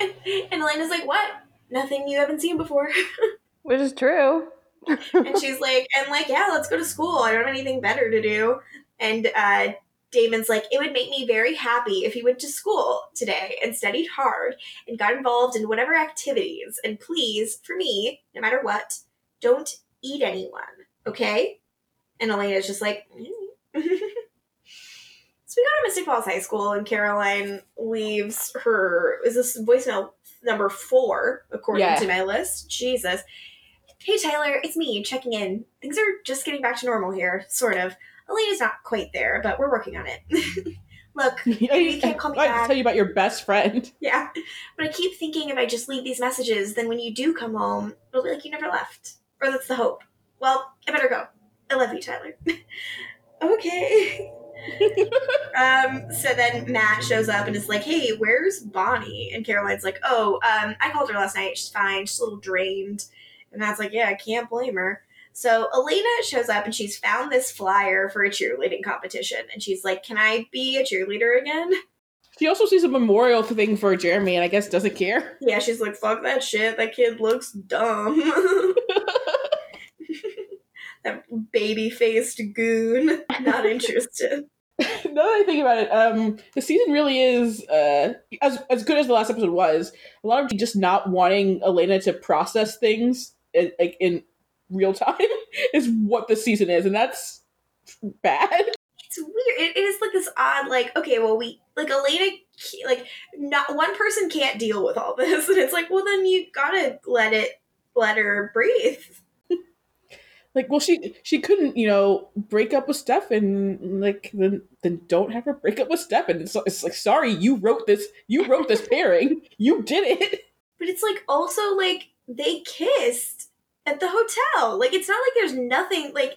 Speaker 2: and Elena's like, What? Nothing you haven't seen before. <laughs>
Speaker 5: Which is true.
Speaker 2: and she's like, And like, yeah, let's go to school. I don't have anything better to do. And uh, Damon's like, It would make me very happy if he went to school today and studied hard and got involved in whatever activities. And please, for me, no matter what, don't eat anyone. Okay? And Elena's just like, "Mm." <laughs> So we go to Mystic Falls High School, and Caroline leaves her. Is this voicemail number four, according
Speaker 4: Yeah.
Speaker 2: to my list? Jesus. Hey, Tyler, it's me checking in. Things are just getting back to normal here, sort of. Elena's not quite there, but we're working on it. <laughs> Look, <laughs> you can't call me
Speaker 4: I
Speaker 2: back.
Speaker 4: tell you about your best friend.
Speaker 2: yeah. But I keep thinking if I just leave these messages, then when you do come home, it'll be like you never left. Or that's the hope. Well, I better go. I love you, Tyler. Okay. <laughs> um, so then Matt shows up and is like, hey, where's Bonnie? And Caroline's like, oh, um, I called her last night. She's fine. She's a little drained. And Matt's like, yeah, I can't blame her. So Elena shows up and she's found this flyer for a cheerleading competition. And she's like, can I be a cheerleader again?
Speaker 4: She also sees a memorial thing for Jeremy and I guess doesn't care.
Speaker 2: Yeah, she's like, fuck that shit. That kid looks dumb. <laughs> that baby faced goon. Not <laughs> interested. <laughs>
Speaker 4: now that I think about it, um, the season really is uh, as as good as the last episode was. A lot of just not wanting Elena to process things in, like in real time <laughs> is what the season is, and that's bad.
Speaker 2: It's weird. It, it is like this odd, like, okay, well, we, like, Elena, like, not one person can't deal with all this. And it's like, well, then you gotta let it, let her breathe.
Speaker 4: Like, well, she she couldn't, you know, break up with Steph, and like then then don't have her break up with Steph. And it's, it's like, sorry, you wrote this, you wrote this <laughs> pairing, you did it.
Speaker 2: But it's like, also, like, they kissed at the hotel. Like, it's not like there's nothing, like,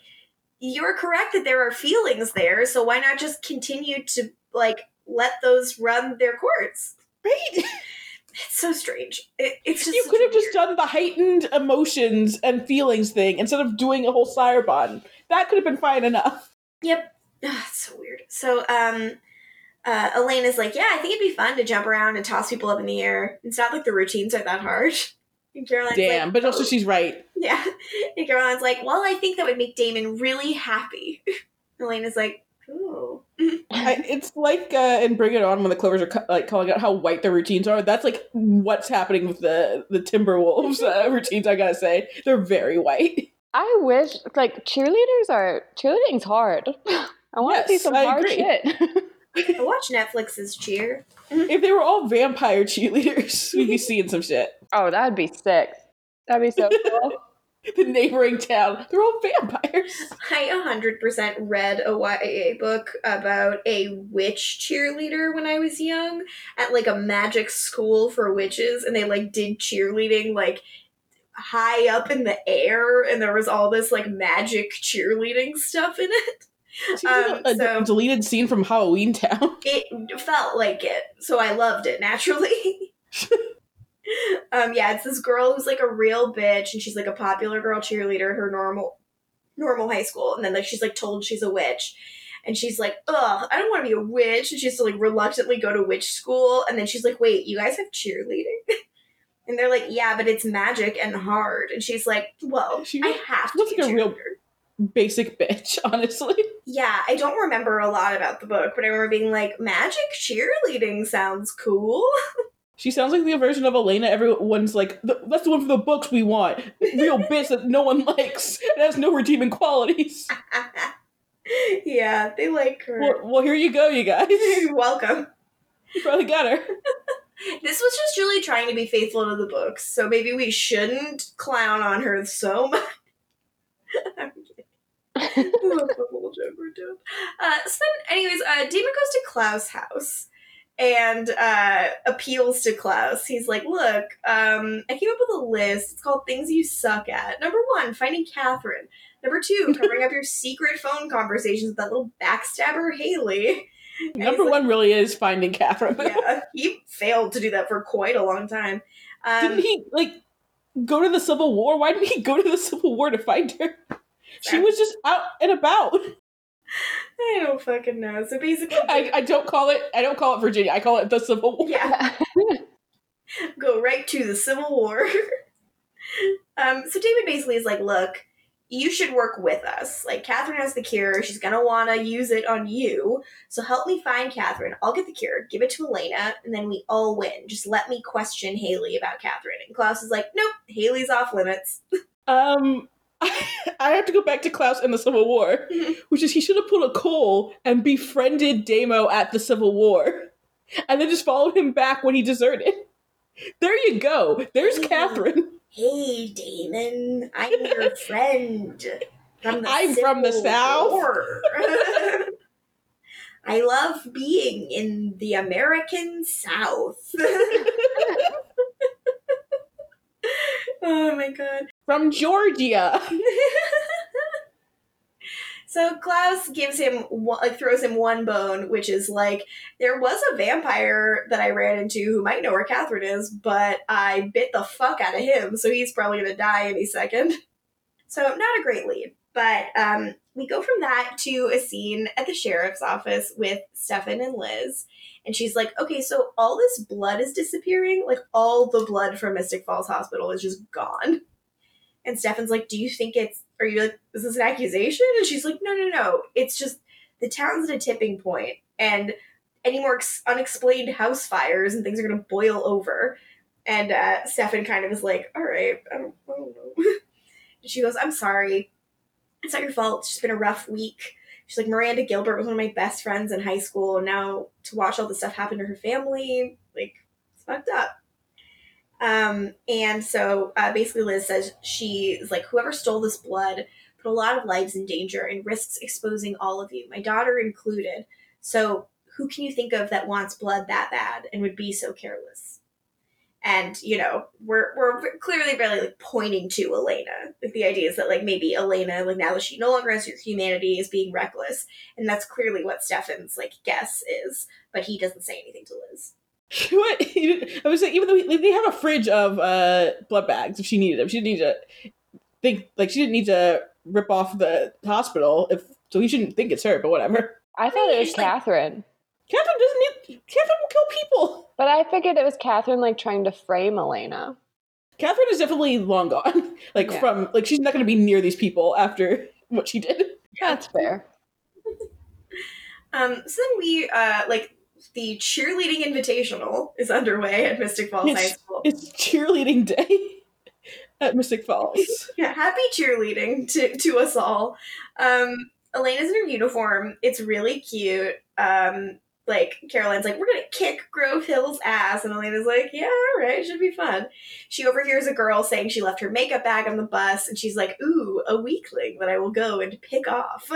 Speaker 2: you're correct that there are feelings there. So why not just continue to, like, let those run their course?
Speaker 4: Right? <laughs>
Speaker 2: It's so strange. It, it's just
Speaker 4: you could have just done the heightened emotions and feelings thing instead of doing a whole sire bond. That could have been fine enough.
Speaker 2: Yep. Ugh, it's so weird. So, um, uh, Elena's like, yeah, I think it'd be fun to jump around and toss people up in the air. It's not like the routines are that hard. <laughs> And Caroline's
Speaker 4: Damn,
Speaker 2: like,
Speaker 4: but also
Speaker 2: "Oh."
Speaker 4: she's right.
Speaker 2: yeah. <laughs> And Caroline's like, well, I think that would make Damon really happy. <laughs> Elena's like,
Speaker 4: I, <laughs> it's like uh, in Bring It On when the Clovers are like calling out how white their routines are. That's like what's happening with the the Timberwolves uh, <laughs> routines. I gotta say, they're very white.
Speaker 5: I wish like cheerleaders are cheerleading's hard. <laughs> I want to see some
Speaker 4: I
Speaker 5: hard
Speaker 4: agree.
Speaker 5: shit.
Speaker 2: I watch Netflix's Cheer.
Speaker 4: If they were all vampire cheerleaders, we'd be seeing some shit.
Speaker 5: oh, that'd be sick. That'd be so cool. <laughs>
Speaker 4: The neighboring town, they're all vampires.
Speaker 2: I 100% read a YA book about a witch cheerleader when I was young at like a magic school for witches, and they like did cheerleading like high up in the air, and there was all this like magic cheerleading stuff in it. Um,
Speaker 4: a, a
Speaker 2: so-
Speaker 4: deleted scene from Halloween Town.
Speaker 2: It felt like it, so I loved it naturally. <laughs> um, yeah, it's this girl who's like a real bitch, and she's like a popular girl cheerleader at her normal normal high school, and then like she's like told she's a witch. And she's like, ugh, I don't want to be a witch. And she has to like reluctantly go to witch school. And then she's like, wait, you guys have cheerleading? <laughs> and they're like, yeah, but it's magic and hard. And she's like, well,
Speaker 4: She
Speaker 2: I have to
Speaker 4: looks
Speaker 2: be
Speaker 4: like a real-
Speaker 2: cheerleader."
Speaker 4: Basic bitch, <laughs> honestly.
Speaker 2: Yeah, I don't remember a lot about the book, but I remember being like, magic cheerleading sounds cool. <laughs>
Speaker 4: She sounds like the version of Elena. Everyone's like, that's the one for the books we want. Real <laughs> bitch that no one likes. It has no redeeming qualities. <laughs>
Speaker 2: yeah, they like her.
Speaker 4: Well, well, here you go, you guys. <laughs>
Speaker 2: You're welcome.
Speaker 4: You probably got her.
Speaker 2: This was just Julie trying to be faithful to the books, so maybe we shouldn't clown on her so much. I'm kidding. That's a whole joke we're doing. Uh, so then, anyways, uh, Damon goes to Klaus' house and uh, appeals to Klaus. He's like, "Look, um, I came up with a list. It's called Things You Suck At. Number one, finding Katherine. Number two, <laughs> covering up your secret phone conversations with that little backstabber Hayley. And
Speaker 4: Number
Speaker 2: he's like,
Speaker 4: one really is finding Katherine.
Speaker 2: yeah, <laughs> he failed to do that for quite a long time. Um,
Speaker 4: Didn't he, like, go to the Civil War? Why didn't he go to the Civil War to find her? She was just out and about.
Speaker 2: I don't fucking know. So basically,
Speaker 4: I, I don't call it I don't call it Virginia. I call it the Civil War.
Speaker 2: yeah, <laughs> <laughs> go right to the Civil War. <laughs> um, so David basically is like, look, you should work with us. Like, Katherine has the cure. She's gonna want to use it on you. So help me find Katherine. I'll get the cure, give it to Elena, and then we all win. Just let me question Hayley about Katherine. And Klaus is like, nope, Hayley's off limits.
Speaker 4: Um, <laughs> I have to go back to Klaus and the Civil War, mm-hmm. which is he should have pulled a Kol and befriended Damo at the Civil War, <laughs> and then just followed him back when he deserted. There you go. There's Katherine.
Speaker 2: Hey, Damon, I'm your <laughs> friend. From the
Speaker 4: I'm from the
Speaker 2: Civil
Speaker 4: South.
Speaker 2: War. I love being in the American South. Oh my god.
Speaker 4: From Georgia. <laughs>
Speaker 2: so Klaus gives him one, like throws him one bone, which is like there was a vampire that I ran into who might know where Katherine is, but I bit the fuck out of him, so he's probably gonna die any second. So not a great lead. But um, we go from that to a scene at the sheriff's office with Stefan and Liz. And she's like, okay, so all this blood is disappearing. Like, all the blood from Mystic Falls Hospital is just gone. And Stefan's like, do you think it's, are you like, is this an accusation? And she's like, no, no, no. It's just the town's at a tipping point, and any more ex- unexplained house fires and things are going to boil over. And uh, Stefan kind of is like, all right, I don't, I don't know. <laughs> she goes, I'm sorry. It's not your fault. It's just been a rough week. She's like, Miranda Gilbert was one of my best friends in high school. And now to watch all this stuff happen to her family, like, it's fucked up. Um, and so uh, basically, Liz says she's like, whoever stole this blood put a lot of lives in danger and risks exposing all of you, my daughter included. So who can you think of that wants blood that bad and would be so careless? And you know, we're we're clearly really like pointing to Elena. Like the idea is that like maybe Elena, like now that she no longer has her humanity, is being reckless, and that's clearly what Stefan's like guess is. But he doesn't say anything to Liz. <laughs>
Speaker 4: What? I was saying, even though he, they have a fridge of uh, blood bags if she needed them, she didn't need to think like she didn't need to rip off the hospital if so he shouldn't think it's her, but whatever.
Speaker 5: I thought it was
Speaker 2: It's like-
Speaker 5: Katherine.
Speaker 4: Katherine doesn't need Katherine will kill people.
Speaker 5: But I figured it was Katherine like trying to frame Elena.
Speaker 4: Katherine is definitely long gone. <laughs> Like
Speaker 5: Yeah.
Speaker 4: from like she's not gonna be near these people after <laughs> what she did.
Speaker 5: That's fair. <laughs>
Speaker 2: Um, so then we uh like the cheerleading invitational is underway at Mystic Falls High School.
Speaker 4: It's cheerleading day at Mystic Falls.
Speaker 2: Yeah, happy cheerleading to to us all. Um, Elena's in her uniform. It's really cute. Um, like Caroline's like, we're gonna kick Grove Hill's ass, and Elena's like, yeah, all right, should be fun. She overhears a girl saying she left her makeup bag on the bus, and she's like, ooh, a weakling that I will go and pick off.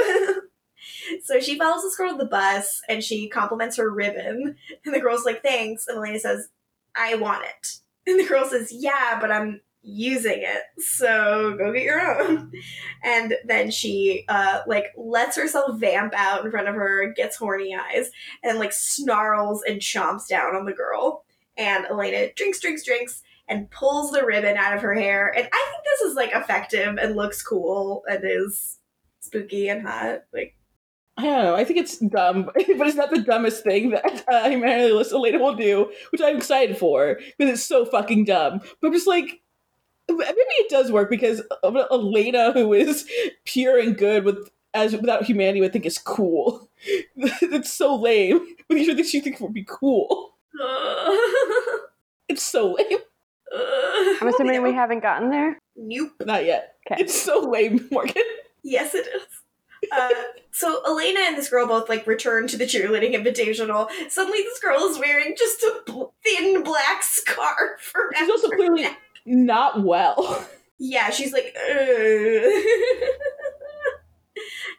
Speaker 2: <laughs> so she follows this girl to the bus, and she compliments her ribbon, and the girl's like, thanks, and Elena says, I want it, and the girl says, yeah, but I'm using it. So go get your own. <laughs> And then she uh like lets herself vamp out in front of her gets horny eyes and like snarls and chomps down on the girl. And elena drinks drinks drinks and pulls the ribbon out of her hair. And i think this is like effective and looks cool and is spooky and hot. Like
Speaker 4: I don't know. I think it's dumb, <laughs> but it's not the dumbest thing that uh, Humanity Elena will do, which I'm excited for because it's so fucking dumb. But I'm just like, maybe it does work because Elena, who is pure and good with as without humanity, would think is cool. <laughs> it's so lame. But these are things you think would be cool. <laughs> It's so lame.
Speaker 5: I'm assuming we haven't gotten there.
Speaker 2: nope
Speaker 4: Not yet.
Speaker 5: Okay.
Speaker 4: It's so lame, Morgan.
Speaker 2: Yes, it is. Uh, so Elena and this girl both like return to the cheerleading invitational. Suddenly, this girl is wearing just a bl- thin black scarf.
Speaker 4: She's also clearly
Speaker 2: neck.
Speaker 4: Not well.
Speaker 2: yeah. She's like, <laughs>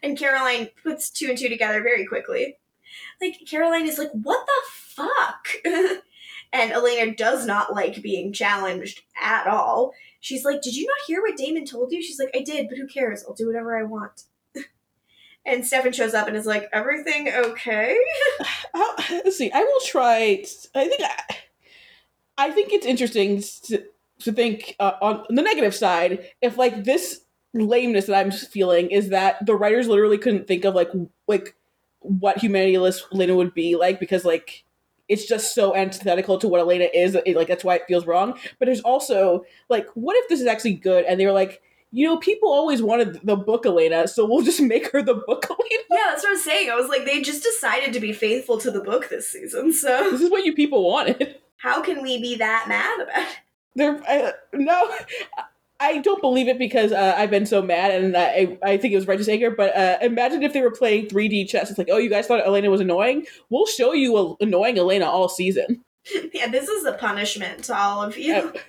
Speaker 2: and Caroline puts two and two together very quickly. Like Caroline is like, "What the fuck?" <laughs> and Elena does not like being challenged at all. She's like, Did you not hear what Damon told you? She's like, I did, but who cares? I'll do whatever I want. <laughs> and Stefan shows up and is like, Everything okay?
Speaker 4: How, <sighs> uh, let's see. I will try. I think. I, I think it's interesting to, to think uh, on the negative side if like this lameness that I'm feeling is that the writers literally couldn't think of like like what humanityist Elena would be like because like it's just so antithetical to what Elena is. It, like that's why it feels wrong. But there's also like, what if this is actually good? And they were like, you know, people always wanted the book Elena, so we'll just <laughs> make her the book Elena.
Speaker 2: yeah, that's what I was saying. I was like, they just decided to be faithful to the book this season, so
Speaker 4: This is what you people wanted.
Speaker 2: how can we be that mad about it?
Speaker 4: There, I, no, I don't believe it because uh, I've been so mad, and I, I think it was righteous anger. But uh, imagine if they were playing 3D chess. It's like, oh, you guys thought Elena was annoying. We'll show you a, annoying Elena all season, <laughs>
Speaker 2: Yeah, this is a punishment to all of you.
Speaker 4: and,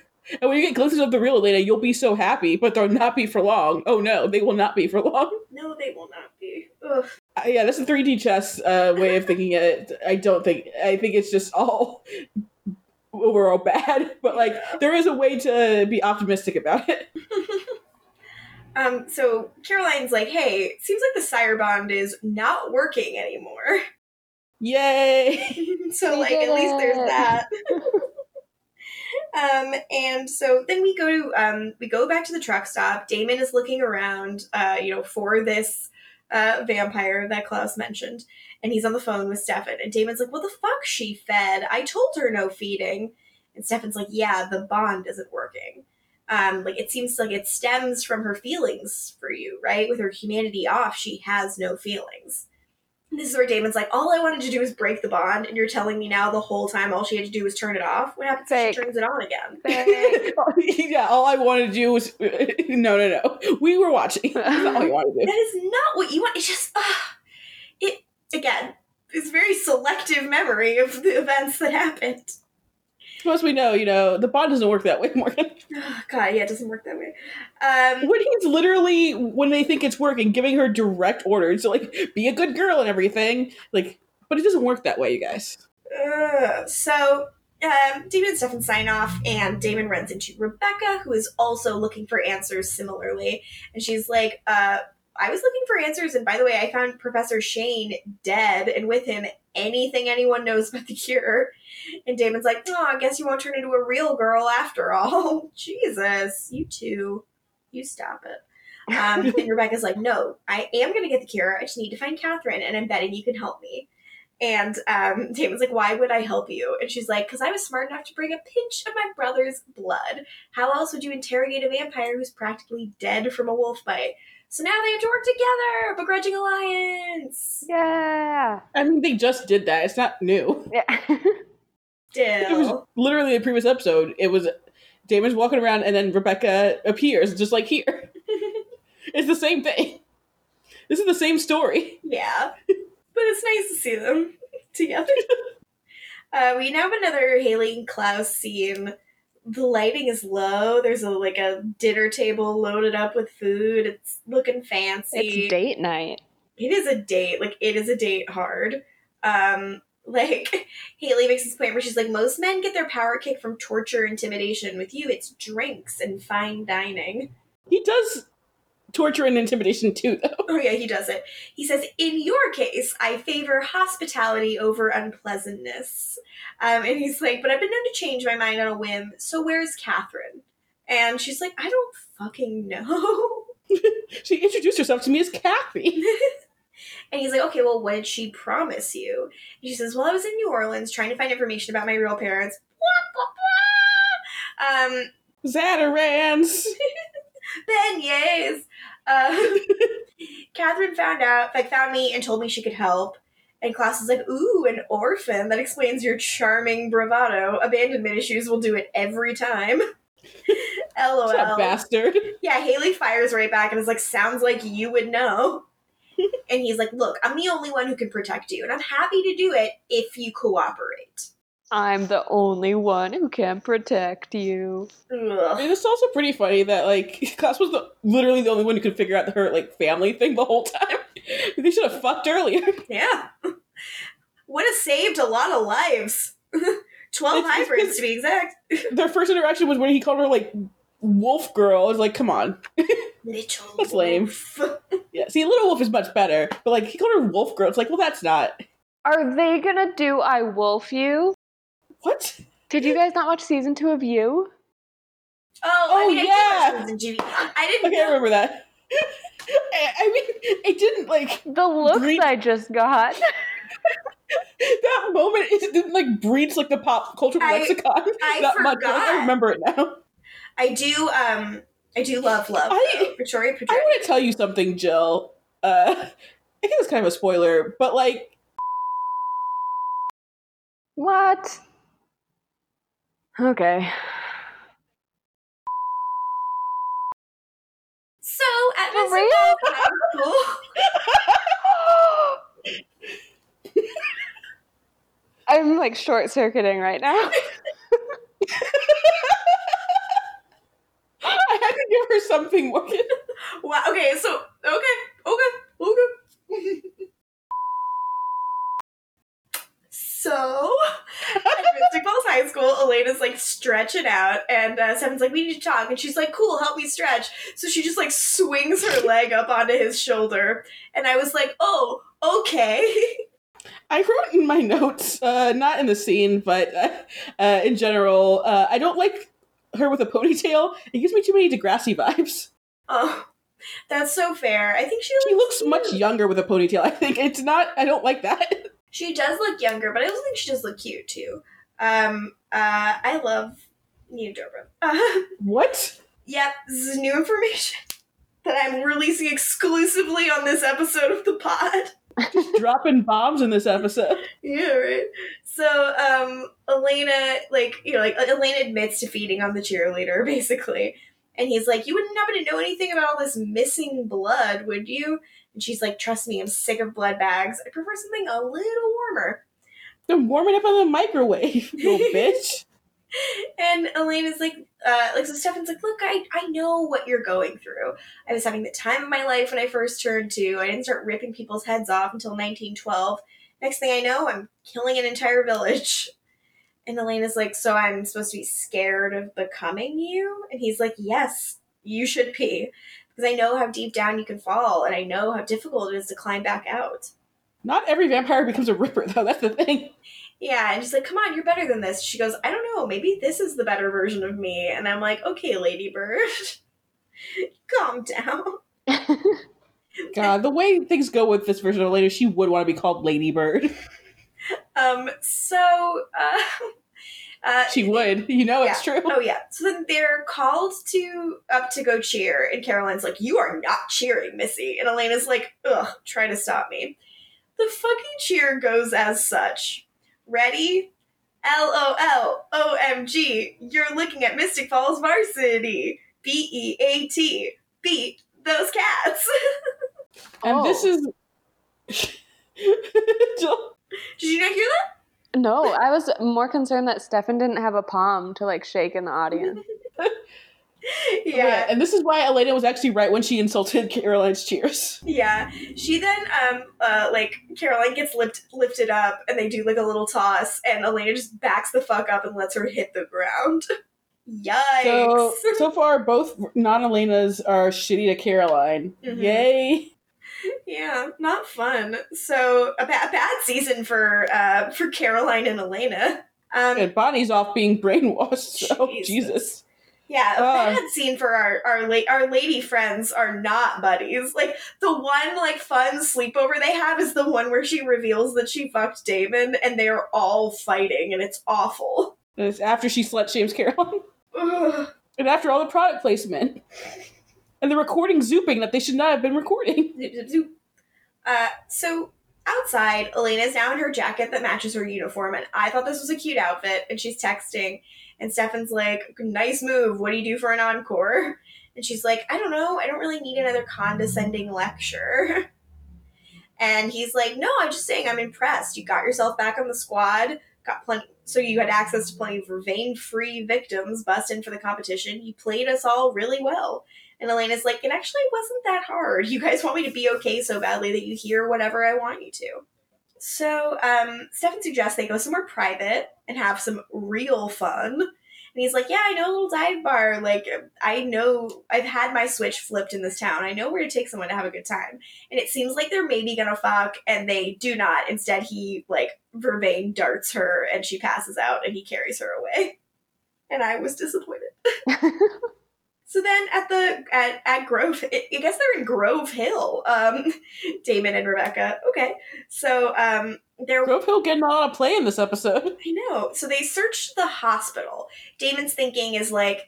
Speaker 4: and when you get glimpses of the real Elena, you'll be so happy. But they'll not be for long. Oh no, they will not be for long. <laughs>
Speaker 2: No, they will not be. Ugh.
Speaker 4: Uh, yeah, that's a 3D chess uh, way of thinking it. I don't think. I think it's just all overall bad. <laughs> But like, there is a way to be optimistic about it. <laughs>
Speaker 2: Um, so Caroline's like, hey, it seems like the sire bond is not working anymore.
Speaker 4: Yay! <laughs>
Speaker 2: so
Speaker 5: We
Speaker 2: like
Speaker 5: did
Speaker 2: at least there's that. Um, and so then we go to um, we go back to the truck stop. Damon is looking around, uh, you know, for this uh, vampire that Klaus mentioned, and he's on the phone with Stefan. And Damon's like, "What the fuck? She fed. I told her no feeding." And Stefan's like, "Yeah, the bond isn't working. Um, like it seems like it stems from her feelings for you, right? With her humanity off, she has no feelings." This is where Damon's like, all I wanted to do was break the bond, and you're telling me now the whole time all she had to do was turn it off? What happens if
Speaker 5: Fake.
Speaker 2: she turns it on again? <laughs> <laughs>
Speaker 4: Yeah, all I wanted to do was <laughs> no, no, no. We were watching. That's not all you wanted to do.
Speaker 2: That is not what you want. It's just, uh, it, again, it's very selective memory of the events that happened.
Speaker 4: Plus, we know, you know, the bond doesn't work that way, <laughs> Morgan.
Speaker 2: Oh, God, yeah, it doesn't work that way. Um,
Speaker 4: When he's literally, when they think it's working, giving her direct orders to like be a good girl and everything, like, but it doesn't work that way, you guys.
Speaker 2: Ugh. so um, Damon and Stefan sign off, and Damon runs into Rebekah, who is also looking for answers similarly. And she's like, uh, I was looking for answers, and by the way, I found Professor Shane dead, and with him, anything anyone knows about the cure. And Damon's like, oh, I guess you won't turn into a real girl after all. <laughs> Jesus, you two, you stop it. Um, <laughs> and Rebekah's like, no, I am going to get the cure. I just need to find Katherine, and I'm betting you can help me. And um, <laughs> Damon's like, why would I help you? And she's like, because I was smart enough to bring a pinch of my brother's blood. How else would you interrogate a vampire who's practically dead from a wolf bite? So now they have to work together, begrudging alliance.
Speaker 5: Yeah.
Speaker 4: I mean, they just did that. It's not new. <laughs>
Speaker 5: Yeah.
Speaker 4: It was literally a previous episode. It was Damon's walking around and then Rebekah appears, just like here. <laughs> it's the same thing. This is the same story.
Speaker 2: Yeah. But it's nice to see them <laughs> together. Uh, we now have another Hayley and Klaus scene. The lighting is low. There's a like a dinner table loaded up with food. It's looking fancy.
Speaker 5: it's date night.
Speaker 2: it is a date. Like it is a date hard. Um, <laughs> like Hayley makes this point where she's like, most men get their power kick from torture, intimidation. With you, it's drinks and fine dining.
Speaker 4: He does torture and intimidation too, though.
Speaker 2: Oh yeah, he does it. He says, in your case, I favor hospitality over unpleasantness. Um, and he's like, but I've been known to change my mind on a whim. So where's Katherine? And she's like, I don't fucking know. <laughs>
Speaker 4: She introduced herself to me as Kathy. <laughs>
Speaker 2: And he's like, okay, well, what did she promise you? And she says, well, I was in New Orleans trying to find information about my real parents. <laughs> Blah, blah, blah. Um,
Speaker 4: Zatarain's. <laughs>
Speaker 2: beignets. Uh, <laughs> Katherine found out, like, found me and told me she could help. And Klaus is like, ooh, an orphan. That explains your charming bravado. Abandonment issues will do it every time. <laughs> LOL.
Speaker 4: That bastard.
Speaker 2: Yeah, Hayley fires right back and is like, sounds like you would know. and he's like, look, I'm the only one who can protect you, and I'm happy to do it if you cooperate.
Speaker 5: I'm the only one who can protect you.
Speaker 2: Ugh.
Speaker 4: And it's also pretty funny that like <laughs> Klaus was the, literally the only one who could figure out her like family thing the whole time. <laughs> they should have fucked earlier. <laughs>
Speaker 2: Yeah. Would have saved a lot of lives. 12
Speaker 4: It's- it's
Speaker 2: hybrids
Speaker 4: just-
Speaker 2: to be exact.
Speaker 4: Their first interaction was when he called her like wolf girl. I was like, come on.
Speaker 2: Little
Speaker 4: That's lame. Yeah, see, Little Wolf is much better, but like he called her wolf girl. It's like, well, that's not
Speaker 5: Are they gonna do I Wolf You?
Speaker 4: What.
Speaker 5: Did you guys not watch season two of You?
Speaker 2: Oh, I
Speaker 4: Oh,
Speaker 2: mean, I
Speaker 4: yeah.
Speaker 2: did watch Season Judy. I didn't
Speaker 4: Okay, I remember that. <laughs> I I mean, it didn't like
Speaker 5: The looks
Speaker 4: Green-
Speaker 5: I just got. <laughs>
Speaker 4: that moment. It didn't like breach like the pop culture
Speaker 2: I-
Speaker 4: lexicon
Speaker 2: I <laughs>
Speaker 4: that much. Like,
Speaker 2: forgot.
Speaker 4: I remember it now.
Speaker 2: I do, um, I do love love.
Speaker 4: I-
Speaker 2: though. Victoria
Speaker 4: I want to tell you something, Jill. Uh, I think it's kind of a spoiler, but like,
Speaker 5: What? Okay.
Speaker 2: So at
Speaker 5: For
Speaker 2: Mr.
Speaker 5: real?
Speaker 2: High <laughs> school,
Speaker 5: I'm like short circuiting right now. <laughs> <laughs>
Speaker 4: I had to give her something, Morgan.
Speaker 2: wow, okay, so okay, okay, okay. So at Mystic Falls High School, Elena's like stretching out, and uh, Stefan's like, "We need to talk," and she's like, "Cool, help me stretch." So she just like swings her <laughs> leg up onto his shoulder, and I was like, "Oh, okay."
Speaker 4: I wrote in my notes, uh, not in the scene, but uh, uh, in general, uh, I don't like her with a ponytail. It gives me too many Degrassi vibes.
Speaker 2: Oh, that's so fair. I think she
Speaker 4: She
Speaker 2: looks
Speaker 4: looks much younger with a ponytail. I think it's not. I don't like that.
Speaker 2: She does look younger, but I also think she does look cute too. Um, uh, I love Nina Dobrev. Uh, <laughs>
Speaker 4: What?
Speaker 2: yep, this is new information <laughs> that I'm releasing exclusively on this episode of the pod. <laughs>
Speaker 4: Just dropping bombs in this episode.
Speaker 2: Yeah, right. So, um, Elena, like, you know, like Elena admits to feeding on the cheerleader, basically. And he's like, You wouldn't happen to know anything about all this missing blood, would you? And she's like, Trust me, I'm sick of blood bags. I prefer something a little warmer.
Speaker 4: They're warming up in the microwave, <laughs> little <laughs> bitch.
Speaker 2: And Elaine is like, uh, like, so Stefan's like, Look, I, I know what you're going through. I was having the time of my life when I first turned two. I didn't start ripping people's heads off until 1912. Next thing I know, I'm killing an entire village. <laughs> And Elena's like, So I'm supposed to be scared of becoming you? And he's like, Yes, you should be. Because I know how deep down you can fall, and I know how difficult it is to climb back out.
Speaker 4: Not every vampire <laughs> becomes a ripper, though. That's the thing.
Speaker 2: Yeah, and she's like, Come on, you're better than this. She goes, I don't know, maybe this is the better version of me. And I'm like, Okay, Ladybird, <laughs> calm down. <laughs>
Speaker 4: God, the way things go with this version of Elena, she would want to be called Ladybird. <laughs>
Speaker 2: Um, so, uh, <laughs> uh,
Speaker 4: She would. You know it's true.
Speaker 2: Oh yeah. So then they're called to up to go cheer, and Caroline's like, "You are not cheering, Missy." And Elena's like, "Ugh, try to stop me." The fucking cheer goes as such. Ready? L O L O M G. You're looking at Mystic Falls Varsity. B E A T. Beat those cats. <laughs>
Speaker 4: And this is. Jill-
Speaker 2: Did you not hear that?
Speaker 5: No, I was more concerned that Stefan didn't have a palm to like shake in the audience. <laughs>
Speaker 2: Yeah.
Speaker 4: And this is why Elena was actually right when she insulted Caroline's cheers.
Speaker 2: Yeah, she then um uh like Caroline gets lift, lifted up and they do like a little toss and Elena just backs the fuck up and lets her hit the ground. <laughs> Yikes!
Speaker 4: So so far, both non Elenas are shitty to Caroline.
Speaker 2: Mhm.
Speaker 4: Yay!
Speaker 2: Yeah, not fun. So a, ba- a bad season for uh for Caroline and Elena. Um,
Speaker 4: And Bonnie's off being brainwashed. So
Speaker 2: Jesus.
Speaker 4: Jesus.
Speaker 2: Yeah, a
Speaker 4: Ah.
Speaker 2: bad scene for our our la- our lady friends are not buddies. Like the one like fun sleepover they have is the one where she reveals that she fucked Damon, and they're all fighting, and it's awful.
Speaker 4: And it's after she slut shames Caroline, and after all the product placement, and the recording zooping that they should not have been recording. <laughs>
Speaker 2: Zoop, zoop, zoop. Uh, so outside, Elena's now in her jacket that matches her uniform, and I thought this was a cute outfit. And she's texting, and Stefan's like, "Nice move. What do you do for an encore?" <laughs> And she's like, "I don't know. I don't really need another condescending lecture." <laughs> And he's like, "No, I'm just saying I'm impressed. You got yourself back on the squad. Got plenty." So you had access to plenty of vein-free victims bust in for the competition. You played us all really well. And Elena's like, it actually wasn't that hard. You guys want me to be okay so badly that you hear whatever I want you to. So um, Stefan suggests they go somewhere private and have some real fun. And he's like, yeah, I know a little dive bar. Like, I know I've had my switch flipped in this town. I know where to take someone to have a good time. And it seems like they're maybe gonna fuck, and they do not. Instead, he, like, Vervain darts her, and she passes out, and he carries her away. And I was disappointed. <laughs> So then at the at, at Grove, I guess they're in Grove Hill. Um, <laughs> Damon and Rebekah. Okay, so um, they're
Speaker 4: Grove Hill getting a lot of play in this episode. <laughs>
Speaker 2: I know. So they searched the hospital. Damon's thinking is like,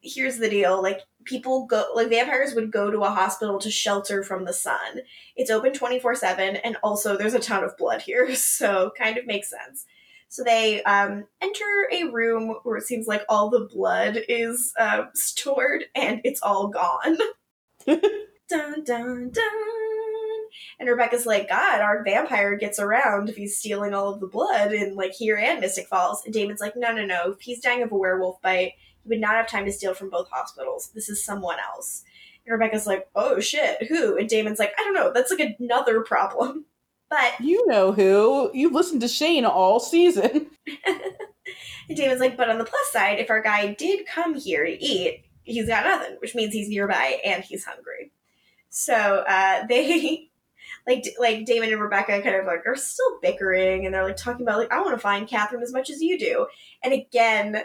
Speaker 2: here's the deal. Like people go, like vampires would go to a hospital to shelter from the sun. It's open twenty four seven, and also there's a ton of blood here, <laughs> so kind of makes sense. So they um, enter a room where it seems like all the blood is uh, stored and it's all gone. <laughs> dun dun dun. And Rebekah's like, God, our vampire gets around if he's stealing all of the blood in like here and Mystic Falls. And Damon's like, No, no, no. If he's dying of a werewolf bite, he would not have time to steal from both hospitals. This is someone else. And Rebekah's like, Oh shit, who? And Damon's like, I don't know. That's like another problem. But
Speaker 4: You know who. You've listened to Shane all season. <laughs> <laughs>
Speaker 2: And Damon's like, but on the plus side, if our guy did come here to eat, he's got nothing, which means he's nearby and he's hungry. So uh, <laughs> they like like Damon and Rebekah kind of like are still bickering and they're like talking about like I want to find Katherine as much as you do. And again,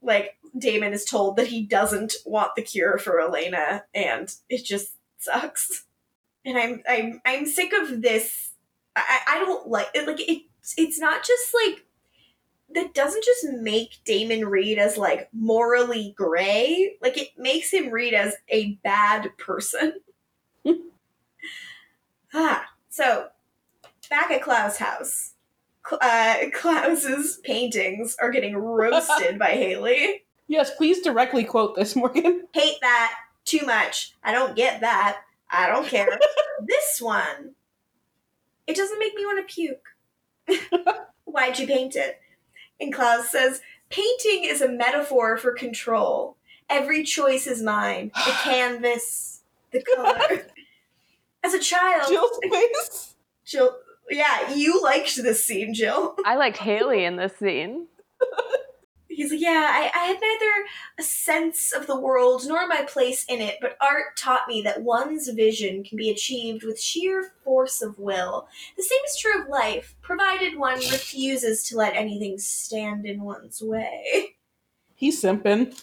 Speaker 2: like Damon is told that he doesn't want the cure for Elena and it just sucks. And I'm I'm I'm sick of this I, I don't like it like it it's not just like that doesn't just make Damon read as like morally gray, like it makes him read as a bad person. <laughs> ah, so back at Klaus' house, uh, Klaus's paintings are getting roasted by <laughs> Hayley.
Speaker 4: Yes, please directly quote this, Morgan.
Speaker 2: Hate that too much. I don't get that. I don't care. <laughs> this one, it doesn't make me want to puke. <laughs> Why'd you paint it? And Klaus says, Painting is a metaphor for control. Every choice is mine. <gasps> The canvas, the color. <laughs> As a child,
Speaker 4: Jill's face.
Speaker 2: Jill, yeah, you liked this scene, Jill.
Speaker 5: I liked Hayley in this scene. <laughs>
Speaker 2: He's like, yeah, I, I had neither a sense of the world nor my place in it, but art taught me that one's vision can be achieved with sheer force of will. The same is true of life, provided one refuses to let anything stand in one's way.
Speaker 4: He's simping.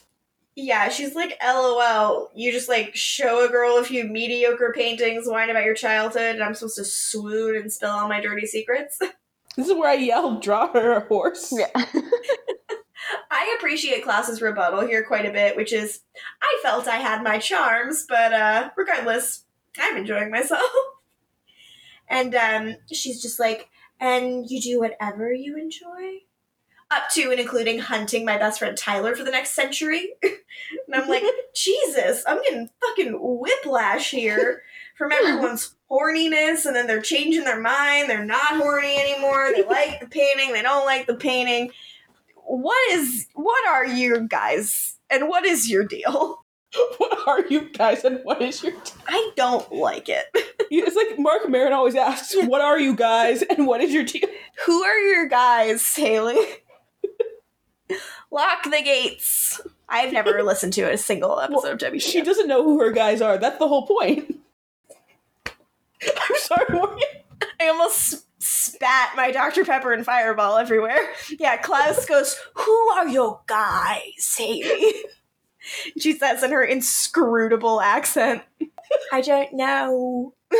Speaker 2: Yeah, she's like, lol, you just like show a girl a few mediocre paintings, whine about your childhood, and I'm supposed to swoon and spill all my dirty secrets. <laughs>
Speaker 4: This is where I yelled, draw her a horse.
Speaker 5: Yeah. <laughs>
Speaker 2: I appreciate Klaus's rebuttal here quite a bit, which is I felt I had my charms, but uh regardless, I'm enjoying myself. <laughs> And um she's just like, and you do whatever you enjoy? Up to and including hunting my best friend Tyler for the next century. <laughs> and I'm like, <laughs> Jesus, I'm getting fucking whiplash here from everyone's horniness, and then they're changing their mind. They're not horny anymore. They like the painting, they don't like the painting what is what are you guys and what is your deal <laughs>
Speaker 4: What are you guys and what is your
Speaker 2: I don't like it <laughs>
Speaker 4: It's like Marc Maron always asks, What are you guys and what is your deal?
Speaker 2: who are your guys hayley lock the gates i've never <laughs> listened to a single episode of WTF.
Speaker 4: She doesn't know who her guys are. That's the whole point. I'm sorry, Morgan.
Speaker 2: i almost spat my dr pepper and fireball everywhere yeah klaus goes who are your guys hayley <laughs> she says in her inscrutable accent i don't know <laughs>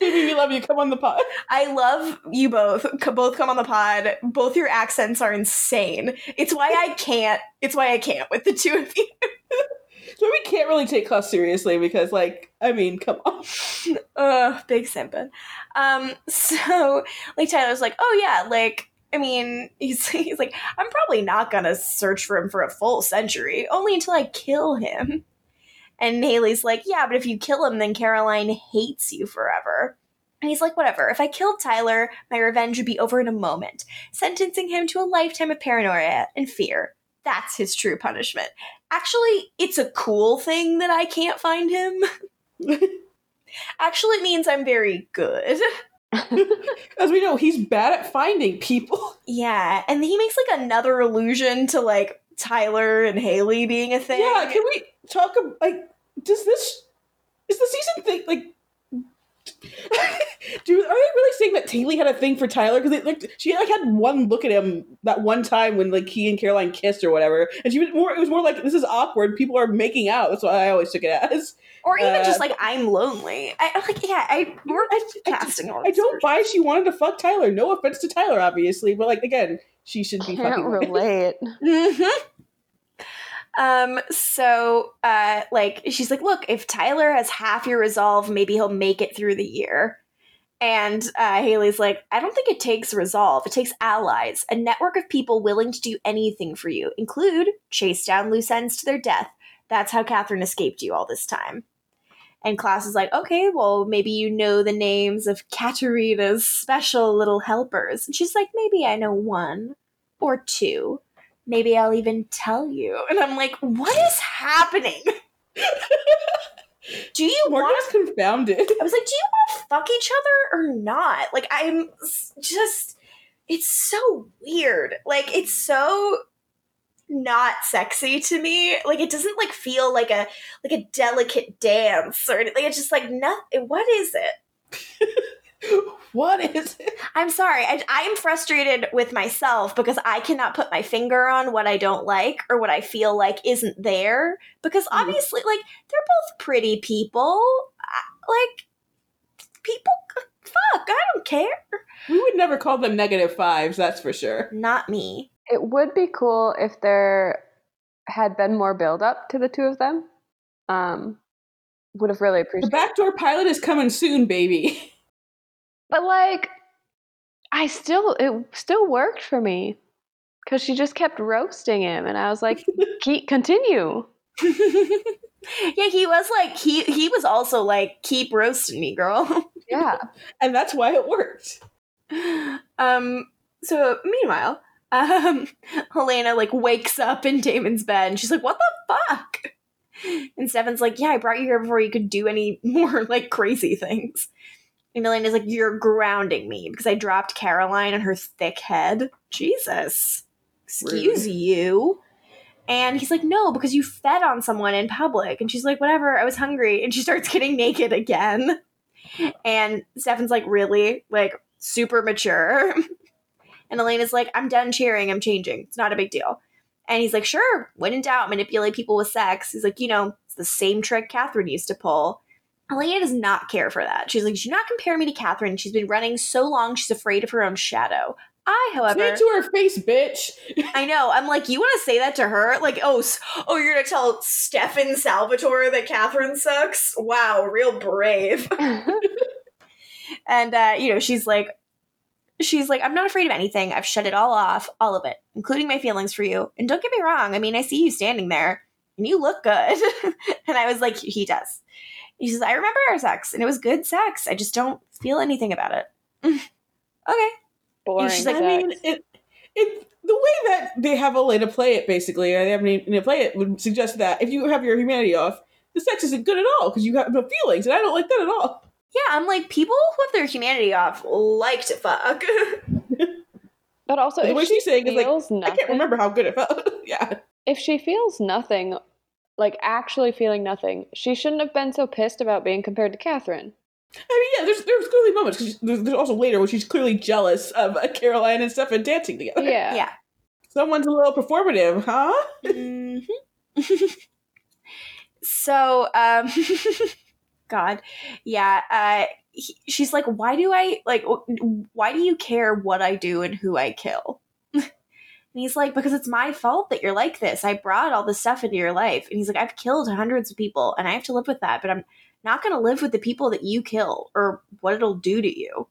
Speaker 4: Baby, we love you. Come on the pod.
Speaker 2: I love you both. C- both come on the pod. Both your accents are insane. It's why I can't. It's why I can't with the two of you. <laughs>
Speaker 4: So we can't really take Klaus seriously because, like, I mean, come on. <laughs>
Speaker 2: Ugh, big simpin. Um, so like Tyler's like, oh yeah, like I mean, <laughs> he's he's like, I'm probably not gonna search for him for a full century, only until I kill him. And Hayley's like, yeah, but if you kill him, then Caroline hates you forever. And he's like, whatever. If I killed Tyler, my revenge would be over in a moment, sentencing him to a lifetime of paranoia and fear. That's his true punishment. Actually, it's a cool thing that I can't find him. <laughs> Actually, it means I'm very good. <laughs>
Speaker 4: As we know, he's bad at finding people.
Speaker 2: Yeah, and he makes like another allusion to like Tyler and Hayley being a thing.
Speaker 4: Yeah, can we talk about, like, does this, is the season thing, like, <laughs> do are they really saying that Hayley had a thing for Tyler? Because like she like had one look at him that one time when like he and Caroline kissed or whatever, and she was more. It was more like this is awkward. People are making out. That's what I always took it as.
Speaker 2: or even
Speaker 4: uh,
Speaker 2: just like I'm lonely. I like yeah, I we're
Speaker 4: I, I,
Speaker 2: casting all
Speaker 4: I
Speaker 2: this
Speaker 4: don't
Speaker 2: sort
Speaker 4: buy she wanted to fuck Tyler. No offense to Tyler, obviously, but like again, she should be
Speaker 5: Can't
Speaker 4: fucking. women.
Speaker 5: relate. <laughs>
Speaker 2: Mhm. Um, so uh like she's like, look, if Tyler has half your resolve, maybe he'll make it through the year. And uh, Hayley's like, I don't think it takes resolve. It takes allies, a network of people willing to do anything for you, include chase down loose ends to their death. That's how Katherine escaped you all this time. And Klaus is like, okay, well, maybe you know the names of Katerina's special little helpers. And she's like, maybe I know one or two. Maybe I'll even tell you. And I'm like, what is happening? Do you want
Speaker 4: is confounded.
Speaker 2: I was like, do you want to fuck each other or not? Like, I'm just, it's so weird. Like, it's so, not sexy to me. Like it doesn't like feel like a like a delicate dance or anything. It's just like nothing. What is it? <laughs> <laughs>
Speaker 4: what is it?
Speaker 2: I'm sorry. I, I am frustrated with myself because I cannot put my finger on what I don't like or what I feel like isn't there. Because
Speaker 4: Mhm.
Speaker 2: obviously, like they're both pretty people. Like people, fuck. I don't care.
Speaker 4: We would never call them negative fives, that's for sure.
Speaker 2: Not me.
Speaker 5: It would be cool if there had been more build up to the two of them. Um, would have really appreciated.
Speaker 4: The
Speaker 5: appreciated.
Speaker 4: backdoor pilot is coming soon, baby. <laughs>
Speaker 5: But like, I still it still worked for me because she just kept roasting him, and I was like, <laughs> keep continue. <laughs>
Speaker 2: yeah, he was like he he was also like keep roasting me, girl. <laughs>
Speaker 5: Yeah,
Speaker 4: and that's why it worked.
Speaker 2: um. So meanwhile, um, Helena like wakes up in Damon's bed, and she's like, "What the fuck?" And Stefan's like, "Yeah, I brought you here before you could do any more like crazy things." And Elena's like, "You're grounding me because I dropped Caroline on her thick head." Jesus, excuse you. And he's like, "No, because you fed on someone in public." And she's like, "Whatever, I was hungry." And she starts <laughs> getting naked again. And Stefan's like, "Really?" Like super mature. <laughs> And Elena's like, I'm done cheering, I'm changing. It's not a big deal. And he's like, sure, when in doubt, manipulate people with sex. He's like, you know, it's the same trick Katherine used to pull. Elena does not care for that. She's like, do not compare me to Katherine. She's been running so long, she's afraid of her own shadow. I, however, Say
Speaker 4: it to her face, bitch. <laughs>
Speaker 2: I know. I'm like, you want to say that to her? Like, oh, oh, you're gonna tell Stefan Salvatore that Katherine sucks? Wow, real brave. <laughs> <laughs> And uh, you know, she's like she's like, I'm not afraid of anything. I've shut it all off, all of it, including my feelings for you. And don't get me wrong, I mean, I see you standing there and you look good. and I was like, he does. He says, I remember our sex and it was good sex. I just don't feel anything about it. <laughs> okay.
Speaker 5: boring.
Speaker 2: she's like,
Speaker 4: I mean, it, it, the way that they have Elena play it, basically, or they have Elena play it, would suggest that if you have your humanity off, the sex isn't good at all because you have no feelings, and I don't like that at all.
Speaker 2: Yeah, I'm like, people who have their humanity off like to fuck.
Speaker 5: but also,
Speaker 4: the
Speaker 5: if
Speaker 4: way
Speaker 5: she
Speaker 4: she's saying is like,
Speaker 5: feels
Speaker 4: I can't remember how good it felt. <laughs> yeah.
Speaker 5: if she feels nothing, like actually feeling nothing, she shouldn't have been so pissed about being compared to Katherine.
Speaker 4: I mean, yeah, there's there's clearly moments because there's, there's also later where she's clearly jealous of uh, Caroline and Stefan dancing together.
Speaker 5: Yeah.
Speaker 2: yeah.
Speaker 4: Someone's a little performative, huh?
Speaker 2: Mhm. <laughs> so, um, <laughs> God, yeah. Uh, he, she's like, why do I like? Why do you care what I do and who I kill? And he's like, because it's my fault that you're like this. I brought all this stuff into your life, and he's like, I've killed hundreds of people, and I have to live with that. But I'm not going to live with the people that you kill or what it'll do to you.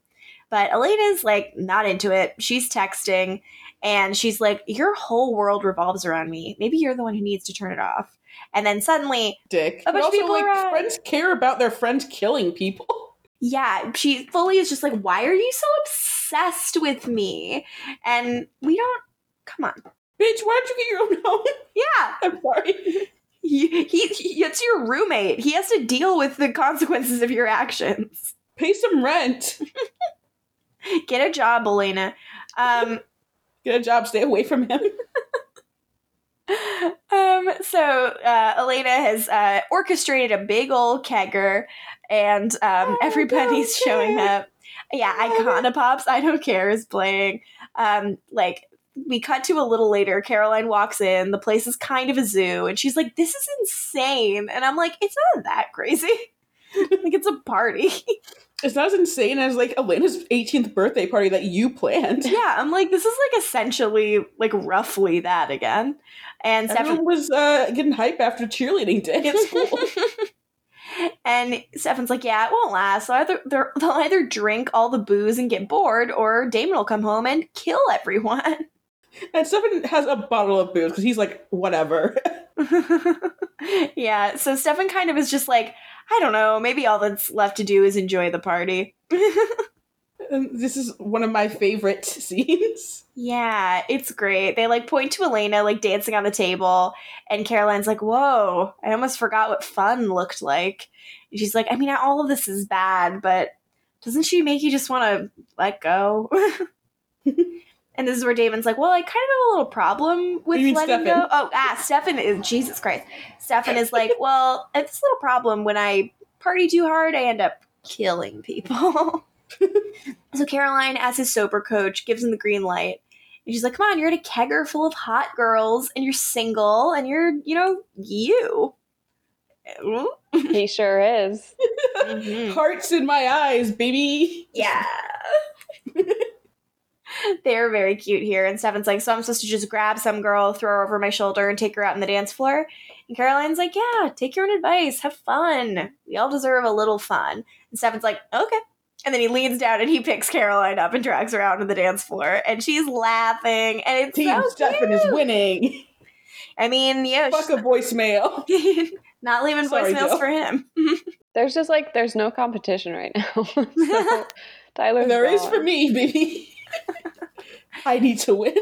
Speaker 2: But Elena's like not into it. She's texting and she's like, Your whole world revolves around me. Maybe you're the one who needs to turn it off. And then suddenly,
Speaker 4: Dick.
Speaker 2: A bunch of people
Speaker 4: like,
Speaker 2: uh,
Speaker 4: friends care about their friends killing people. <laughs>
Speaker 2: yeah, she fully is just like, Why are you so obsessed with me? And we don't, come on.
Speaker 4: Bitch, why don't you get your own home? <laughs>
Speaker 2: Yeah,
Speaker 4: I'm sorry.
Speaker 2: he, he, he, it's your roommate. He has to deal with the consequences of your actions.
Speaker 4: Pay some rent. <laughs>
Speaker 2: Get a job, Elena. Um,
Speaker 4: Get a job. Stay away from him. <laughs>
Speaker 2: um, so uh, Elena has uh, orchestrated a big old kegger, and um, everybody's showing up. Yeah,
Speaker 4: I love
Speaker 2: Icona Pops, I don't care is playing. Um, like we cut to a little later. Caroline walks in. The place is kind of a zoo, and she's like, "This is insane." And I'm like, "It's not that crazy. <laughs> like it's a party." <laughs>
Speaker 4: It's not as insane as like Elena's 18th birthday party that you planned. <laughs>
Speaker 2: yeah, I'm like, this is like essentially like roughly that again. And
Speaker 4: Everyone was uh, getting hype after cheerleading day at school.
Speaker 2: and Stefan's like, yeah, it won't last. So either they're- they'll either drink all the booze and get bored, or Damon will come home and kill everyone. <laughs>
Speaker 4: and Stefan has a bottle of booze because he's like, whatever. <laughs>
Speaker 2: yeah, so Stefan kind of is just like, I don't know, maybe all that's left to do is enjoy the party. <laughs>
Speaker 4: And this is one of my favorite scenes.
Speaker 2: yeah, it's great. They like point to Elena like dancing on the table, and Caroline's like, Whoa, I almost forgot what fun looked like. And she's like, I mean, all of this is bad, but doesn't she make you just want to let go? And this is where Damon's like, "Well, I kind of have a little problem with
Speaker 4: You mean
Speaker 2: letting
Speaker 4: Stefan?
Speaker 2: go." Oh, ah, Stefan is Jesus Christ. Stefan is like, <laughs> "Well, I have this little problem when I party too hard, I end up killing people." <laughs> so Caroline, as his sober coach, gives him the green light. And she's like, "Come on, you're at a kegger full of hot girls, and you're single, and you're, you know, you." <laughs>
Speaker 5: He sure is.
Speaker 2: Mhm.
Speaker 4: Hearts in my eyes, baby.
Speaker 6: Yeah. <laughs>
Speaker 2: They're very cute here. And Stefan's like, So I'm supposed to just grab some girl, throw her over my shoulder, and take her out on the dance floor? And Caroline's like, Yeah, take your own advice. Have fun. We all deserve a little fun. And Stefan's like, Okay. And then he leans down and he picks Caroline up and drags her out on the dance floor. And she's laughing. And it's
Speaker 4: Team
Speaker 2: so
Speaker 4: Stefan is winning.
Speaker 2: I mean, yeah,
Speaker 4: Fuck a voicemail. <laughs>
Speaker 2: not leaving
Speaker 4: Sorry,
Speaker 2: voicemails
Speaker 4: Jill.
Speaker 2: for him. <laughs>
Speaker 5: There's just like there's no competition right now. so Tyler's
Speaker 4: There is
Speaker 5: gone.
Speaker 4: for me, baby. I need to win.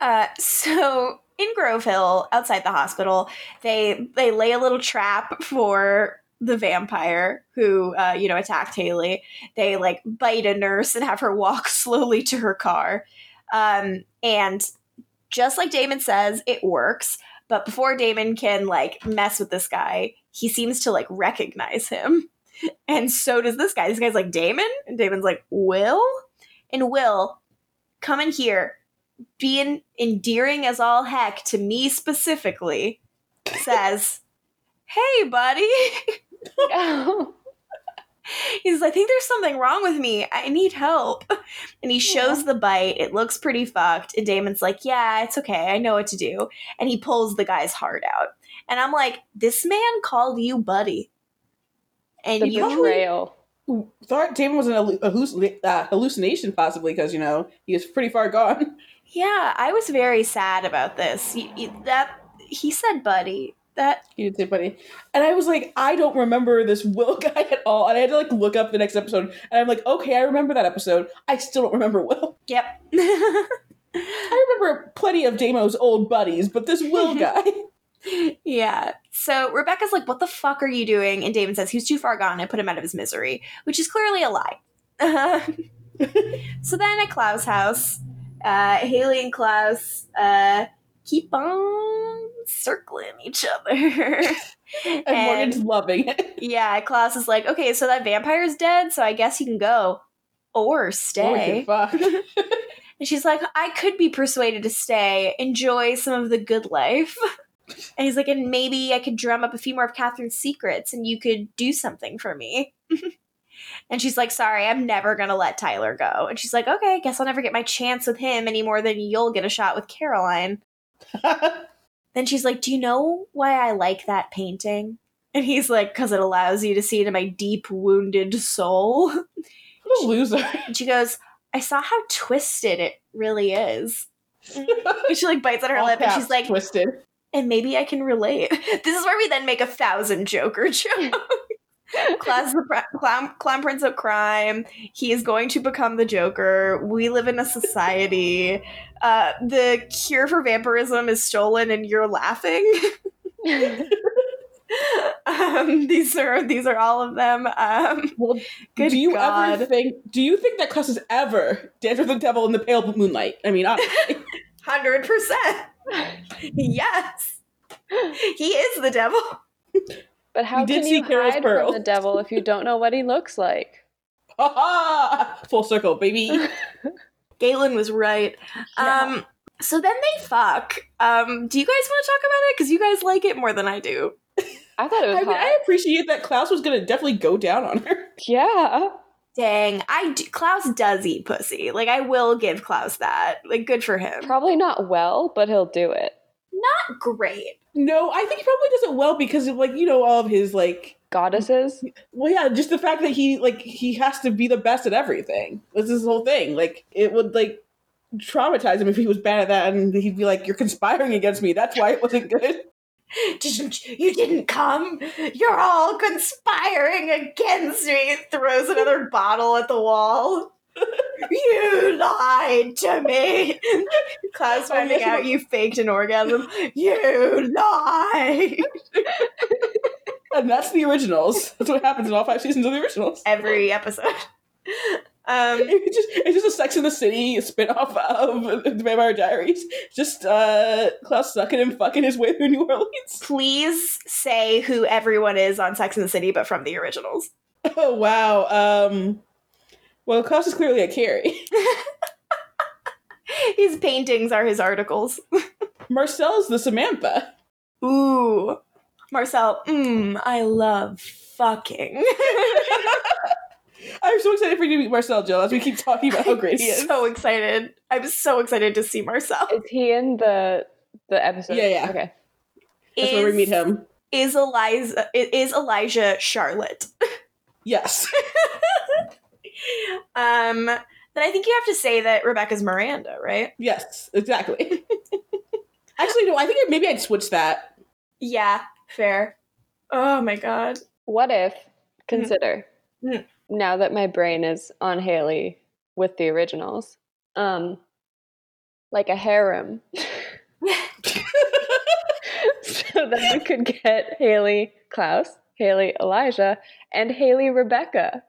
Speaker 2: Uh, so in Grove Hill, outside the hospital, they they lay a little trap for the vampire who uh, you know attacked Hayley. They like bite a nurse and have her walk <laughs> slowly to her car. Um, and just like Damon says, it works. But before Damon can like mess with this guy, he seems to like recognize him. <laughs> And so does this guy. This guy's like, Damon? And Damon's like, Will? And Will, come in here, being endearing as all heck to me specifically, <laughs> says, Hey, buddy. <laughs> He's like, I think there's something wrong with me. I need help. And he shows the bite. It looks pretty fucked. And Damon's like, Yeah, it's okay. I know what to do. And he pulls the guy's heart out. And I'm like, This man called you buddy. And
Speaker 5: the
Speaker 2: you
Speaker 5: betrayal.
Speaker 4: Thought Damon was an halluc- uh, hallucination, possibly, because, you know, he is pretty far gone. <laughs>
Speaker 2: Yeah, I was very sad about this. You- you- that he said buddy. That
Speaker 4: He did say buddy. And I was like, I don't remember this Will <laughs> guy at all. And I had to, like, look up the next episode. And I'm like, okay, I remember that episode. I still don't remember Will. <laughs>
Speaker 2: yep.
Speaker 4: I remember plenty of Damon's old buddies, but this Will guy.
Speaker 2: Yeah. So Rebekah's like, "What the fuck are you doing?" And Damon says he's too far gone. I put him out of his misery, which is clearly a lie. <laughs> so then at Klaus' house, uh, Hayley and Klaus uh, keep on circling each other. <laughs>
Speaker 4: and Morgan's loving it.
Speaker 2: yeah, Klaus is like, "Okay, so that vampire's dead, so I guess you can go or stay."
Speaker 4: Fuck. <laughs>
Speaker 2: And she's like, I could be persuaded to stay, enjoy some of the good life. And he's like, and maybe I could drum up a few more of Katherine's secrets and you could do something for me. <laughs> and she's like, sorry, I'm never going to let Tyler go. And she's like, okay, I guess I'll never get my chance with him any more than you'll get a shot with Caroline. <laughs> Then she's like, do you know why I like that painting? And he's like, because it allows you to see into my deep, wounded soul.
Speaker 4: what a loser.
Speaker 2: And she goes, I saw how twisted it really is. <laughs> And she like bites on her
Speaker 4: All
Speaker 2: lip and she's like,
Speaker 4: twisted.
Speaker 2: And maybe I can relate. <laughs> This is where we then make a thousand Joker <laughs> jokes. Class clown, clown prince of crime. He is going to become the Joker. We live in a society. Uh, the cure for vampirism is stolen, and you're laughing. <laughs> um, these are these are all of them. Um,
Speaker 4: Well, do you
Speaker 2: God.
Speaker 4: ever think? Do you think that Cuss has ever danced with the devil in the pale moonlight? I mean,
Speaker 6: Hundred percent. Yes. He is the devil.
Speaker 5: But how
Speaker 4: did
Speaker 5: can
Speaker 4: see
Speaker 5: you
Speaker 4: Carol's
Speaker 5: hide
Speaker 4: pearls.
Speaker 5: from the devil if you don't know what he looks like?
Speaker 4: ha ha! Full circle, baby. <laughs>
Speaker 2: Galen was right. Um, so then they fuck. Um, do you guys want to talk about it? Because you guys like it more than I do.
Speaker 5: I thought it was
Speaker 4: I mean,
Speaker 5: hot.
Speaker 4: I appreciate that Klaus was gonna definitely go down on her.
Speaker 5: yeah.
Speaker 2: Dang, I do, Klaus does eat pussy. Like I will give Klaus that. Like good for him.
Speaker 5: Probably not well, but he'll do it.
Speaker 2: Not great.
Speaker 4: No, I think he probably does it well because of like you know all of his like.
Speaker 5: Goddesses.
Speaker 4: Well, yeah, just the fact that he like he has to be the best at everything. That's his whole thing. Like it would like traumatize him if he was bad at that, and he'd be like, "You're conspiring against me. That's why it wasn't good."
Speaker 6: Didn't you didn't come? You're all conspiring against me.
Speaker 2: Throws another bottle at the wall.
Speaker 6: You lied to me.
Speaker 2: Klaus finding out you faked an orgasm.
Speaker 6: You lied.
Speaker 4: And that's the originals. That's what happens in all five seasons of the originals.
Speaker 2: Every episode. Um, <laughs>
Speaker 4: It's just it's just a Sex in the City spinoff of the Vampire Diaries. Just uh Klaus sucking and fucking his way through New Orleans.
Speaker 2: please say who everyone is on Sex in the City, but from the originals.
Speaker 4: Oh wow. Um well Klaus is clearly a Carrie. <laughs> <laughs>
Speaker 2: His paintings are his articles.
Speaker 4: Marcel's the Samantha.
Speaker 2: Ooh, Marcel. Mmm, I love fucking.
Speaker 4: I'm so excited for you to meet Marcel Jill as we keep talking about how great he is.
Speaker 2: so excited. I'm so excited to see Marcel.
Speaker 5: Is he in the the episode?
Speaker 4: Yeah, yeah.
Speaker 5: Okay.
Speaker 4: That's where we meet him.
Speaker 2: Is Eliza is Elijah Charlotte? <laughs>
Speaker 4: Yes.
Speaker 2: Um, then I think you have to say that Rebekah's Miranda, right?
Speaker 4: yes, exactly. Actually, no, I think maybe I'd switch that.
Speaker 2: Yeah, fair. Oh my god.
Speaker 5: What if consider
Speaker 2: Mhm.
Speaker 5: Now that my brain is on Hayley with the originals, um, like a harem, <laughs> so that we could get Hayley Klaus, Hayley Elijah, and Hayley Rebekah.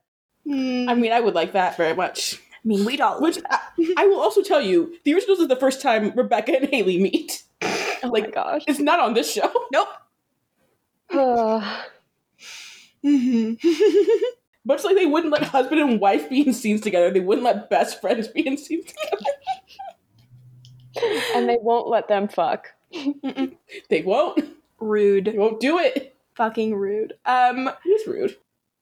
Speaker 2: Hmm,
Speaker 4: I mean, I would like that very much.
Speaker 2: I mean, we'd all
Speaker 4: Which I, I will also tell you, the originals is the first time Rebekah and Hayley meet.
Speaker 5: Oh my gosh.
Speaker 4: It's not on this show.
Speaker 2: nope. <sighs> <sighs> Mhm. <laughs>
Speaker 4: Much like they wouldn't let husband and wife be in scenes together, they wouldn't let best friends be in scenes together.
Speaker 5: and they won't let them fuck.
Speaker 4: They won't. Rude. They
Speaker 2: rude.
Speaker 4: won't do it.
Speaker 2: Fucking rude. Um.
Speaker 4: It's rude.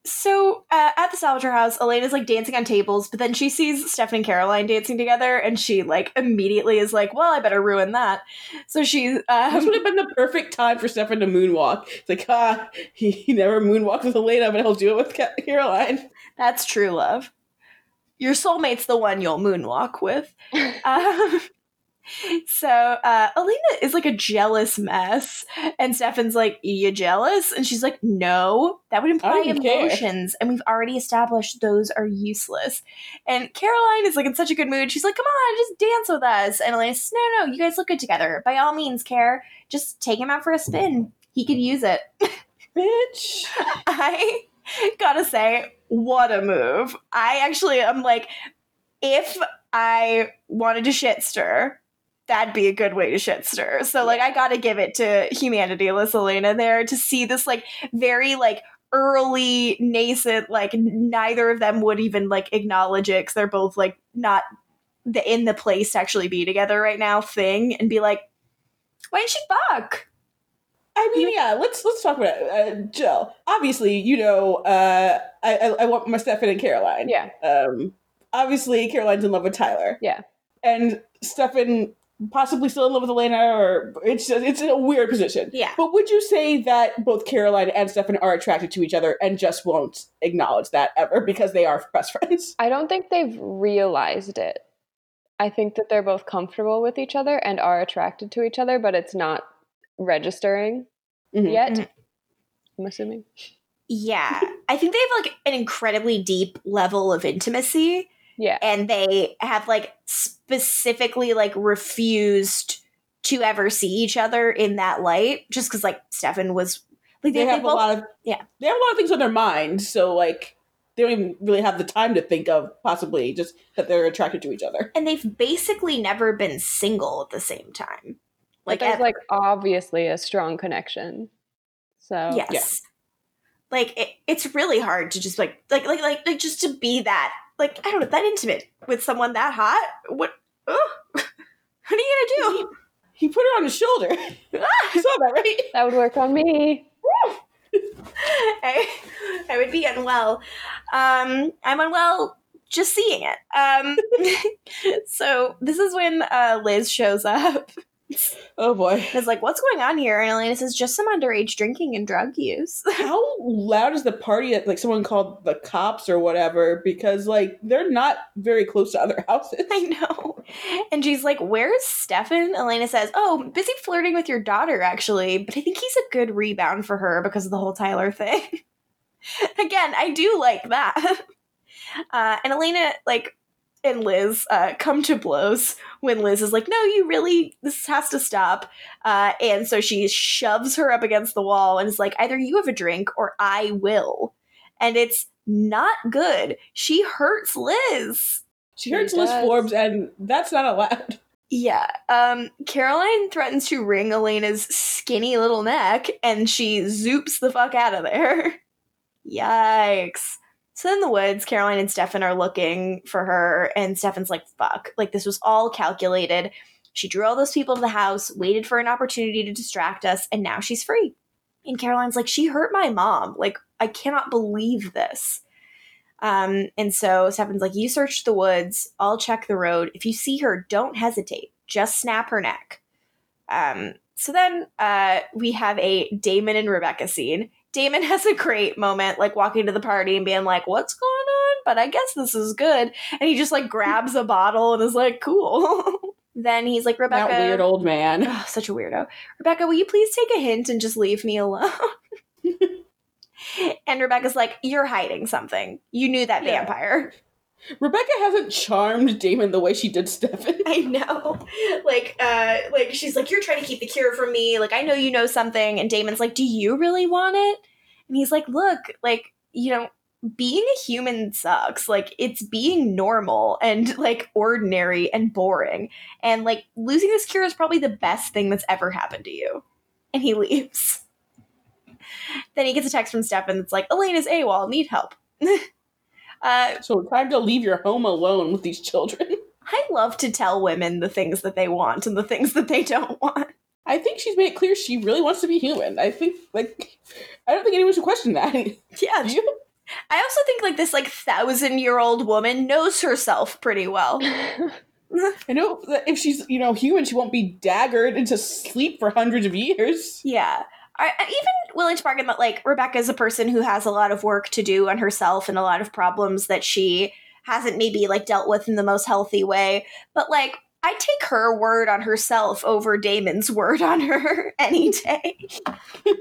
Speaker 2: So uh, at the Salvatore house, Elena's like dancing on tables, but then she sees Stefan and Caroline dancing together, and she like immediately is like, "Well, I better ruin that." So she,
Speaker 4: This
Speaker 2: um,
Speaker 4: would have been the perfect time for Stefan to moonwalk. It's like, ah, he, he never moonwalked with Elena, but he'll do it with Ca- Caroline.
Speaker 2: that's true love. Your soulmate's the one you'll moonwalk with. <laughs> Um, so uh, Elena is like a jealous mess, and Stefan's like, "You jealous?" And she's like, "No, that would imply
Speaker 4: even care."
Speaker 2: emotions, and we've already established those are useless." And Caroline is like in such a good mood. She's like, "Come on, just dance with us." And says, "No, no, you guys look good together. By all means, care. Just take him out for a spin. He could use it."
Speaker 4: Bitch. <laughs>
Speaker 2: I gotta say, what a move. I actually am like, if I wanted to shit stir, that'd be a good way to shit stir. So like I gotta give it to humanity, Liz Elena there to see this like very like early nascent, like neither of them would even like acknowledge it because they're both like not the in the place to actually be together right now thing and be like, why didn't she fuck?
Speaker 4: I mean, yeah. Let's let's talk about it. Uh, Jill. Obviously, you know, uh, I, I I want my Stefan and Caroline.
Speaker 5: Yeah.
Speaker 4: Um, obviously, Caroline's in love with Tyler.
Speaker 5: Yeah.
Speaker 4: And Stefan possibly still in love with Elena, or it's it's a weird position.
Speaker 2: Yeah.
Speaker 4: But would you say that both Caroline and Stefan are attracted to each other and just won't acknowledge that ever because they are <laughs> best friends?
Speaker 5: I don't think they've realized it. I think that they're both comfortable with each other and are attracted to each other, but it's not registering
Speaker 4: Mhm.
Speaker 5: yet.
Speaker 2: Mhm.
Speaker 5: I'm assuming.
Speaker 2: Yeah. I think they have like an incredibly deep level of intimacy
Speaker 5: Yeah.
Speaker 2: and they have like specifically like refused to ever see each other in that light just because like Stefan was like
Speaker 4: They,
Speaker 2: they, they
Speaker 4: have a lot of
Speaker 2: yeah.
Speaker 4: They have a lot of things on their mind, so like they don't even really have the time to think of possibly just that they're attracted to each other.
Speaker 2: and they've basically never been single at the same time.
Speaker 5: Like
Speaker 2: Like
Speaker 5: there's
Speaker 2: ever.
Speaker 5: like obviously a strong connection. So
Speaker 2: yes. Like it, it's really hard to just like like like like like just to be that like I don't know that intimate with someone that hot. What? Oh, <laughs> what are you gonna do?
Speaker 4: He put her on his shoulder. <laughs> you saw that, right? <laughs>
Speaker 5: that would work on me.
Speaker 2: I, I would be unwell. Um, I'm unwell just seeing it. Um, so this is when uh, Liz shows up. <laughs>
Speaker 4: Oh boy.
Speaker 2: Is like, "What's going on here?" And Elena says, "Just some underage drinking and drug use." <laughs>
Speaker 4: How loud is the party that like someone called the cops or whatever? Because like they're not very close to other <laughs> houses.
Speaker 2: I know. And she's like, Where's Stefan? Elena says, Oh, busy flirting with your daughter, actually. But I think he's a good rebound for her because of the whole Tyler thing. Again, I do like that. Uh, and Elena, like, and Liz uh, come to blows when Liz is like, No, you really, this has to stop. Uh, and so she shoves her up against the wall and is like, Either you have a drink or I will. and it's not good. She hurts Liz.
Speaker 4: She hurts
Speaker 5: She
Speaker 4: Liz. Forbes, and that's not allowed.
Speaker 2: Yeah. Um Caroline threatens to wring Elena's skinny little neck and she zoops the fuck out of there. <laughs> Yikes. So in the woods, Caroline and Stefan are looking for her, and Stefan's like, fuck. Like, this was all calculated. She drew all those people to the house, waited for an opportunity to distract us, and now she's free. And Caroline's like, she hurt my mom. Like, I cannot believe this. Um, and so Stefan's like, you search the woods, I'll check the road. If you see her, don't hesitate. Just snap her neck. Um, so then uh, we have a Damon and Rebekah scene. Damon has a great moment, like walking to the party and being like, What's going on? But I guess this is good. And he just like grabs a bottle and is like, Cool. <laughs> then he's like, Rebekah.
Speaker 4: That weird old man.
Speaker 2: Ugh, such a weirdo. Rebekah, will you please take a hint and just leave me alone? <laughs> and Rebekah's like, You're hiding something. You knew that
Speaker 4: Yeah.
Speaker 2: vampire.
Speaker 4: Rebekah hasn't charmed Damon the way she did Stefan.
Speaker 2: I know. Like, uh, like she's like, You're trying to keep the cure from me. Like, I know you know something. And Damon's like, Do you really want it? And he's like, Look, like, you know, being a human sucks. Like, it's being normal and like ordinary and boring. And like losing this cure is probably the best thing that's ever happened to you. And he leaves. then he gets a text from Stefan that's like, Elena's AWOL, need help. <laughs> uh,
Speaker 4: So time to leave your home alone with these children. <laughs>
Speaker 2: I love to tell women the things that they want and the things that they don't want.
Speaker 4: I think she's made it clear she really wants to be human. I think, like, I don't think anyone should question that. <laughs>
Speaker 2: Yeah.
Speaker 4: Do you?
Speaker 2: I also think like this like thousand year old woman knows herself pretty well. <laughs>
Speaker 4: I know that if she's, you know, human, she won't be daggered into sleep for hundreds of years.
Speaker 2: Yeah. I, I'm even willing to bargain that like Rebekah is a person who has a lot of work to do on herself and a lot of problems that she hasn't maybe like dealt with in the most healthy way. But like I take her word on herself over Damon's word on her <laughs> any day.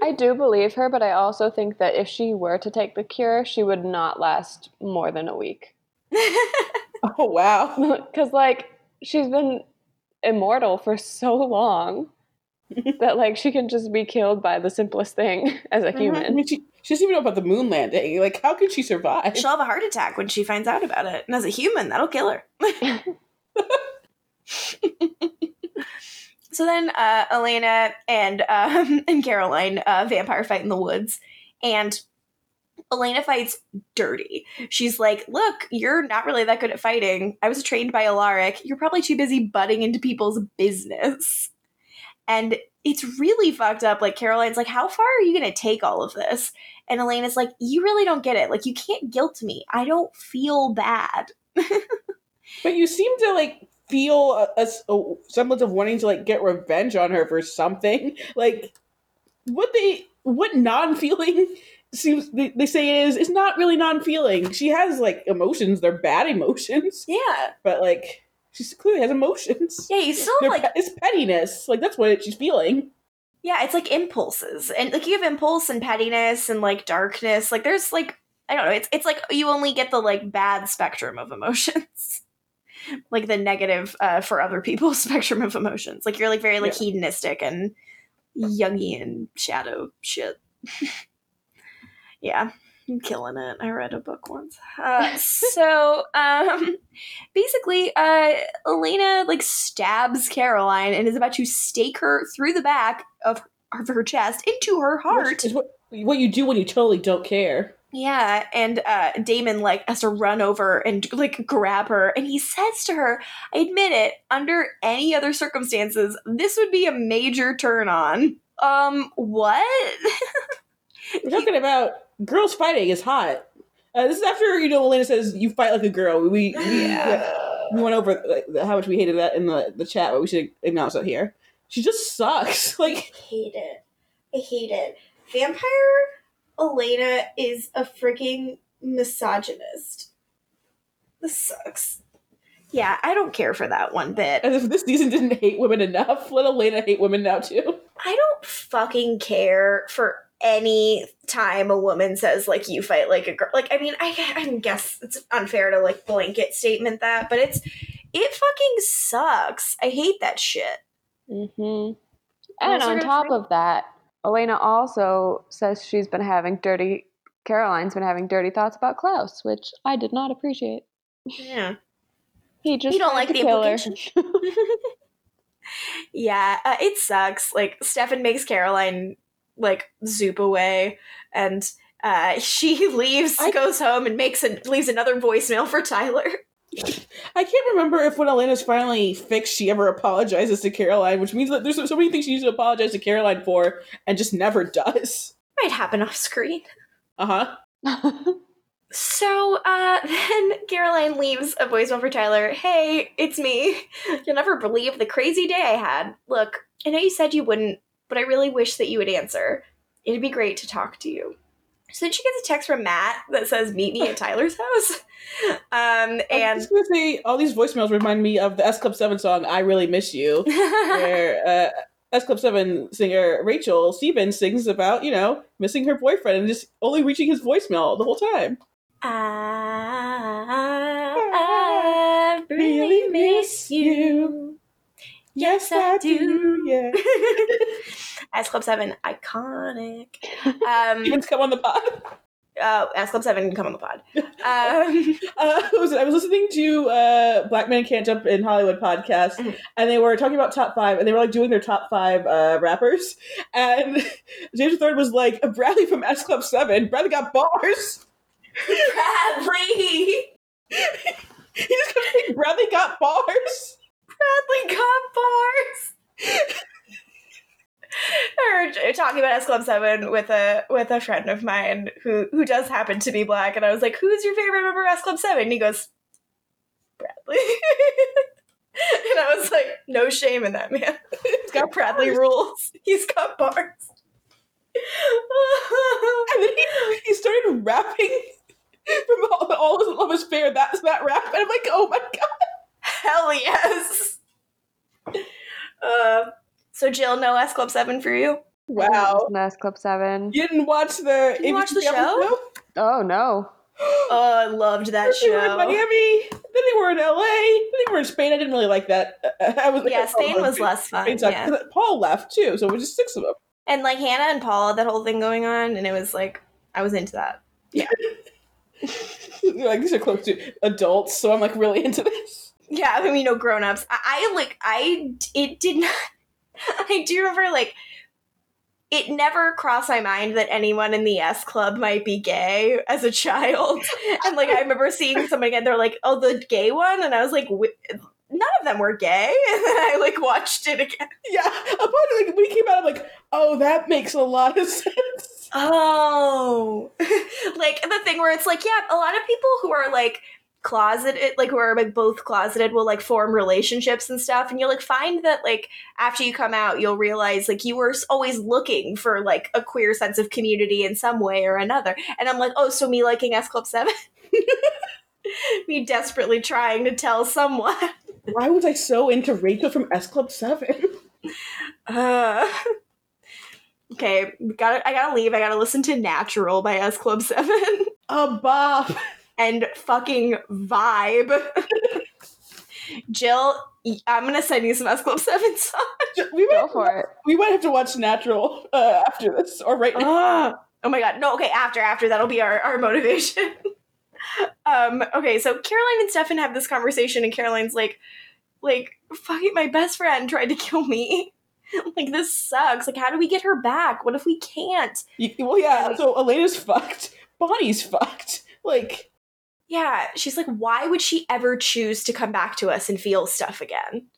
Speaker 5: I do believe her, but I also think that if she were to take the cure, she would not last more than a week. <laughs>
Speaker 4: Oh, wow. <laughs>
Speaker 5: Because, like, she's been immortal for so long <laughs> that, like, she can just be killed by the simplest thing <laughs> as a human.
Speaker 4: mean, she, she doesn't even know about the moon landing. Like, how could she survive?
Speaker 2: She'll have a heart attack when she finds out about it. And as a human, that'll kill her. <laughs> so then uh, Elena and um, and Caroline uh, vampire fight in the woods. And Elena fights dirty. She's like, Look, you're not really that good at fighting. I was trained by Alaric. You're probably too busy butting into people's business. And it's really fucked up. Like, Caroline's like, How far are you going to take all of this? And Elena's like, You really don't get it. Like, you can't guilt me. I don't feel bad. <laughs>
Speaker 4: But you seem to, like, feel a semblance of wanting to, like, get revenge on her for something. <laughs> Like, what they, what non feeling <laughs> seems, they, they say it is, is not really non feeling. She has, like, emotions. They're bad emotions.
Speaker 2: Yeah.
Speaker 4: But, like, she clearly has emotions.
Speaker 2: Yeah, you still
Speaker 4: They're
Speaker 2: like,
Speaker 4: pe- it's pettiness. Like, that's what she's feeling.
Speaker 2: yeah, it's like impulses. And, like, you have impulse and pettiness and, like, darkness. Like, there's, like, I don't know. It's, it's like you only get the, like, bad spectrum of emotions. <laughs> like, the negative uh, for other people <laughs> spectrum of emotions. Like, you're, like, very, like, hedonistic and Jungian shadow shit. <laughs> yeah. I'm killing it. I read a book once. Uh, <laughs> so, um, basically, uh, Elena like stabs Caroline and is about to stake her through the back of, of her chest into her heart.
Speaker 4: Which what, what you do when you totally don't care.
Speaker 2: Yeah, and uh, Damon like has to run over and like grab her, and he says to her, "I admit it. Under any other circumstances, this would be a major turn on." Um, what? <laughs>
Speaker 4: We're talking about girls fighting is hot. Uh, this is after you know Elena says you fight like a girl. We we, we went over like, how much we hated that in the, the chat, but we should acknowledge that here. She just sucks. <laughs> Like I
Speaker 2: hate it. I hate it. Vampire Elena is a freaking misogynist. This sucks. Yeah, I don't care for that one bit.
Speaker 4: as if this season didn't hate women enough. Let Elena hate women now too.
Speaker 2: I don't fucking care for any time a woman says like you fight like a girl. Like I mean, I I guess it's unfair to like blanket statement that, but it's it fucking sucks. I hate that shit. mm-hmm.
Speaker 5: And on top
Speaker 2: for-
Speaker 5: of that, Elena also says she's been having dirty Caroline's been having dirty thoughts about Klaus, which I did not appreciate.
Speaker 2: Yeah. <laughs>
Speaker 5: He just
Speaker 2: You don't like the
Speaker 5: kill
Speaker 2: implication. <laughs> <laughs> yeah, uh, it sucks. Like Stefan makes Caroline like zoop away, and uh, <laughs> she leaves,
Speaker 4: I-
Speaker 2: goes home, and makes a, leaves another voicemail for Tyler. <laughs>
Speaker 4: I can't remember if when Elena's finally fixed, she ever apologizes to Caroline, which means that there's so many things she needs to apologize to Caroline for and just never does.
Speaker 2: Might happen off screen.
Speaker 4: Uh huh. <laughs>
Speaker 2: So uh, then Caroline leaves a voicemail for Tyler. Hey, it's me. You'll never believe the crazy day I had. Look, I know you said you wouldn't, but I really wish that you would answer. It'd be great to talk to you. So then she gets a text from Matt that says, Meet me at <laughs> Tyler's house. Um,
Speaker 4: I
Speaker 2: and
Speaker 4: say all these voicemails remind me of the S Club Seven song "I Really Miss You," <laughs> where uh, S Club Seven singer Rachel Stevens sings about you know missing her boyfriend and just only reaching his voicemail the whole time.
Speaker 2: I, I really miss you.
Speaker 4: Yes, I do. Yeah. <laughs>
Speaker 2: S Club 7, iconic. <laughs> Um,
Speaker 4: Stevens come on the pod.
Speaker 2: uh, S Club 7 can come on the pod. <laughs> Um,
Speaker 4: Uh, was it? I was listening to uh, Black Men Can't Jump in Hollywood podcast,
Speaker 2: Mhm.
Speaker 4: and they were talking about top five, and they were like doing their top five uh, rappers. And James III was like, Bradley from S Club 7. Bradley got bars.
Speaker 2: Bradley!
Speaker 4: He just kept saying, Bradley got bars.
Speaker 2: Bradley got bars! <laughs> Or j- talking about S Club Seven with a with a friend of mine who who does happen to be black, and I was like, "Who's your favorite member of S Club 7? And he goes, "Bradley," <laughs> and I was like, "No shame in that man. <laughs> He's got Bradley rules. He's got bars."
Speaker 4: And then he, he started rapping from all, all his love is fair. That's that rap. And I'm like, oh my god.
Speaker 2: Hell yes. <laughs> Uh, so Jill, no S Club Seven for you.
Speaker 4: Wow.
Speaker 5: S Club Seven.
Speaker 4: You didn't watch the
Speaker 2: Did you watch the
Speaker 4: ABC
Speaker 2: show?
Speaker 5: Oh no. <gasps>
Speaker 2: Oh, I loved that
Speaker 4: They were in. Miami. Then they were in LA. Then they were in Spain. I didn't really like that. <laughs> I was like,
Speaker 2: Yeah,
Speaker 4: oh,
Speaker 2: Spain was
Speaker 4: Spain-
Speaker 2: less fun.
Speaker 4: Spain sucked.
Speaker 2: Yeah.
Speaker 4: 'Cause Paul left too, so it was just six of them.
Speaker 2: And like Hannah and Paul that whole thing going on, and it was like I was into that. Yeah. <laughs>
Speaker 4: like these are close to adults, so I'm like really into this.
Speaker 2: Yeah, I mean, you know, grown ups. I, I like I it did not. <laughs> I do remember like it never crossed my mind that anyone in the S Club might be gay as a child. <laughs> And like I remember seeing somebody and they're like, "Oh, the gay one," and I was like, "None of them were gay." <laughs> And then I like watched it again.
Speaker 4: Yeah, upon like he came out, I'm like, oh, that makes a lot of sense.
Speaker 2: Oh, like the thing where it's like, yeah, a lot of people who are like closeted, like who are like both closeted, will like form relationships and stuff, and you'll like find that like after you come out, you'll realize like you were always looking for like a queer sense of community in some way or another. And I'm like, oh, so me liking S Club Seven, <laughs> me desperately trying to tell someone.
Speaker 4: Why was I so into Rachel from S Club Seven?
Speaker 2: Uh, <laughs> okay, gotta I gotta leave. I gotta listen to Natural by S Club Seven.
Speaker 4: A bop.
Speaker 2: And fucking vibe. <laughs> Jill, I'm gonna send you some S Club 7 songs.
Speaker 4: We might,
Speaker 5: Go for it.
Speaker 4: we might have to watch Natural uh, after this, or right now. <gasps>
Speaker 2: oh my god. No, okay, after, after, that'll be our, our motivation. <laughs> um, okay, so Caroline and Stefan have this conversation, and Caroline's like, like, fucking my best friend tried to kill me. <laughs> like, this sucks. Like, how do we get her back? What if we can't?
Speaker 4: You- well, yeah. So Elena's fucked. Bonnie's fucked. Like,
Speaker 2: Yeah, she's like, why would she ever choose to come back to us and feel stuff again?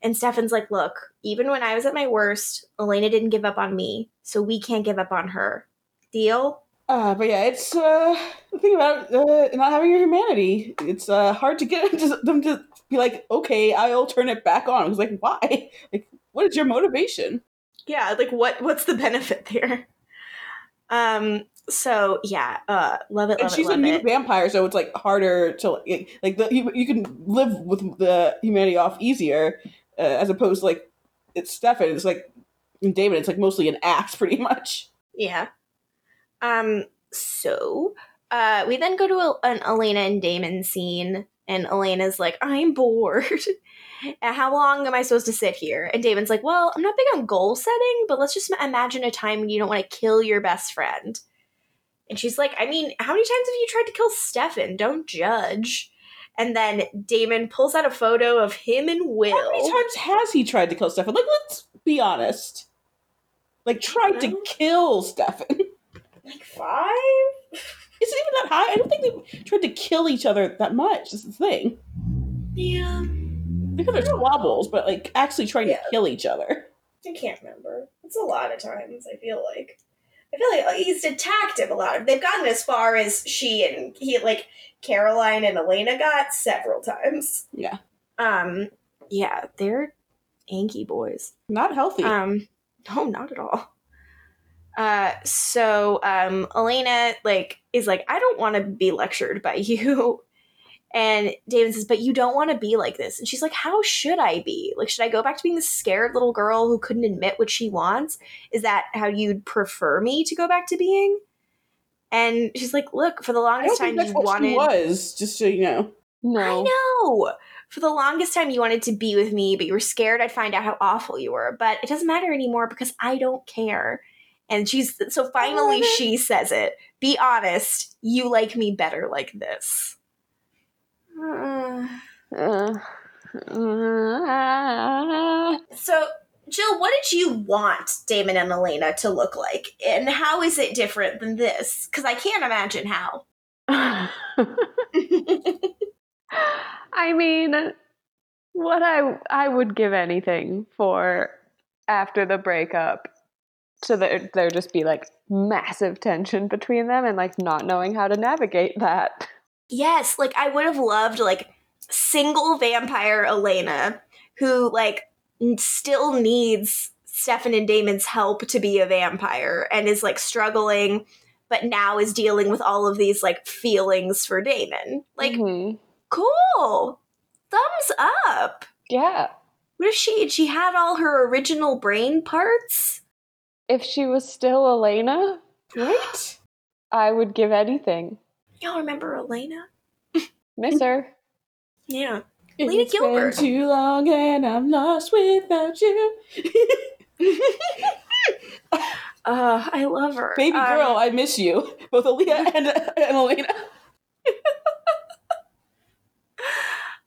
Speaker 2: And Stefan's like, look, even when I was at my worst, Elena didn't give up on me, so we can't give up on her. Deal?
Speaker 4: uh, but yeah, it's uh, the thing about uh, not having your humanity. It's uh, hard to get <laughs> into them to be like, okay, I'll turn it back on. It's like, why? <laughs> Like, what is your motivation?
Speaker 2: Yeah, like what what's the <laughs> benefit there? Um, so yeah, uh love it,
Speaker 4: And
Speaker 2: love it,
Speaker 4: she's a new
Speaker 2: it.
Speaker 4: vampire, so it's like harder to like, like the, you, you can live with the humanity off easier, uh, as opposed to like it's Stefan. It's like Damon. It's like mostly an act, <laughs> pretty much.
Speaker 2: Yeah. Um, so uh we then go to a, an Elena and Damon scene, and Elena's like, I'm bored. and <laughs> how long am I supposed to sit here? And Damon's like, Well, I'm not big on goal setting, but let's just imagine a time when you don't want to kill your best friend. And she's like, I mean, how many times have you tried to kill Stefan? Don't judge. And then Damon pulls out a photo of him and Will.
Speaker 4: How many times has he tried to kill Stefan? Like, let's be honest. Like, tried to kill Stefan. <laughs>
Speaker 2: Like five? <laughs>
Speaker 4: Is it even that high? I don't think they tried to kill each other that much. That's the thing.
Speaker 2: Yeah.
Speaker 4: Because there's squabbles, but like actually trying
Speaker 2: Yeah.
Speaker 4: to kill each other.
Speaker 2: I can't remember. It's a lot of times, I feel like. I feel like he's attacked him a lot. They've gotten as far as she and he, like, Caroline and Elena got several times.
Speaker 4: Yeah.
Speaker 2: Um, yeah, they're hanky boys.
Speaker 4: Not healthy.
Speaker 2: Um, no, not at all. Uh, so um, Elena like is like, I don't want to be lectured by <laughs> you, and Damon says, but you don't want to be like this, and she's like, how should I be? Like, should I go back to being the scared little girl who couldn't admit what she wants? Is that how you'd prefer me to go back to being? And she's like, look, for the longest time
Speaker 4: that's
Speaker 2: you
Speaker 4: what
Speaker 2: wanted.
Speaker 4: she was. Just so you know.
Speaker 5: No.
Speaker 2: I know. For the longest time, you wanted to be with me, but you were scared I'd find out how awful you were. But it doesn't matter anymore because I don't care. And she's so finally she says it. Be honest, you like me better like this. So, Jill, what did you want Damon and Elena to look like? And how is it different than this? Because I can't imagine how. <laughs>
Speaker 5: I mean, what I I would give anything for after the breakup so that there just be like massive tension between them and like not knowing how to navigate that.
Speaker 2: Yes, like I would have loved like single vampire Elena who like still needs Stefan and Damon's help to be a vampire and is like struggling but now is dealing with all of these like feelings for Damon. Like
Speaker 5: Mhm.
Speaker 2: cool. Thumbs up.
Speaker 5: yeah,
Speaker 2: What if she she had all her original brain parts?
Speaker 5: if she was still Elena,
Speaker 4: Right?
Speaker 5: I would give anything.
Speaker 2: Y'all remember Elena?
Speaker 5: Miss her.
Speaker 2: Yeah. Lena
Speaker 4: It's been too long and I'm lost without you. <laughs>
Speaker 2: Uh, I love her.
Speaker 4: Baby
Speaker 2: Um,
Speaker 4: girl, I miss you. Both Aaliyah <laughs> and, and Elena. <laughs>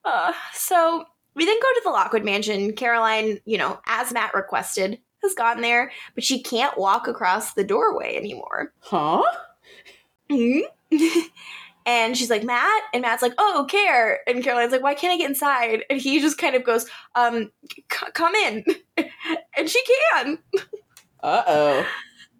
Speaker 2: Uh, so we then go to the Lockwood Mansion. Caroline, you know, as Matt requested, has gone there, but she can't walk across the doorway anymore.
Speaker 4: Huh?
Speaker 2: Mhm. <laughs> and she's like, Matt? And Matt's like, oh, care. And Caroline's like, why can't I get inside? And he just kind of goes, um, c- come in. <laughs> and she can.
Speaker 4: Uh oh.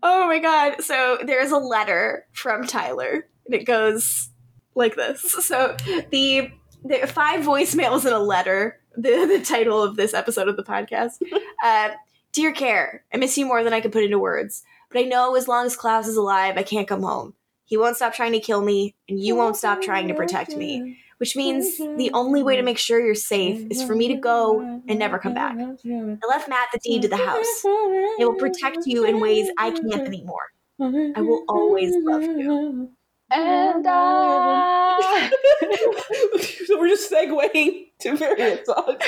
Speaker 2: Oh my god. So there's a letter from Tyler, and it goes like this. So the the five voicemails in a letter, the, the title of this episode of the podcast. <laughs> Uh, Dear Care, I miss you more than I can put into words, but I know as long as Klaus is alive, I can't come home. He won't stop trying to kill me, and you won't stop trying to protect me. Which means the only way to make sure you're safe is for me to go and never come back. I left Matt the deed to the house. It will protect you in ways I can't anymore. I will always love you.
Speaker 5: And I.
Speaker 4: Uh, so <laughs> we're just segueing to various songs.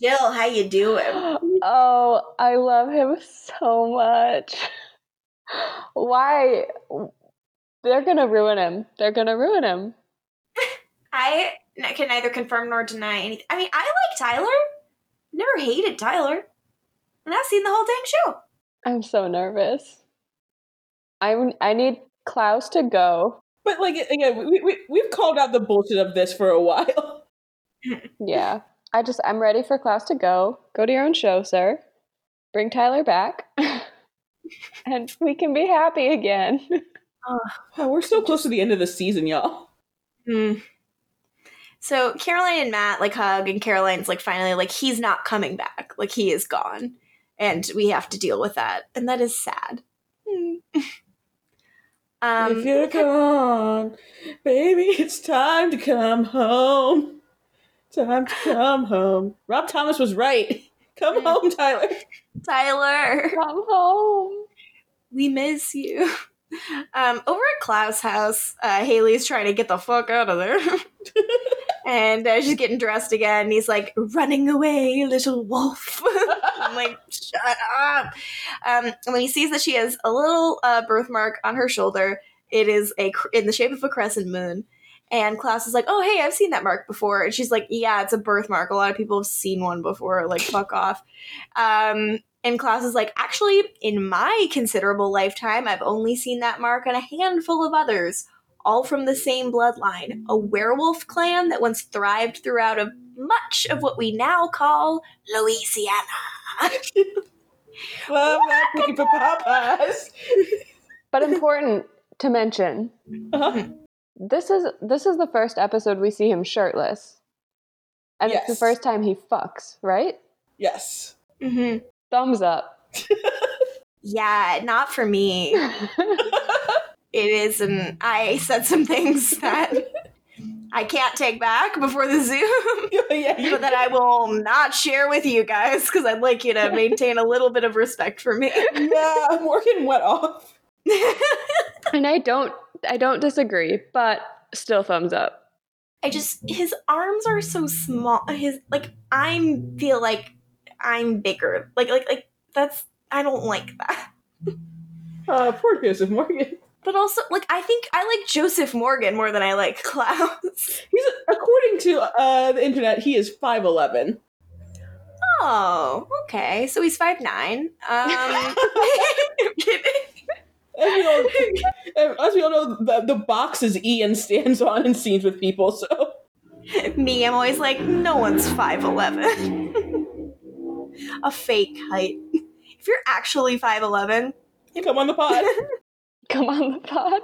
Speaker 2: Jill, how you doing? <gasps>
Speaker 5: oh, I love him so much. Why? They're gonna ruin him. They're gonna ruin him. <laughs>
Speaker 2: I can neither confirm nor deny anything. I mean, I like Tyler. Never hated Tyler. And I've seen the whole dang show.
Speaker 5: I'm so nervous. I I need Klaus to go.
Speaker 4: But like again, we, we we've called out the bullshit of this for a while. <laughs>
Speaker 5: Yeah, I just I'm ready for Klaus to go. Go to your own show, sir. Bring Tyler back, and we can be happy again. <sighs>
Speaker 4: Oh, we're so close to the end of the season, y'all.
Speaker 2: Hmm. So Caroline and Matt like hug, and Caroline's like finally like he's not coming back. Like he is gone, and we have to deal with that, and that is sad. Hmm. <laughs> um,
Speaker 4: if you're gone, baby, it's time to come home. Time to come home. Rob Thomas was right. Come home, Tyler.
Speaker 2: Tyler.
Speaker 5: Come home.
Speaker 2: We miss you. <laughs> Um, over at Klaus' house, uh, Hayley's trying to get the fuck out of there. <laughs> and uh, she's getting dressed again. And he's like, running away, little wolf. <laughs> I'm like, shut up. Um, and when he sees that she has a little uh, birthmark on her shoulder, it is a in the shape of a crescent moon. And Klaus is like, "Oh, hey, I've seen that mark before." And she's like, "Yeah, it's a birthmark. A lot of people have seen one before. Like, fuck off." Um, and Klaus is like, "Actually, in my considerable lifetime, I've only seen that mark on a handful of others, all from the same bloodline. A werewolf clan that once thrived throughout of much of what we now call Louisiana."
Speaker 4: Love that cookie for papas. <laughs>
Speaker 5: But important to mention,
Speaker 4: Uh-huh.
Speaker 5: this is this is the first episode we see him shirtless. And it's the first time he fucks, right?
Speaker 4: Yes.
Speaker 2: hmm
Speaker 5: Thumbs up.
Speaker 2: Yeah, not for me. <laughs> it is and i said some things that i can't take back before the zoom <laughs>
Speaker 4: yeah,
Speaker 2: but that i will not share with you guys because i'd like you to maintain a little bit of respect for me
Speaker 4: yeah, Morgan went off. <laughs>
Speaker 5: and I don't I don't disagree, but still thumbs up.
Speaker 2: i just his arms are so small his like i'm feel like i'm bigger like like like that's i don't like that
Speaker 4: Uh, <laughs> poor Joseph Morgan.
Speaker 2: but also like i think i like joseph morgan more than i like <laughs> klaus
Speaker 4: He's according to uh, the internet, he is five eleven.
Speaker 2: oh okay so he's five nine um I'm <laughs> kidding.
Speaker 4: As we all, as we all know, the, the boxes Ian stands on in scenes with people. So
Speaker 2: Me, I'm always like, no one's 5'11. A fake height. <laughs> If you're actually 5'11,
Speaker 4: come on the pod. <laughs>
Speaker 5: Come on the pod.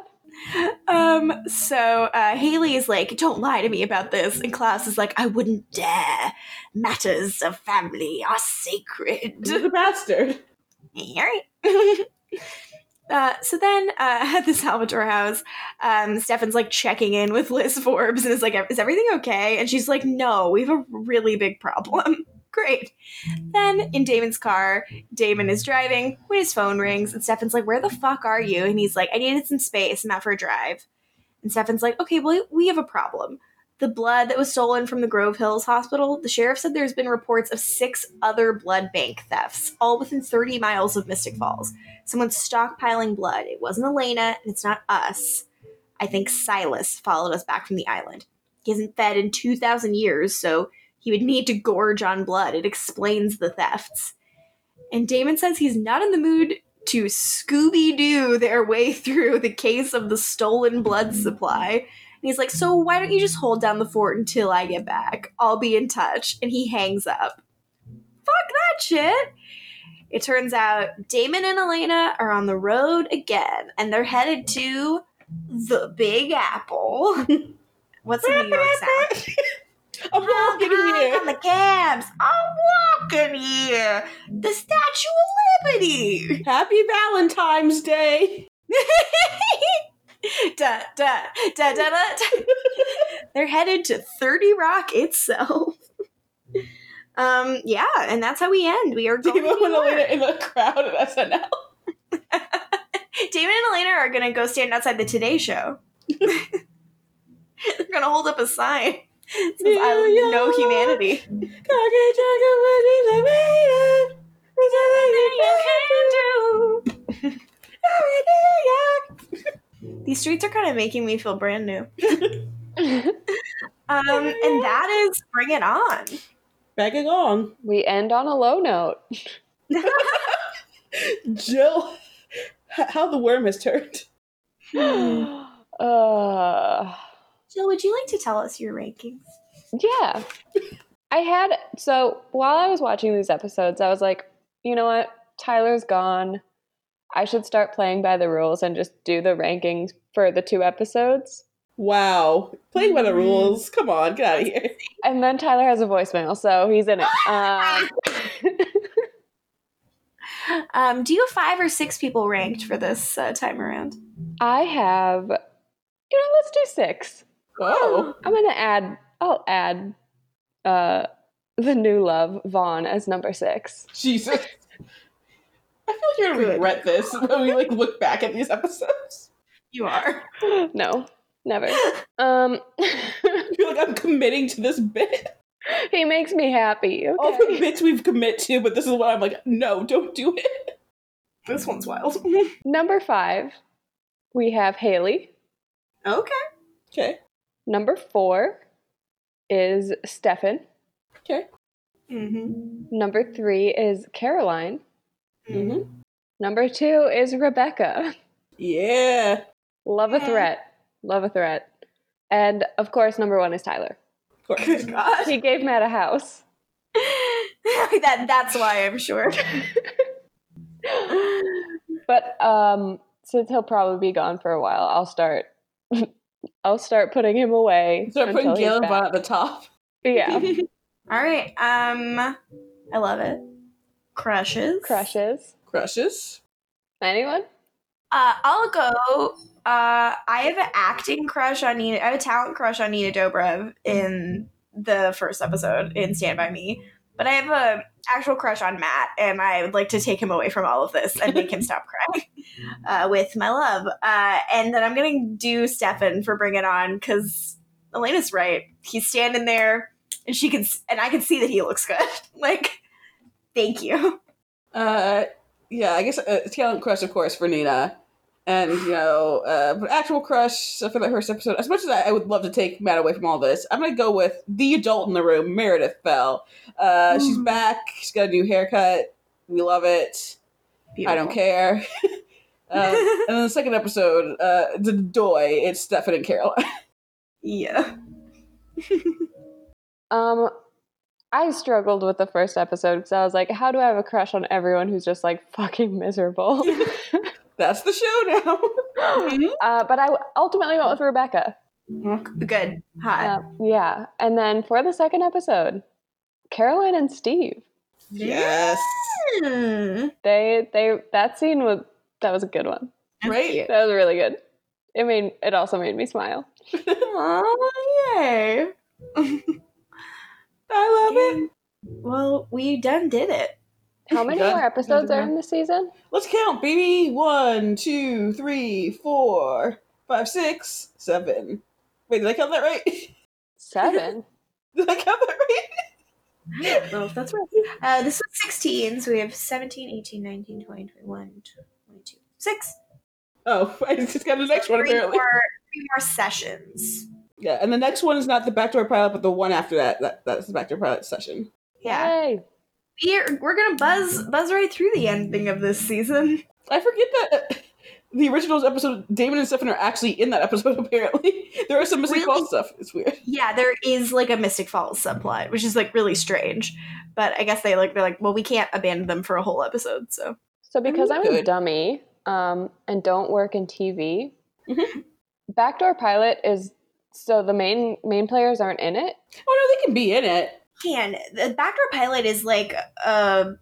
Speaker 2: um, so uh, Hayley is like, don't lie to me about this. And Klaus is like, I wouldn't dare. Matters of family are sacred.
Speaker 4: He's a bastard.
Speaker 2: Alright. <laughs> Uh, so then uh, at the Salvatore house, um, Stefan's like checking in with Liz Forbes and is like, Is everything okay? And she's like, No, we have a really big problem. Great. Then in Damon's car, Damon is driving when his phone rings, and Stefan's like, Where the fuck are you? And he's like, I needed some space. I'm out for a drive. And Stefan's like, Okay, well, we have a problem. The blood that was stolen from the Grove Hills Hospital, the sheriff said there's been reports of six other blood bank thefts, all within 30 miles of Mystic Falls. Someone's stockpiling blood. It wasn't Elena, and it's not us. I think Silas followed us back from the island. He hasn't fed in 2,000 years, so he would need to gorge on blood. It explains the thefts. And Damon says he's not in the mood to Scooby Doo their way <laughs> through the case of the stolen blood supply. And he's like, So why don't you just hold down the fort until I get back? I'll be in touch. And he hangs up. Fuck that shit. It turns out Damon and Elena are on the road again, and they're headed to the Big Apple. <laughs> What's the New York sound? <laughs>
Speaker 4: I'm walking here.
Speaker 2: on the cabs. I'm walking here. The Statue of Liberty.
Speaker 4: Happy Valentine's Day. <laughs>
Speaker 2: da, da, da, da, da. They're headed to 30 Rock itself. <laughs> Um, yeah, and that's how we end. We are going
Speaker 4: Damon
Speaker 2: to
Speaker 4: and Elena in the crowd at SNL. <laughs>
Speaker 2: Damon and Elena are gonna go stand outside the Today Show. They're gonna hold up a sign. It says, I know humanity. These streets are kind of making me feel brand new. <laughs> Um, and that is Bring It On.
Speaker 4: Back on.
Speaker 5: we end on a low note. <laughs>
Speaker 4: Jill, how the worm has turned. <sighs>
Speaker 5: uh,
Speaker 2: Jill, would you like to tell us your rankings?
Speaker 5: yeah. I had so while I was watching these episodes, I was like, you know what? Tyler's gone. I should start playing by the rules and just do the rankings for the two episodes.
Speaker 4: Wow. Playing by the rules. Come on, get out of here.
Speaker 5: And then Tyler has a voicemail, so he's in it. <laughs> Um, <laughs>
Speaker 2: Um, do you have five or six people ranked for this uh, time around?
Speaker 5: I have, you know, let's do six.
Speaker 4: Whoa. <laughs>
Speaker 5: I'm gonna add. I'll add uh, the new love Vaughn as number six.
Speaker 4: Jesus. I feel like you're gonna regret this when we like look back at these episodes.
Speaker 2: You are. <laughs>
Speaker 5: no, never. Um, <laughs>
Speaker 4: I feel like I'm committing to this bit.
Speaker 5: he makes me happy.
Speaker 4: All the bits we've commit to, but this is what I'm like, no, don't do it.
Speaker 2: This one's wild.
Speaker 5: Number five, we have Hayley.
Speaker 2: okay.
Speaker 4: Okay.
Speaker 5: Number four is Stefan.
Speaker 4: Okay.
Speaker 2: Mm-hmm.
Speaker 5: Number three is Caroline.
Speaker 4: Mm-hmm.
Speaker 5: Number two is Rebekah.
Speaker 4: Yeah.
Speaker 5: Love a threat. Love a threat. And of course, number one is Tyler.
Speaker 4: Of course. <laughs>
Speaker 2: Good God.
Speaker 5: He gave Matt a house. <laughs>
Speaker 2: that that's why I'm sure. <laughs>
Speaker 5: But um, since he'll probably be gone for a while, I'll start. I'll start putting him away.
Speaker 4: Start putting
Speaker 5: until
Speaker 4: Galen
Speaker 5: back.
Speaker 4: At the top. <laughs>
Speaker 5: Yeah, <laughs>
Speaker 2: All right. Um, I love it. Crushes.
Speaker 5: crushes.
Speaker 4: Crushes.
Speaker 5: Anyone?
Speaker 2: Uh, I'll go. Uh, I have an acting crush on Nina. I have a talent crush on Nina Dobrev in the first episode in Stand by Me. But I have a actual crush on Matt, and I would like to take him away from all of this and make him stop <laughs> crying uh, with my love. Uh, and then I'm gonna do Stefan for Bring It On because Elena's right. He's standing there, and she can, and I can see that he looks good. <laughs> like, thank you.
Speaker 4: Uh, yeah, I guess uh, talent crush, of course, for Nina. And, you know, uh, but actual crush so for the first episode, as much as I, I would love to take Matt away from all this, I'm going to go with the adult in the room, Meredith Fell. Uh, she's back. She's got a new haircut. We love it. I don't care. uh, <laughs> and then the <laughs> second episode, uh, the Doy, it's Stefan and Caroline. <laughs>
Speaker 2: Yeah.
Speaker 5: Um, I struggled with the first episode because I was like, how do I have a crush on everyone who's just like fucking miserable?
Speaker 4: That's the show now.
Speaker 5: uh, but I ultimately went with Rebekah.
Speaker 2: Good. Hot.
Speaker 5: Uh, yeah, and then for the second episode, Caroline and Steve.
Speaker 4: yes.
Speaker 2: Mm.
Speaker 5: They they that scene was that was a good one.
Speaker 4: Right?
Speaker 5: That was really good. It made it also made me smile.
Speaker 2: Oh, yay. <laughs>
Speaker 4: I love it.
Speaker 2: Well, we done did it.
Speaker 5: How many more episodes are in this season?
Speaker 4: Let's count, baby. One, two, three, four, five, six, seven. Wait, did I count that right? <laughs>
Speaker 5: Seven.
Speaker 4: Did I count that right?
Speaker 2: I don't know if that's right. Uh, this was 16, so we have 17, 18, 19, 20, 21, 22, 6.
Speaker 4: Oh, <laughs> I just got the next one apparently.
Speaker 2: more, three more sessions.
Speaker 4: Yeah, and the next one is not the backdoor pilot, but the one after that. that that's the backdoor pilot session.
Speaker 2: Yeah.
Speaker 5: Yay.
Speaker 2: We're, we're gonna buzz buzz right through the ending of this season.
Speaker 4: I forget that uh, the original episode, Damon and Stefan are actually in that episode. <laughs> Apparently, there is some missing
Speaker 2: Really?
Speaker 4: Falls stuff. It's weird.
Speaker 2: Yeah, there is like a Mystic Falls subplot, which is like really strange. But I guess they like they're like, well, we can't abandon them for a whole episode, so
Speaker 5: So because I'm a dummy um, and don't work in TV,
Speaker 4: Mhm.
Speaker 5: backdoor pilot is so the main main players aren't in it.
Speaker 4: Oh no, they can be in it.
Speaker 2: Can the backdoor pilot is like a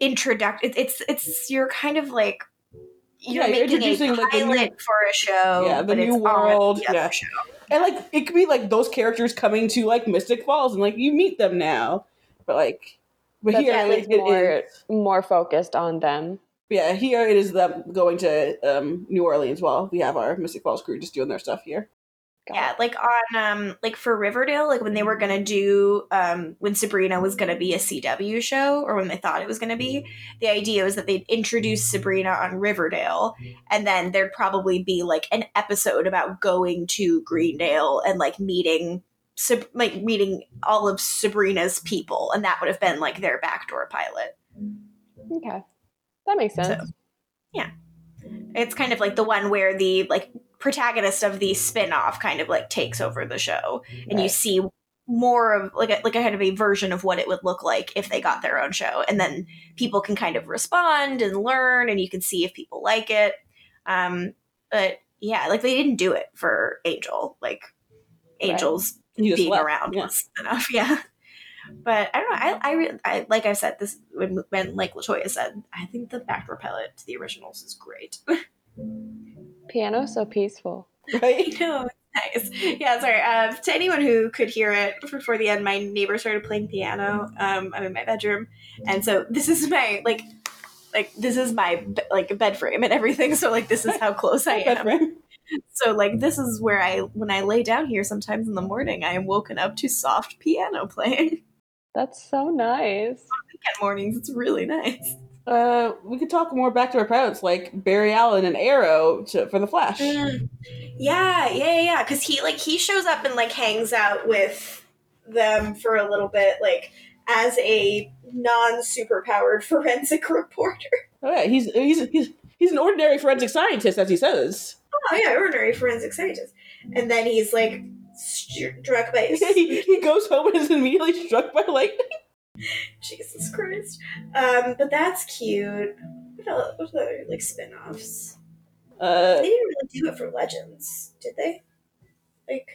Speaker 2: introduct it, it's it's you're kind of like you're
Speaker 4: Yeah, you're
Speaker 2: making a
Speaker 4: introducing, like, the
Speaker 2: pilot
Speaker 4: new-
Speaker 2: for a show
Speaker 4: Yeah, the new world,
Speaker 2: the
Speaker 4: yeah.
Speaker 2: show.
Speaker 4: And like it could be like those characters coming to like Mystic Falls, and like you meet them now. But like, but
Speaker 5: That's
Speaker 4: here
Speaker 5: at
Speaker 4: it,
Speaker 5: least
Speaker 4: it
Speaker 5: more
Speaker 4: is.
Speaker 5: more focused on them.
Speaker 4: Yeah, here it is them going to um, New Orleans while we have our Mystic Falls crew just doing their stuff here.
Speaker 5: Got
Speaker 2: yeah
Speaker 5: it.
Speaker 2: like on um like for riverdale like when they were gonna do um when sabrina was gonna be a cw show or when they thought it was gonna be the idea was that they'd introduce sabrina on riverdale and then there'd probably be like an episode about going to greendale and like meeting Sab- like meeting all of sabrina's people and that would have been like their backdoor pilot.
Speaker 5: Okay, that makes sense.
Speaker 2: So- it's kind of like the one where the like protagonist of the spin-off kind of like takes over the show. And you see more of like a, like a kind of a version of what it would look like if they got their own show. And then people can kind of respond and learn and you can see if people like it. Um but yeah like they didn't do it for angel. Like
Speaker 5: Right.
Speaker 2: angel's being
Speaker 4: left.
Speaker 2: around
Speaker 4: Yeah.
Speaker 2: enough. <laughs> Yeah. But i don't know. I i, re- I like i've said this when, when like latoya said i think the backdoor pilot to the originals is great <laughs>
Speaker 5: Piano so peaceful.
Speaker 4: Right? <laughs>
Speaker 2: know. Nice. Yeah, sorry. Uh, to anyone who could hear it before the end, my neighbor started playing piano. Um, I'm in my bedroom, and so this is my like, like this is my like bed frame and everything. So like this is how <laughs> close I
Speaker 4: Bed
Speaker 2: am.
Speaker 4: frame.
Speaker 2: So like this is where I when I lay down here sometimes in the morning I am woken up to soft piano playing.
Speaker 5: That's so nice. <laughs>
Speaker 2: Weekend mornings, it's really nice.
Speaker 4: Uh, we could talk more back to our pilots like Barry Allen and Arrow to, for the Flash.
Speaker 2: Mm. Yeah, yeah, yeah. Because he like he shows up and like hangs out with them for a little bit, like as a non superpowered <laughs> forensic reporter.
Speaker 4: Oh yeah, he's he's he's he's an ordinary forensic scientist, as he says.
Speaker 2: Oh yeah, ordinary forensic scientist. And then he's like struck by <laughs>
Speaker 4: he, he goes home and is immediately struck by lightning. <laughs>
Speaker 2: Jesus Christ. Um, but that's cute. What else? What other like spin-offs?
Speaker 4: Uh,
Speaker 2: They didn't really do it for Legends, did they? Like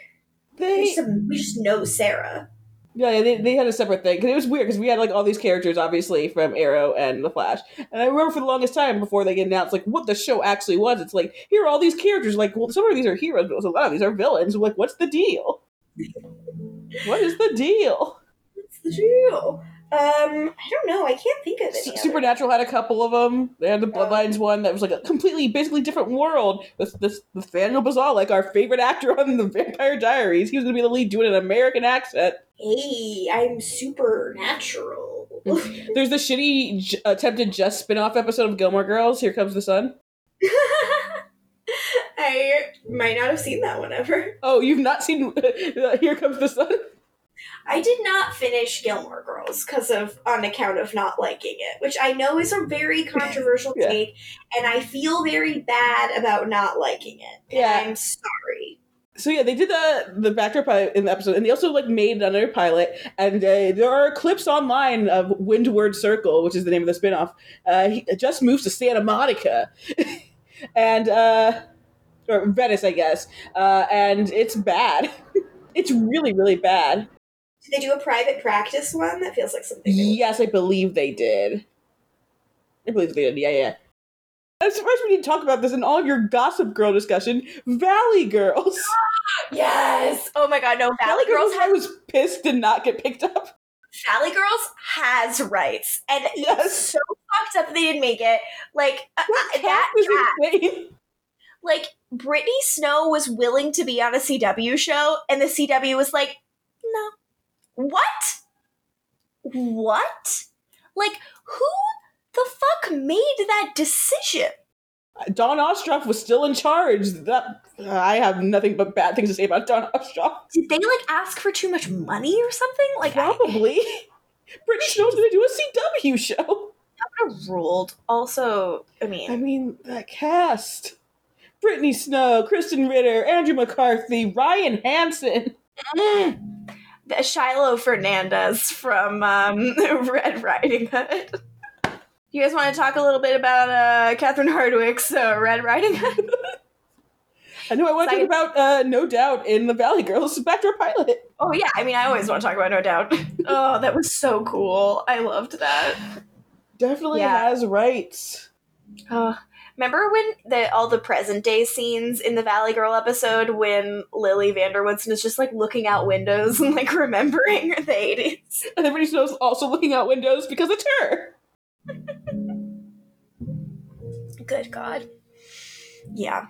Speaker 2: we
Speaker 4: they
Speaker 2: just, we just know Sarah.
Speaker 4: yeah, yeah, they, they had a separate thing because it was weird because we had like all these characters obviously from Arrow and the Flash, and I remember for the longest time before they announced like what the show actually was. It's like here are all these characters. Like well, some of these are heroes, but a lot of these are villains. like what's the deal? What is the deal?
Speaker 2: Um, I don't know. I can't think of.
Speaker 4: S- Supernatural had a couple of them. They had the Bloodlines one that was like a completely, basically different world. This, this Nathaniel Buzolic, like our favorite actor <laughs> on the Vampire Diaries, he was going to be the lead doing an American accent.
Speaker 2: Hey, I'm supernatural. <laughs>
Speaker 4: There's the shitty j- attempted just spin-off episode of Gilmore Girls. Here comes the sun. <laughs>
Speaker 2: I might not have seen that one ever.
Speaker 4: Oh, you've not seen Here Comes the Sun?
Speaker 2: I did not finish Gilmore Girls because of on account of not liking it, which I know is a very <laughs> controversial
Speaker 4: Yeah.
Speaker 2: take, and I feel very bad about not liking it. And
Speaker 4: Yeah.
Speaker 2: I'm sorry.
Speaker 4: So yeah, they did the the backdoor pilot in the episode, and they also like made another pilot. And uh, there are clips online of Windward Circle, which is the name of the spinoff. Uh, he just moves to Santa Monica, <laughs> and uh, or Venice, I guess. Uh, and it's bad. <laughs> it's really, really bad.
Speaker 2: Did they do a private practice one? That feels like something.
Speaker 4: Yes, I believe they did. I believe they did. Yeah, yeah. I'm surprised we didn't talk about this in all your Gossip Girl discussion. Valley Girls. <laughs>
Speaker 2: Yes. Oh my God. No. Valley Girls.
Speaker 4: I
Speaker 2: Has,
Speaker 4: was pissed to not get picked up.
Speaker 2: Valley Girls has rights, and
Speaker 4: Yes.
Speaker 2: so fucked up that they didn't make it. Like uh,
Speaker 4: That
Speaker 2: uh, that
Speaker 4: was
Speaker 2: cat. Like Brittany Snow was willing to be on a CW show, and the CW was like. What? What? Like who the fuck made that decision?
Speaker 4: Dawn Ostroff was still in charge. That I have nothing but bad things to say about Dawn Ostroff.
Speaker 2: Did they like ask for too much money or something? Like I,
Speaker 4: Probably. Brittany Snow's gonna do a CW show.
Speaker 2: I would have ruled. Also, I mean,
Speaker 4: I mean, that cast. Brittany Snow, Krysten Ritter, Andrew McCarthy, Ryan Hansen.
Speaker 2: Mm. Shiloh Fernandez from um, <laughs> Red Riding Hood. You guys want to talk a little bit about uh, Catherine Hardwicke's uh, Red Riding Hood?
Speaker 4: I know I want to talk about uh, No Doubt in the Valley Girls backdoor pilot.
Speaker 2: Oh yeah, I mean, I always want to talk about No Doubt. oh, that was so cool. I loved that.
Speaker 4: Definitely
Speaker 2: Yeah.
Speaker 4: has rights.
Speaker 2: Uh, remember when the all the present day scenes in the Valley Girl episode when Lily van der Woodsen is just like looking out windows and like remembering <laughs> the eighties?
Speaker 4: And Brittany Snow's also looking out windows because it's her.
Speaker 2: Good God. Yeah.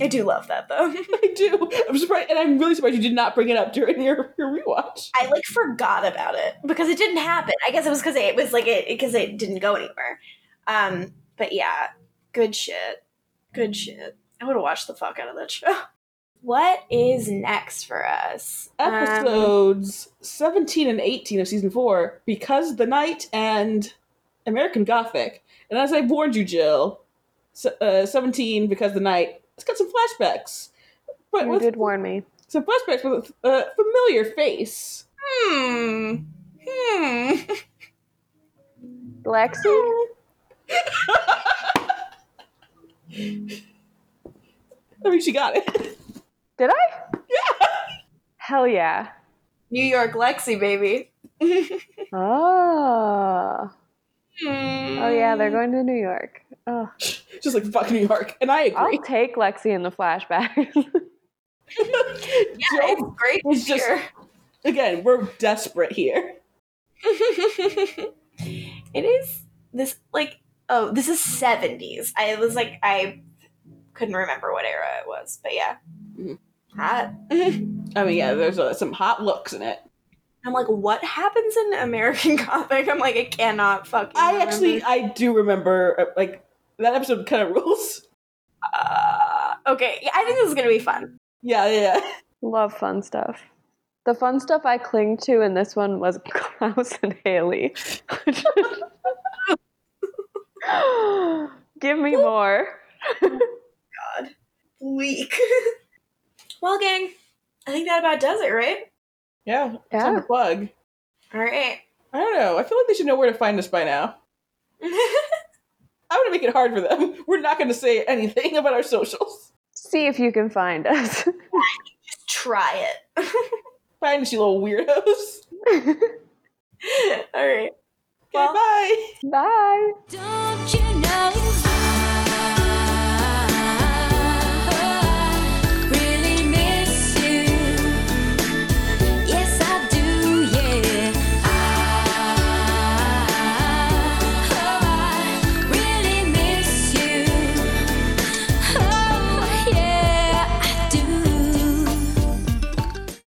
Speaker 2: I do love that though. <laughs>
Speaker 4: I do. I'm surprised, and I'm really surprised you did not bring it up during your, your rewatch.
Speaker 2: I like forgot about it because it didn't happen. I guess it was because it was like it because it didn't go anywhere. Um, but yeah, good shit. Good shit. I would have watched the fuck out of that show. <laughs> What is next for us? Um,
Speaker 4: Episodes 17 and 18 of season 4, Because the Night and American Gothic. And as I warned you, Jill, se- uh, 17, Because the Night, it's got some flashbacks. But
Speaker 5: You
Speaker 4: with
Speaker 5: did warn me.
Speaker 4: some flashbacks with a familiar face.
Speaker 2: hmm. Hmm. <laughs>
Speaker 5: Lexi? <laughs>
Speaker 4: I mean, she got it.
Speaker 5: Did I? Yeah. Hell yeah.
Speaker 2: New York Lexi, baby.
Speaker 5: Oh. <laughs>
Speaker 2: Hmm.
Speaker 5: Oh yeah, they're going to New York. Oh,
Speaker 4: Just like fuck New York. And I agree.
Speaker 5: I'll take Lexi in the flashback. <laughs>
Speaker 2: Yeah,
Speaker 4: Jill
Speaker 2: it's great
Speaker 4: was
Speaker 2: to
Speaker 4: just-
Speaker 2: hear.
Speaker 4: Again, we're desperate here. <laughs>
Speaker 2: it is this like oh this is 70s i was like i couldn't remember what era it was, but yeah,
Speaker 4: Mhm.
Speaker 2: hot. <laughs>
Speaker 4: I mean, yeah, there's uh, some hot looks in it.
Speaker 2: I'm like, what happens in American <laughs> Gothic? I'm like, I cannot fucking.
Speaker 4: I
Speaker 2: remember.
Speaker 4: actually, I do remember, uh, like, that episode kind of rules.
Speaker 2: Uh, okay, yeah, I think this is gonna be fun.
Speaker 4: Yeah, yeah, yeah. <laughs>
Speaker 5: Love fun stuff. The fun stuff I cling to in this one was Klaus and Hayley. <gasps> Give me more. God.
Speaker 2: Bleak. <laughs> well, gang, I think that about does it, right?
Speaker 4: Yeah, it's
Speaker 5: Yeah.
Speaker 4: time to plug.
Speaker 2: All right.
Speaker 4: I don't know. I feel like they should know where to find us by now. <laughs> I'm gonna make it hard for them. <laughs> We're not gonna say anything about our socials.
Speaker 5: See if you can find us.
Speaker 2: Just try it.
Speaker 4: Find us, you little weirdos.
Speaker 2: All right.
Speaker 4: Okay, bye.
Speaker 5: Bye.
Speaker 7: Don't you know